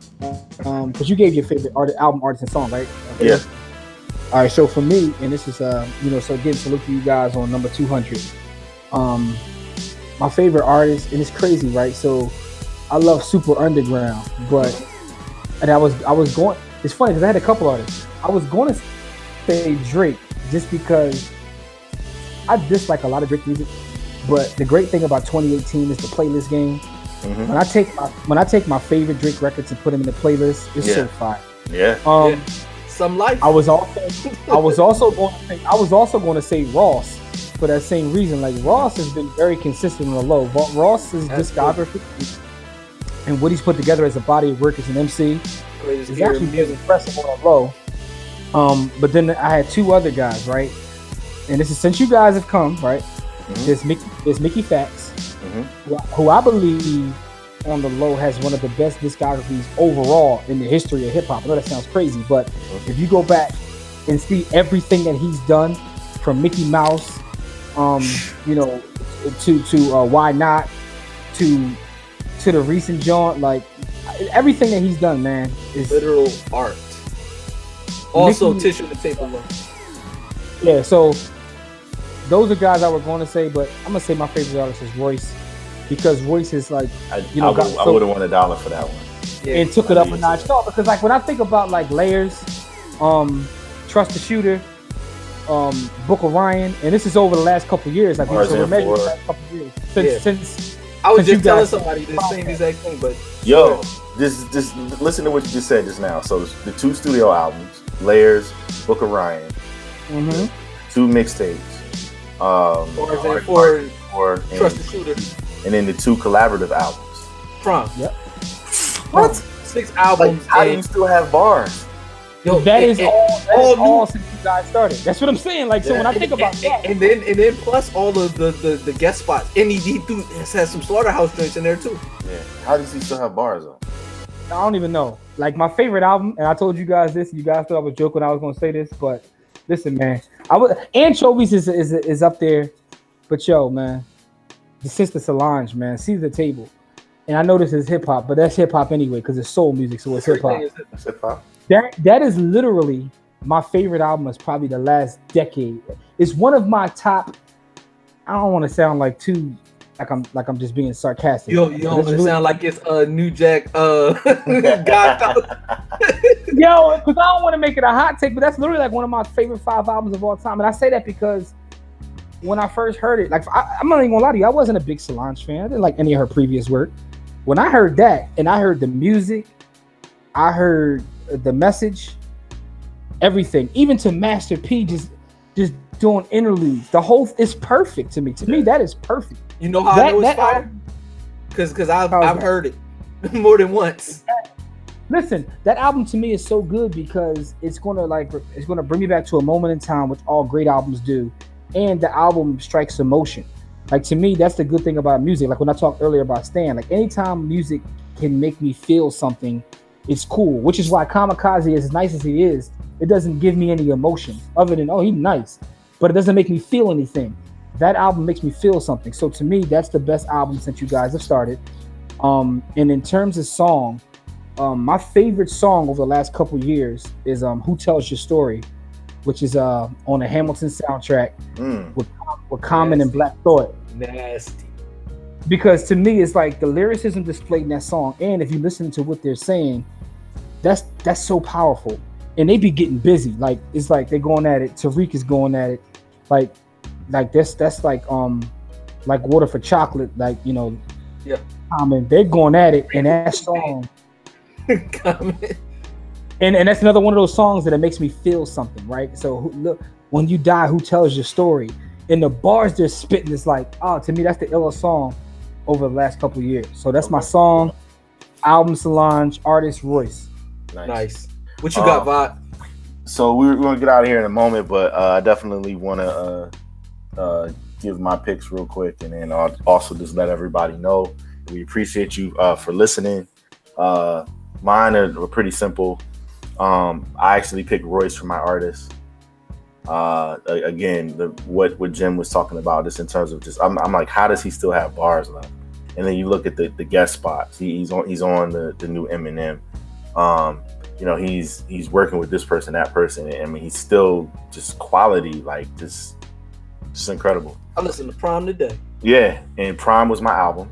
um, because you gave your favorite art, album, artist, and song, right? Yeah. All right. So for me, and this is, uh, you know, so again, to look for you guys on number two hundred. Um, my favorite artist, and it's crazy, right? So I love Super Underground, but and I was I was going. It's funny because I had a couple artists. I was going to say Drake just because I dislike a lot of Drake music. But the great thing about 2018 is the playlist game. Mhm. When I take my when I take my favorite Drake records and put them in the playlist, it's so Yeah. fire. Yeah. Um, some life. I was also I was also going to say, I was also going to say Ross for that same reason. Like Ross has been very consistent on the low. Ro- Ross's That's discography and what he's put together as a body of work as an MC Greatest is actually of very impressive on the low. Um, but then I had two other guys, right? And this is since you guys have come, right? Mhm. There's Mickey, there's Mickey Factz, Mhm. who, who I believe on the low has one of the best discographies overall in the history of hip hop. I know that sounds crazy, but if you go back and see everything that he's done from Mickey Mouse, um, you know, to to uh, why not to to the recent jaunt, like everything that he's done, man, is literal art. Also, Mickey- tissue to tape alone. Yeah, so those are guys I was going to say, but I'm gonna say my favorite artist is Royce because Royce is like I, you know I, would, got I so- would have won a dollar for that one. and took it up a notch. No, because like when I think about like layers, um, Trust the Shooter, um, Book of Ryan, and this is over the last couple of years. Like Mars so we're and measuring the last couple of years since Yeah. since. I was since just telling somebody the same exact thing, but Yo, just just listen to what you just said just now. So the two studio albums, Layers, Book of Ryan, Mhm. two mixtapes, um, Mars and Art- Four, Four, and, Trust the Shooter, and then the two collaborative albums. PRhyme. Yep. What? Six albums. Like, how do you still have bars? Yo, That and- is and- all. That is all all new- since you guys started. That's what I'm saying. Like so, when I think about and, that, and then and then plus all of the the, the guest spots. NED too has some slaughterhouse joints in there too. Yeah. How does he still have bars though? I don't even know. Like my favorite album, and I told you guys this. You guys thought I was joking. I was gonna say this, but listen, man. I was anchovies is is is up there, but yo, man, the sister Solange, man, see the table. And I know this is hip hop, but that's hip hop anyway because it's soul music, so it's hip hop. Hip hop. That that is literally my favorite album. Is probably the last decade. It's one of my top. I don't want to sound like too like I'm like I'm just being sarcastic. Yo, yo, it really- sound like it's uh New Jack uh. Yo, because I don't want to make it a hot take, but that's literally like one of my favorite five albums of all time. And I say that because when I first heard it, like I, I'm not even gonna lie to you, I wasn't a big Solange fan. I didn't like any of her previous work. When I heard that, and I heard the music, I heard the message, everything, even to Master P, just just doing interludes. The whole it's perfect to me. To me, that is perfect. You know how I That- know it's fire? Cause cause I've I've heard it more than once. Listen, that album to me is so good because it's gonna like it's gonna bring me back to a moment in time, which all great albums do, and the album strikes emotion. Like to me, that's the good thing about music. Like when I talked earlier about Stan, like anytime music can make me feel something, it's cool. Which is why Kamikaze, as nice as he is, it doesn't give me any emotion other than oh he's nice, but it doesn't make me feel anything. That album makes me feel something. So to me, that's the best album since you guys have started. Um, and in terms of song, um, my favorite song over the last couple years is um, "Who Tells Your Story," which is uh, on the Hamilton soundtrack Mm. with with Common and Black Thought. Nasty. Because to me, it's like the lyricism displayed in that song, and if you listen to what they're saying, that's that's so powerful. And they be getting busy. Like it's like they're going at it. Tariq is going at it. Like like this that's like um like water for chocolate. Like you know, Yeah. Common. They're going at it, and that song. Common. and and that's another one of those songs that it makes me feel something, right? So who, look, when you die, who tells your story? And the bars they're spitting is like, oh, to me that's the illest song over the last couple of years. So that's my song, album Solange, artist Royce. Nice. Nice. What you got, Um, Vod? So we're, we're gonna get out of here in a moment, but uh, I definitely want to uh, uh, give my picks real quick, and then I'll also just let everybody know we appreciate you uh, for listening. Uh, mine are, are pretty simple. Um, I actually picked Royce for my artist. Uh, again, the, what what Jim was talking about, just in terms of just, I'm, I'm like, how does he still have bars left? And then you look at the, the guest spots. He, he's on he's on the, the new Eminem. Um, you know, he's he's working with this person, that person. and I mean, he's still just quality, like just just incredible. I listened to PRhyme today. Yeah, and PRhyme was my album.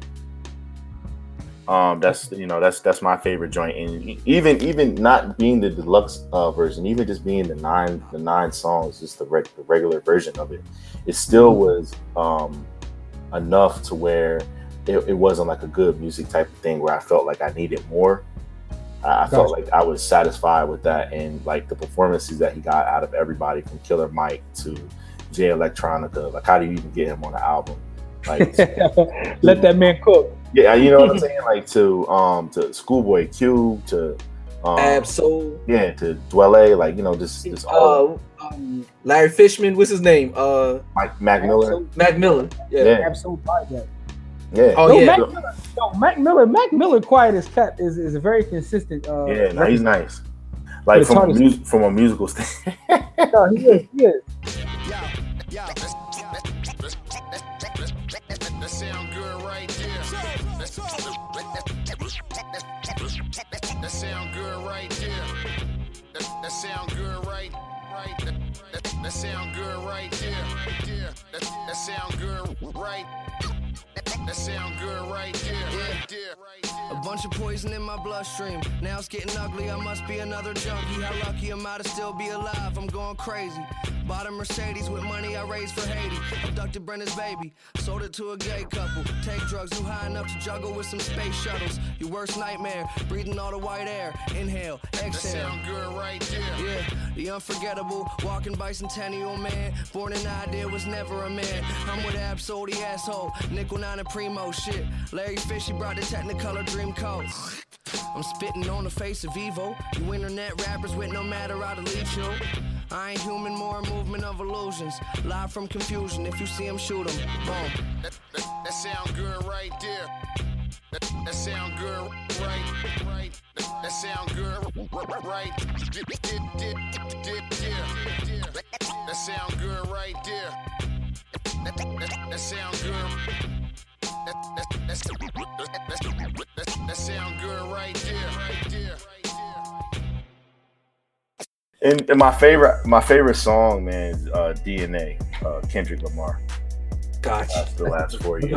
Um, that's you know that's that's my favorite joint, and even even not being the deluxe uh, version, even just being the nine the nine songs, just the, reg- the regular version of it, it still was um enough to where it, it wasn't like a good music type of thing where I felt like I needed more. I, I felt like I was satisfied with that, and like the performances that he got out of everybody from Killer Mike to Jay Electronica. Like, how do you even get him on the album? Like, Let that man cook. yeah, you know what I'm saying? Like to um to Schoolboy Q to um Ab-Soul. yeah to Dwele, like you know just just all Uh, um, Larry Fisherman. What's his name? Uh, Mike Mac Miller. Mac Miller. Yeah. Yeah. Absolute project. Yeah. Oh Yo, yeah. Mac Miller, yo, Mac Miller, Mac Miller, quiet as cat is, is a very consistent. Uh, Yeah, no, he's nice. Like from a, Tony- mus- from a musical standpoint. No, he is. He is. That sound good right there. That sound good right there. That, sound good right, right. That, that, that sound good right there. there. That, that sound good right. That sound good right there. Right there. A bunch of poison in my bloodstream. Now it's getting ugly. I must be another junkie. How lucky am I to still be alive? I'm going crazy. Bought a Mercedes with money I raised for Haiti. Abducted Brenda's baby. Sold it to a gay couple. Take drugs too high enough to juggle with some space shuttles. Your worst nightmare. Breathing all the white air. Inhale, exhale. That sound good right there. Yeah, the unforgettable, walking bicentennial man. Born an idea was never a man. I'm with Ab-Soul, the asshole. Nickel nine and primo oh, shit. Larry Fishy brought the Technicolor dream coat. I'm spitting on the face of evil. You internet rappers with no matter how to lead you. I ain't human, more a movement of illusions. Live from confusion. If you see him, shoot him. Boom. That, that, that sound good right there. That, that sound good right, right. That, that sound good right. Dip, dip, dip, dip, dip, dip. That sound good right there. That, that, that sound good. That, sound good right there, right there. And, and my favorite, my favorite song, man, is uh, DNA, uh, Kendrick Lamar. Gotcha. That's the last four years.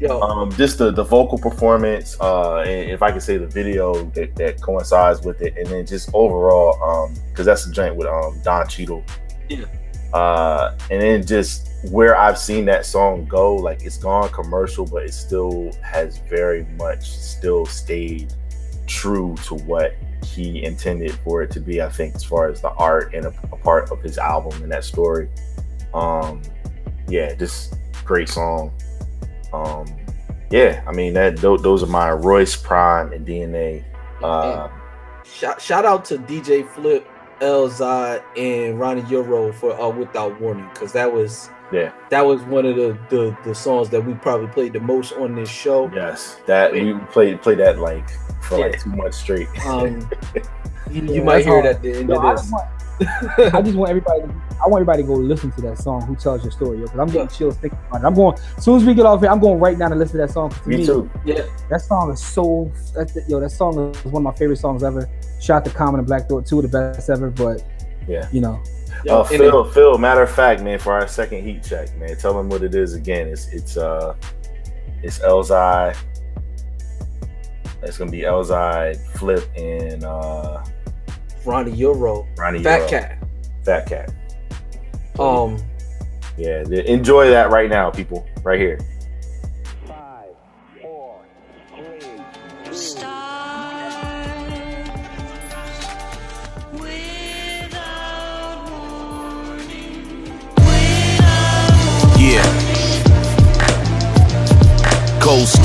Yo, Um, just the, the vocal performance, uh, and if I could say the video that, that coincides with it, and then just overall, um, because that's the joint with um Don Cheadle. Yeah. Uh, and then just where I've seen that song go, like it's gone commercial, but it still has very much still stayed true to what he intended for it to be. I think as far as the art and a, a part of his album and that story. Um, yeah, just great song. Um, yeah, I mean that tho- those are my Royce PRhyme and DNA. Uh, shout, shout out to DJ Flip, Elzhi, and Ronnie Euro for uh, Without Warning because that was yeah, that was one of the, the the songs that we probably played the most on this show. yes, that we played played that like for Yeah. like two months straight. Um, you, you Yeah, might that's hear it at the end Yo, I of just this. want, I just want everybody. To, I want everybody to go listen to that song. Who tells your story? Because I'm getting chills thinking about it. I'm going. As soon as we get off here, I'm going right down and listen to that song. to Me too. Yeah, That song is so. That's the, yo, that song is one of my favorite songs ever. Shout out to Common and Black Thought, two of the best ever. But Yeah. you know, Yo, uh, and Phil, Phil. Matter of fact, man, for our second heat check, man, tell them what it is again. It's it's uh it's Elzhi. It's gonna be Elzhi, Flip, and uh Ronnie Euro, Ronnie. Fat Euro. Cat. Fat Cat. Um, Yeah, enjoy that right now, people. Right here.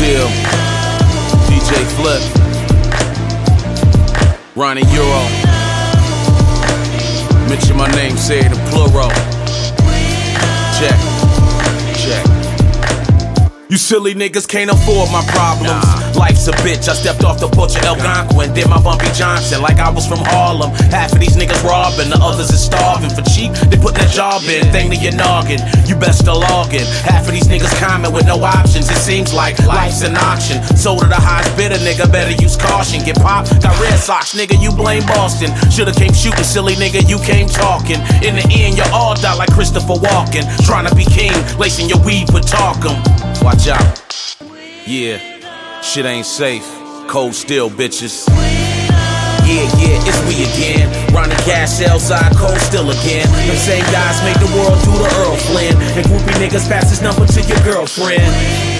Steel. DJ Flip. Ronnie Euro. Mention my name, say it in plural. Check. Check. You silly niggas can't afford my problems. Life's a bitch. I stepped off the porch of Algonquin, did my Bumpy Johnson like I was from Harlem. Half of these niggas robbing, the others is starving for cheap. They put that job in, thing to your noggin. You best to log in. Half of these niggas comment with no options. It seems like life's an auction. Sold to the highest bidder, nigga. Better use caution. Get popped, got red socks, nigga. You blame Boston. Shoulda came shooting, silly nigga. You came talking. In the end, you all die like Christopher Walken. Trying to be king, lacing your weed with talcum. Watch out. Yeah, shit ain't safe. Cold steel, bitches. Yeah, yeah, it's we again. Ronnie Cash, outside, cold still again. Them same guys make the world do the Errol Flynn. And groupie niggas pass this number to your girlfriend.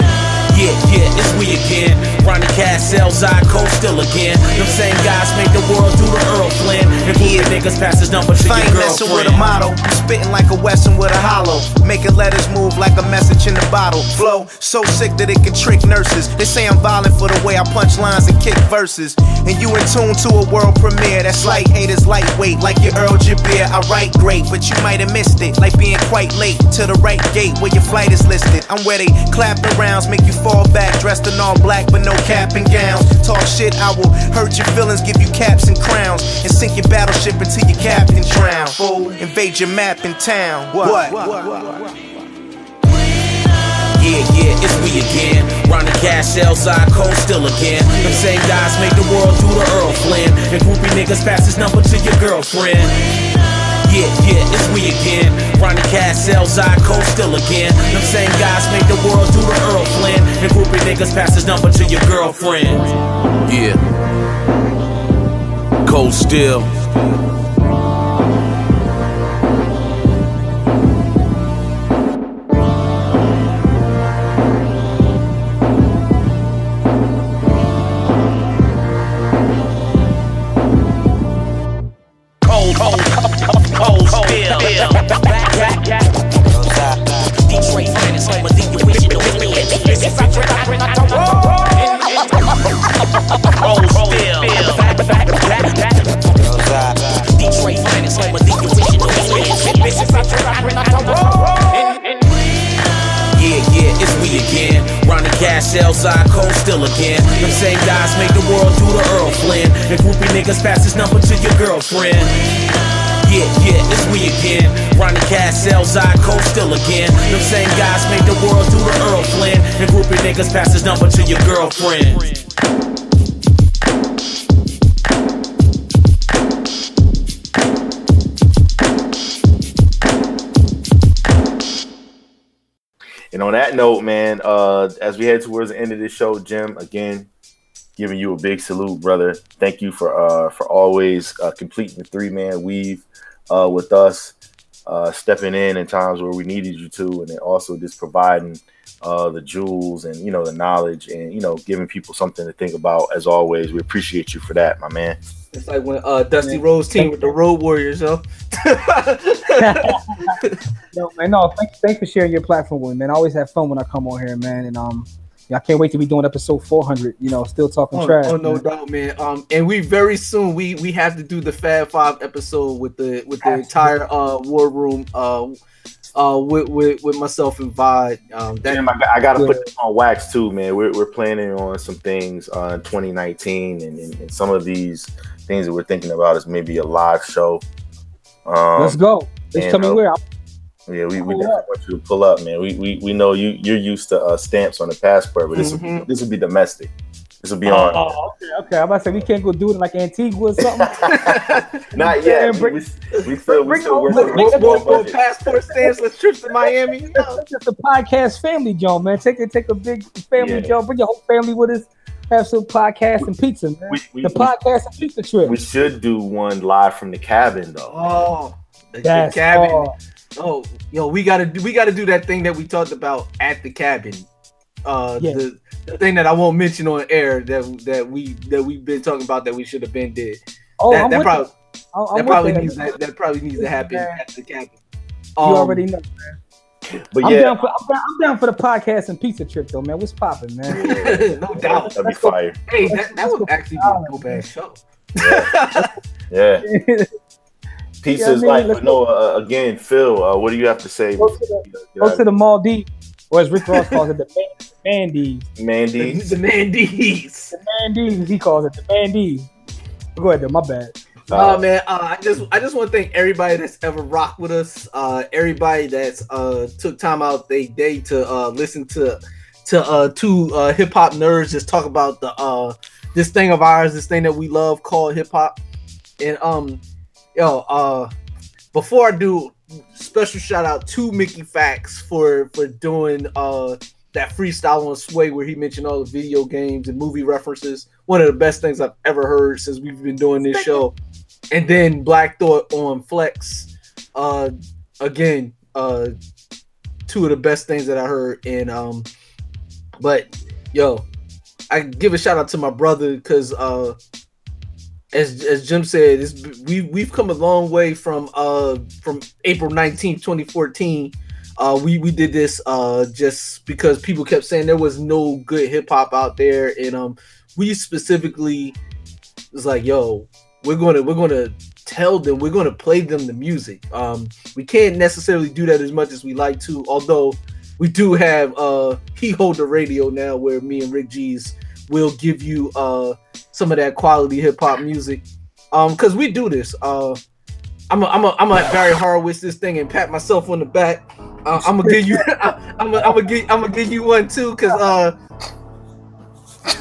Yeah, yeah, it's we again. Ronnie outside, cold still again. Them same guys make the world do the Errol Flynn. And groupie niggas pass this number to If your messing with a model, I'm spitting like a western with a hollow. Making letters move like a message in the bottle. Flow so sick that it can trick nurses. They say I'm violent for the way I punch lines and kick verses. And you in tune to a world premiere. That's like haters lightweight, like your Earl Jabir. I write great, but you might have missed it. Like being quite late to the right gate where your flight is listed. I'm where they clap the rounds, make you fall back, dressed in all black but no cap and gowns. Talk shit, I will hurt your feelings, give you caps and crowns, and sink your battleship until your captain drown. Fool, invade your map in town. What? Yeah, yeah, it's we again. Ronnie Cash, outside cold still again. Them same guys make the world do the Errol Flynn. And groupie niggas pass his number to your girlfriend. Yeah, yeah, it's we again. Ronnie outside cold still again. Them same guys make the world do the Errol Flynn. And groupie niggas pass his number to your girlfriend. Yeah. Cold still. Outside cold still again. Them same guys make the world do the Errol Flynn. And groupie niggas pass his number to your girlfriend. Yeah, yeah, it's we again. Ronnie Cash, outside cold still again. Them same guys make the world do the Errol Flynn. And groupie niggas pass his number to your girlfriend. That note, man, uh, as we head towards the end of this show, Jim, again, giving you a big salute, brother. Thank you for uh, for always uh, completing the three man weave uh, with us, uh, stepping in in times where we needed you to, and then also just providing uh, the jewels and you know the knowledge and you know giving people something to think about. As always, we appreciate you for that, my man. It's like when uh, Dusty Rhodes team with the Road Warriors, yo. No, man, no, thanks, thanks for sharing your platform with me, man. I always have fun when I come on here, man. And um, I can't wait to be doing episode 400. You know, still talking Oh, trash. oh, no man. doubt, man. Um, and we very soon we we have to do the Fab Five episode with the with the entire uh war room uh uh with with, with myself and Vod. Um, that Jim, I, got- I got to put this on wax too, man. We're, we're planning on some things uh, in 2019, and, and, and some of these things that we're thinking about is maybe a live show. Um, Let's go. Just and, tell me uh, where. Yeah, we, we definitely want you to pull up, man. We we, we know you you're used to uh, stamps on the passport, but this will Mhm. be, this will be domestic. This will be on. oh, okay, okay. I'm about to say we can't go do it in like Antigua or something. Not yet. Bring- we, we still we still working bring- on bring- the bring- budget. passport stamps, let's trips to Miami. It's just a podcast family, Joe, man. Take a take a big family, Yeah. Joe. Bring your whole family with us. Have some podcast and pizza, man. we- the we- podcast and pizza trip. We should do one live from the cabin though. Oh, the, the cabin. hard. Oh, yo, we gotta do we gotta do that thing that we talked about at the cabin. Uh, Yeah. the, the thing that I won't mention on air that that we that we've been talking about that we should have been did. Oh, that, I'm that with probably that. I'm- I'm that probably needs that, that probably needs to happen Man. at the cabin. You Um, already know, man. But I'm yeah, down for I'm down, I'm down for the podcast and pizza trip though, man. What's popping, man? no doubt. that'd be fire. Hey, that, that would actually be a dope ass show. Yeah, pizza is Yeah, I like. mean, let's But no, uh, again, Phil, uh, what do you have to say? Go to the, go to the Maldives, or as Rick Ross calls it, the Man- Mandies. Mandy's. The Mandy's. The Mandies, he calls it the Mandies. Go ahead, though. My bad. Oh man, uh, I just I just want to thank everybody that's ever rocked with us. Uh, everybody that's uh took time out they day to uh listen to to uh two uh hip hop nerds just talk about the uh this thing of ours, this thing that we love called hip hop. And um, yo, uh, before I do, special shout out to Mickey Factz for for doing uh that freestyle on Sway where he mentioned all the video games and movie references. One of the best things I've ever heard since we've been doing this show. And then Black Thought on Flex. Uh again, uh two of the best things that I heard. And um but yo, I give a shout out to my brother because uh as as Jim said, we we've come a long way from uh from April 19th, 2014. Uh we we did this uh just because people kept saying there was no good hip hop out there and um we specifically was like, yo, we're gonna we're gonna tell them we're gonna play them the music. Um we can't necessarily do that as much as we like to, although we do have uh he hold the radio now where me and Rick G's will give you uh some of that quality hip hop music. Um, because we do this. Uh I'm a, I'm a, I'm a Barry Horowitz this thing and pat myself on the back. Uh, I'm gonna give you I'm gonna I'm gonna give I'm gonna give you one too because uh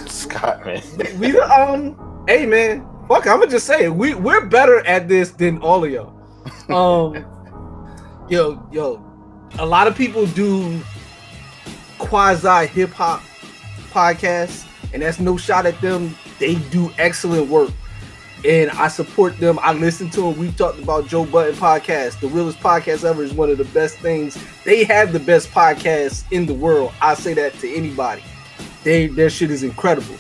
Scott man. we um hey man fuck I'm gonna just say it. we we're better at this than all of y'all. Um yo yo a lot of people do quasi hip hop podcasts and that's no shot at them. They do excellent work and I support them. I listen to them. We've talked about Joe Budden podcast. The realest podcast ever is one of the best things. They have the best podcast in the world. I say that to anybody. They their shit is incredible.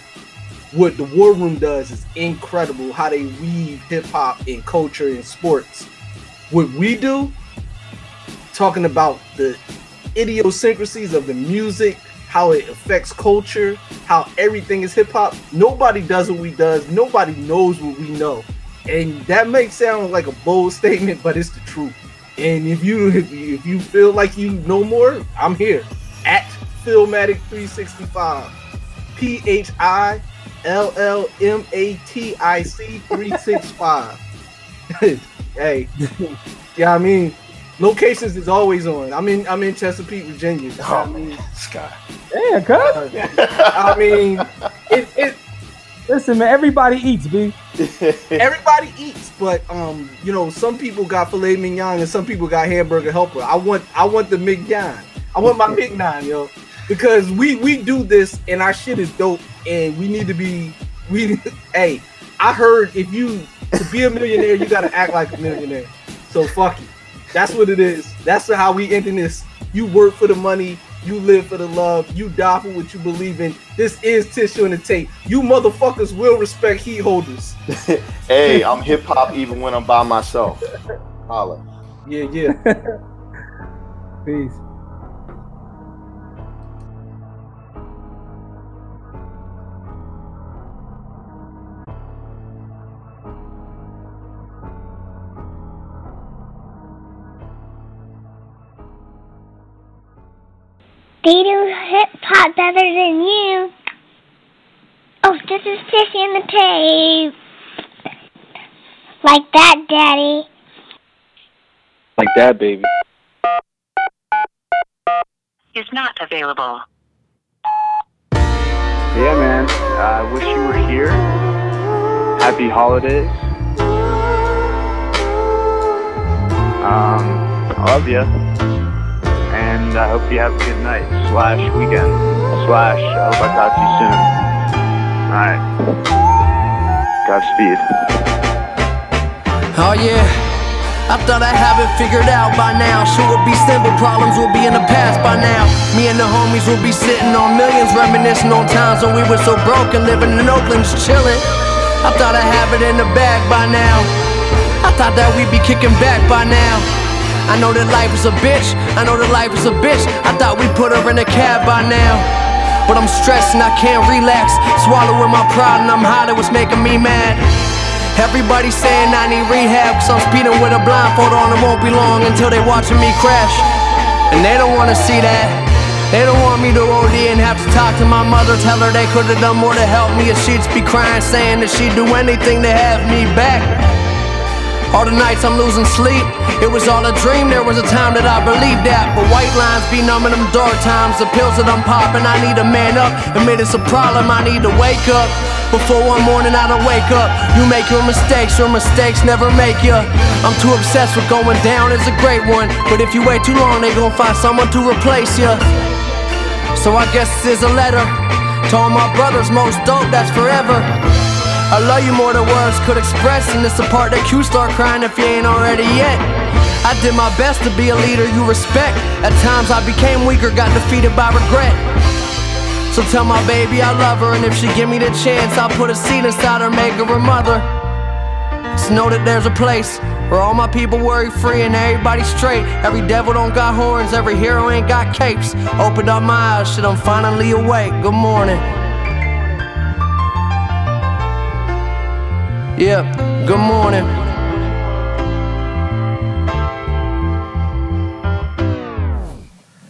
What the War Room does is incredible. How they weave hip hop and culture and sports. What we do, talking about the idiosyncrasies of the music, how it affects culture, how everything is hip hop. Nobody does what we does. Nobody knows what we know, and that may sound like a bold statement, but it's the truth. And if you if you, if you feel like you know more, I'm here at Phillmatic 365. P H I L L M A T I C 365. hey, yeah, I mean, locations is always on. I'm in I'm in Chesapeake, Virginia. What I oh, mean, Scott. Yeah, cuz. I mean, it, it Listen, man, everybody eats, B. everybody eats, but um, you know, some people got filet mignon and some people got hamburger helper. I want I want the mignon. I want my mignon, yo. Because we we do this and our shit is dope and we need to be we hey, I heard if you to be a millionaire, you gotta act like a millionaire. So fuck it. That's what it is. That's how we ending this. You work for the money, you live for the love, you die for what you believe in. This is tissue and the tape. You motherfuckers will respect heat holders. hey, I'm hip hop even when I'm by myself. Holla. Yeah, yeah. Peace. They do hip hop better than you. Oh, this is Tissy in the tape. Like that, Daddy. Like that, baby. is not available. Yeah, man. I wish you were here. Happy holidays. Um, I love you. And I hope you have a good night slash weekend slash I hope I talk to you soon. Alright. Godspeed. Oh yeah. I thought I have it figured out by now. Sure would be simple, problems will be in the past by now. Me and the homies will be sitting on millions, reminiscing on times when we were so broken, living in Oakland, just chilling. I thought I have it in the bag by now. I thought that we'd be kicking back by now. I know that life is a bitch. I know that life is a bitch. I thought we put her in a cab by now. But I'm stressed and I can't relax. Swallowing my pride and I'm hot, it was making me mad. Everybody saying I need rehab Cause I'm speeding with a blindfold on It won't be long until they watching me crash And they don't wanna see that They don't want me to OD and have to talk to my mother Tell her they could've done more to help me If she'd be crying saying that she'd do anything to have me back all the nights I'm losing sleep, it was all a dream. There was a time that I believed that. But white lines be numbing them dark times. The pills that I'm popping, I need to man up. Admit it's a problem, I need to wake up. Before one morning I don't wake up. You make your mistakes, your mistakes never make you. I'm too obsessed with going down as a great one. But if you wait too long, they gon' find someone to replace you. So I guess this is a letter to all my brothers, most dope, that's forever. I love you more than words could express, and it's the part that you start crying if you ain't already yet. I did my best to be a leader you respect. At times I became weaker, got defeated by regret. So tell my baby I love her, and if she give me the chance, I'll put a seed inside her, make her a mother. Just know that there's a place where all my people worry free and everybody straight. Every devil don't got horns, every hero ain't got capes. Opened up my eyes, shit, I'm finally awake. Good morning. Yeah, good morning.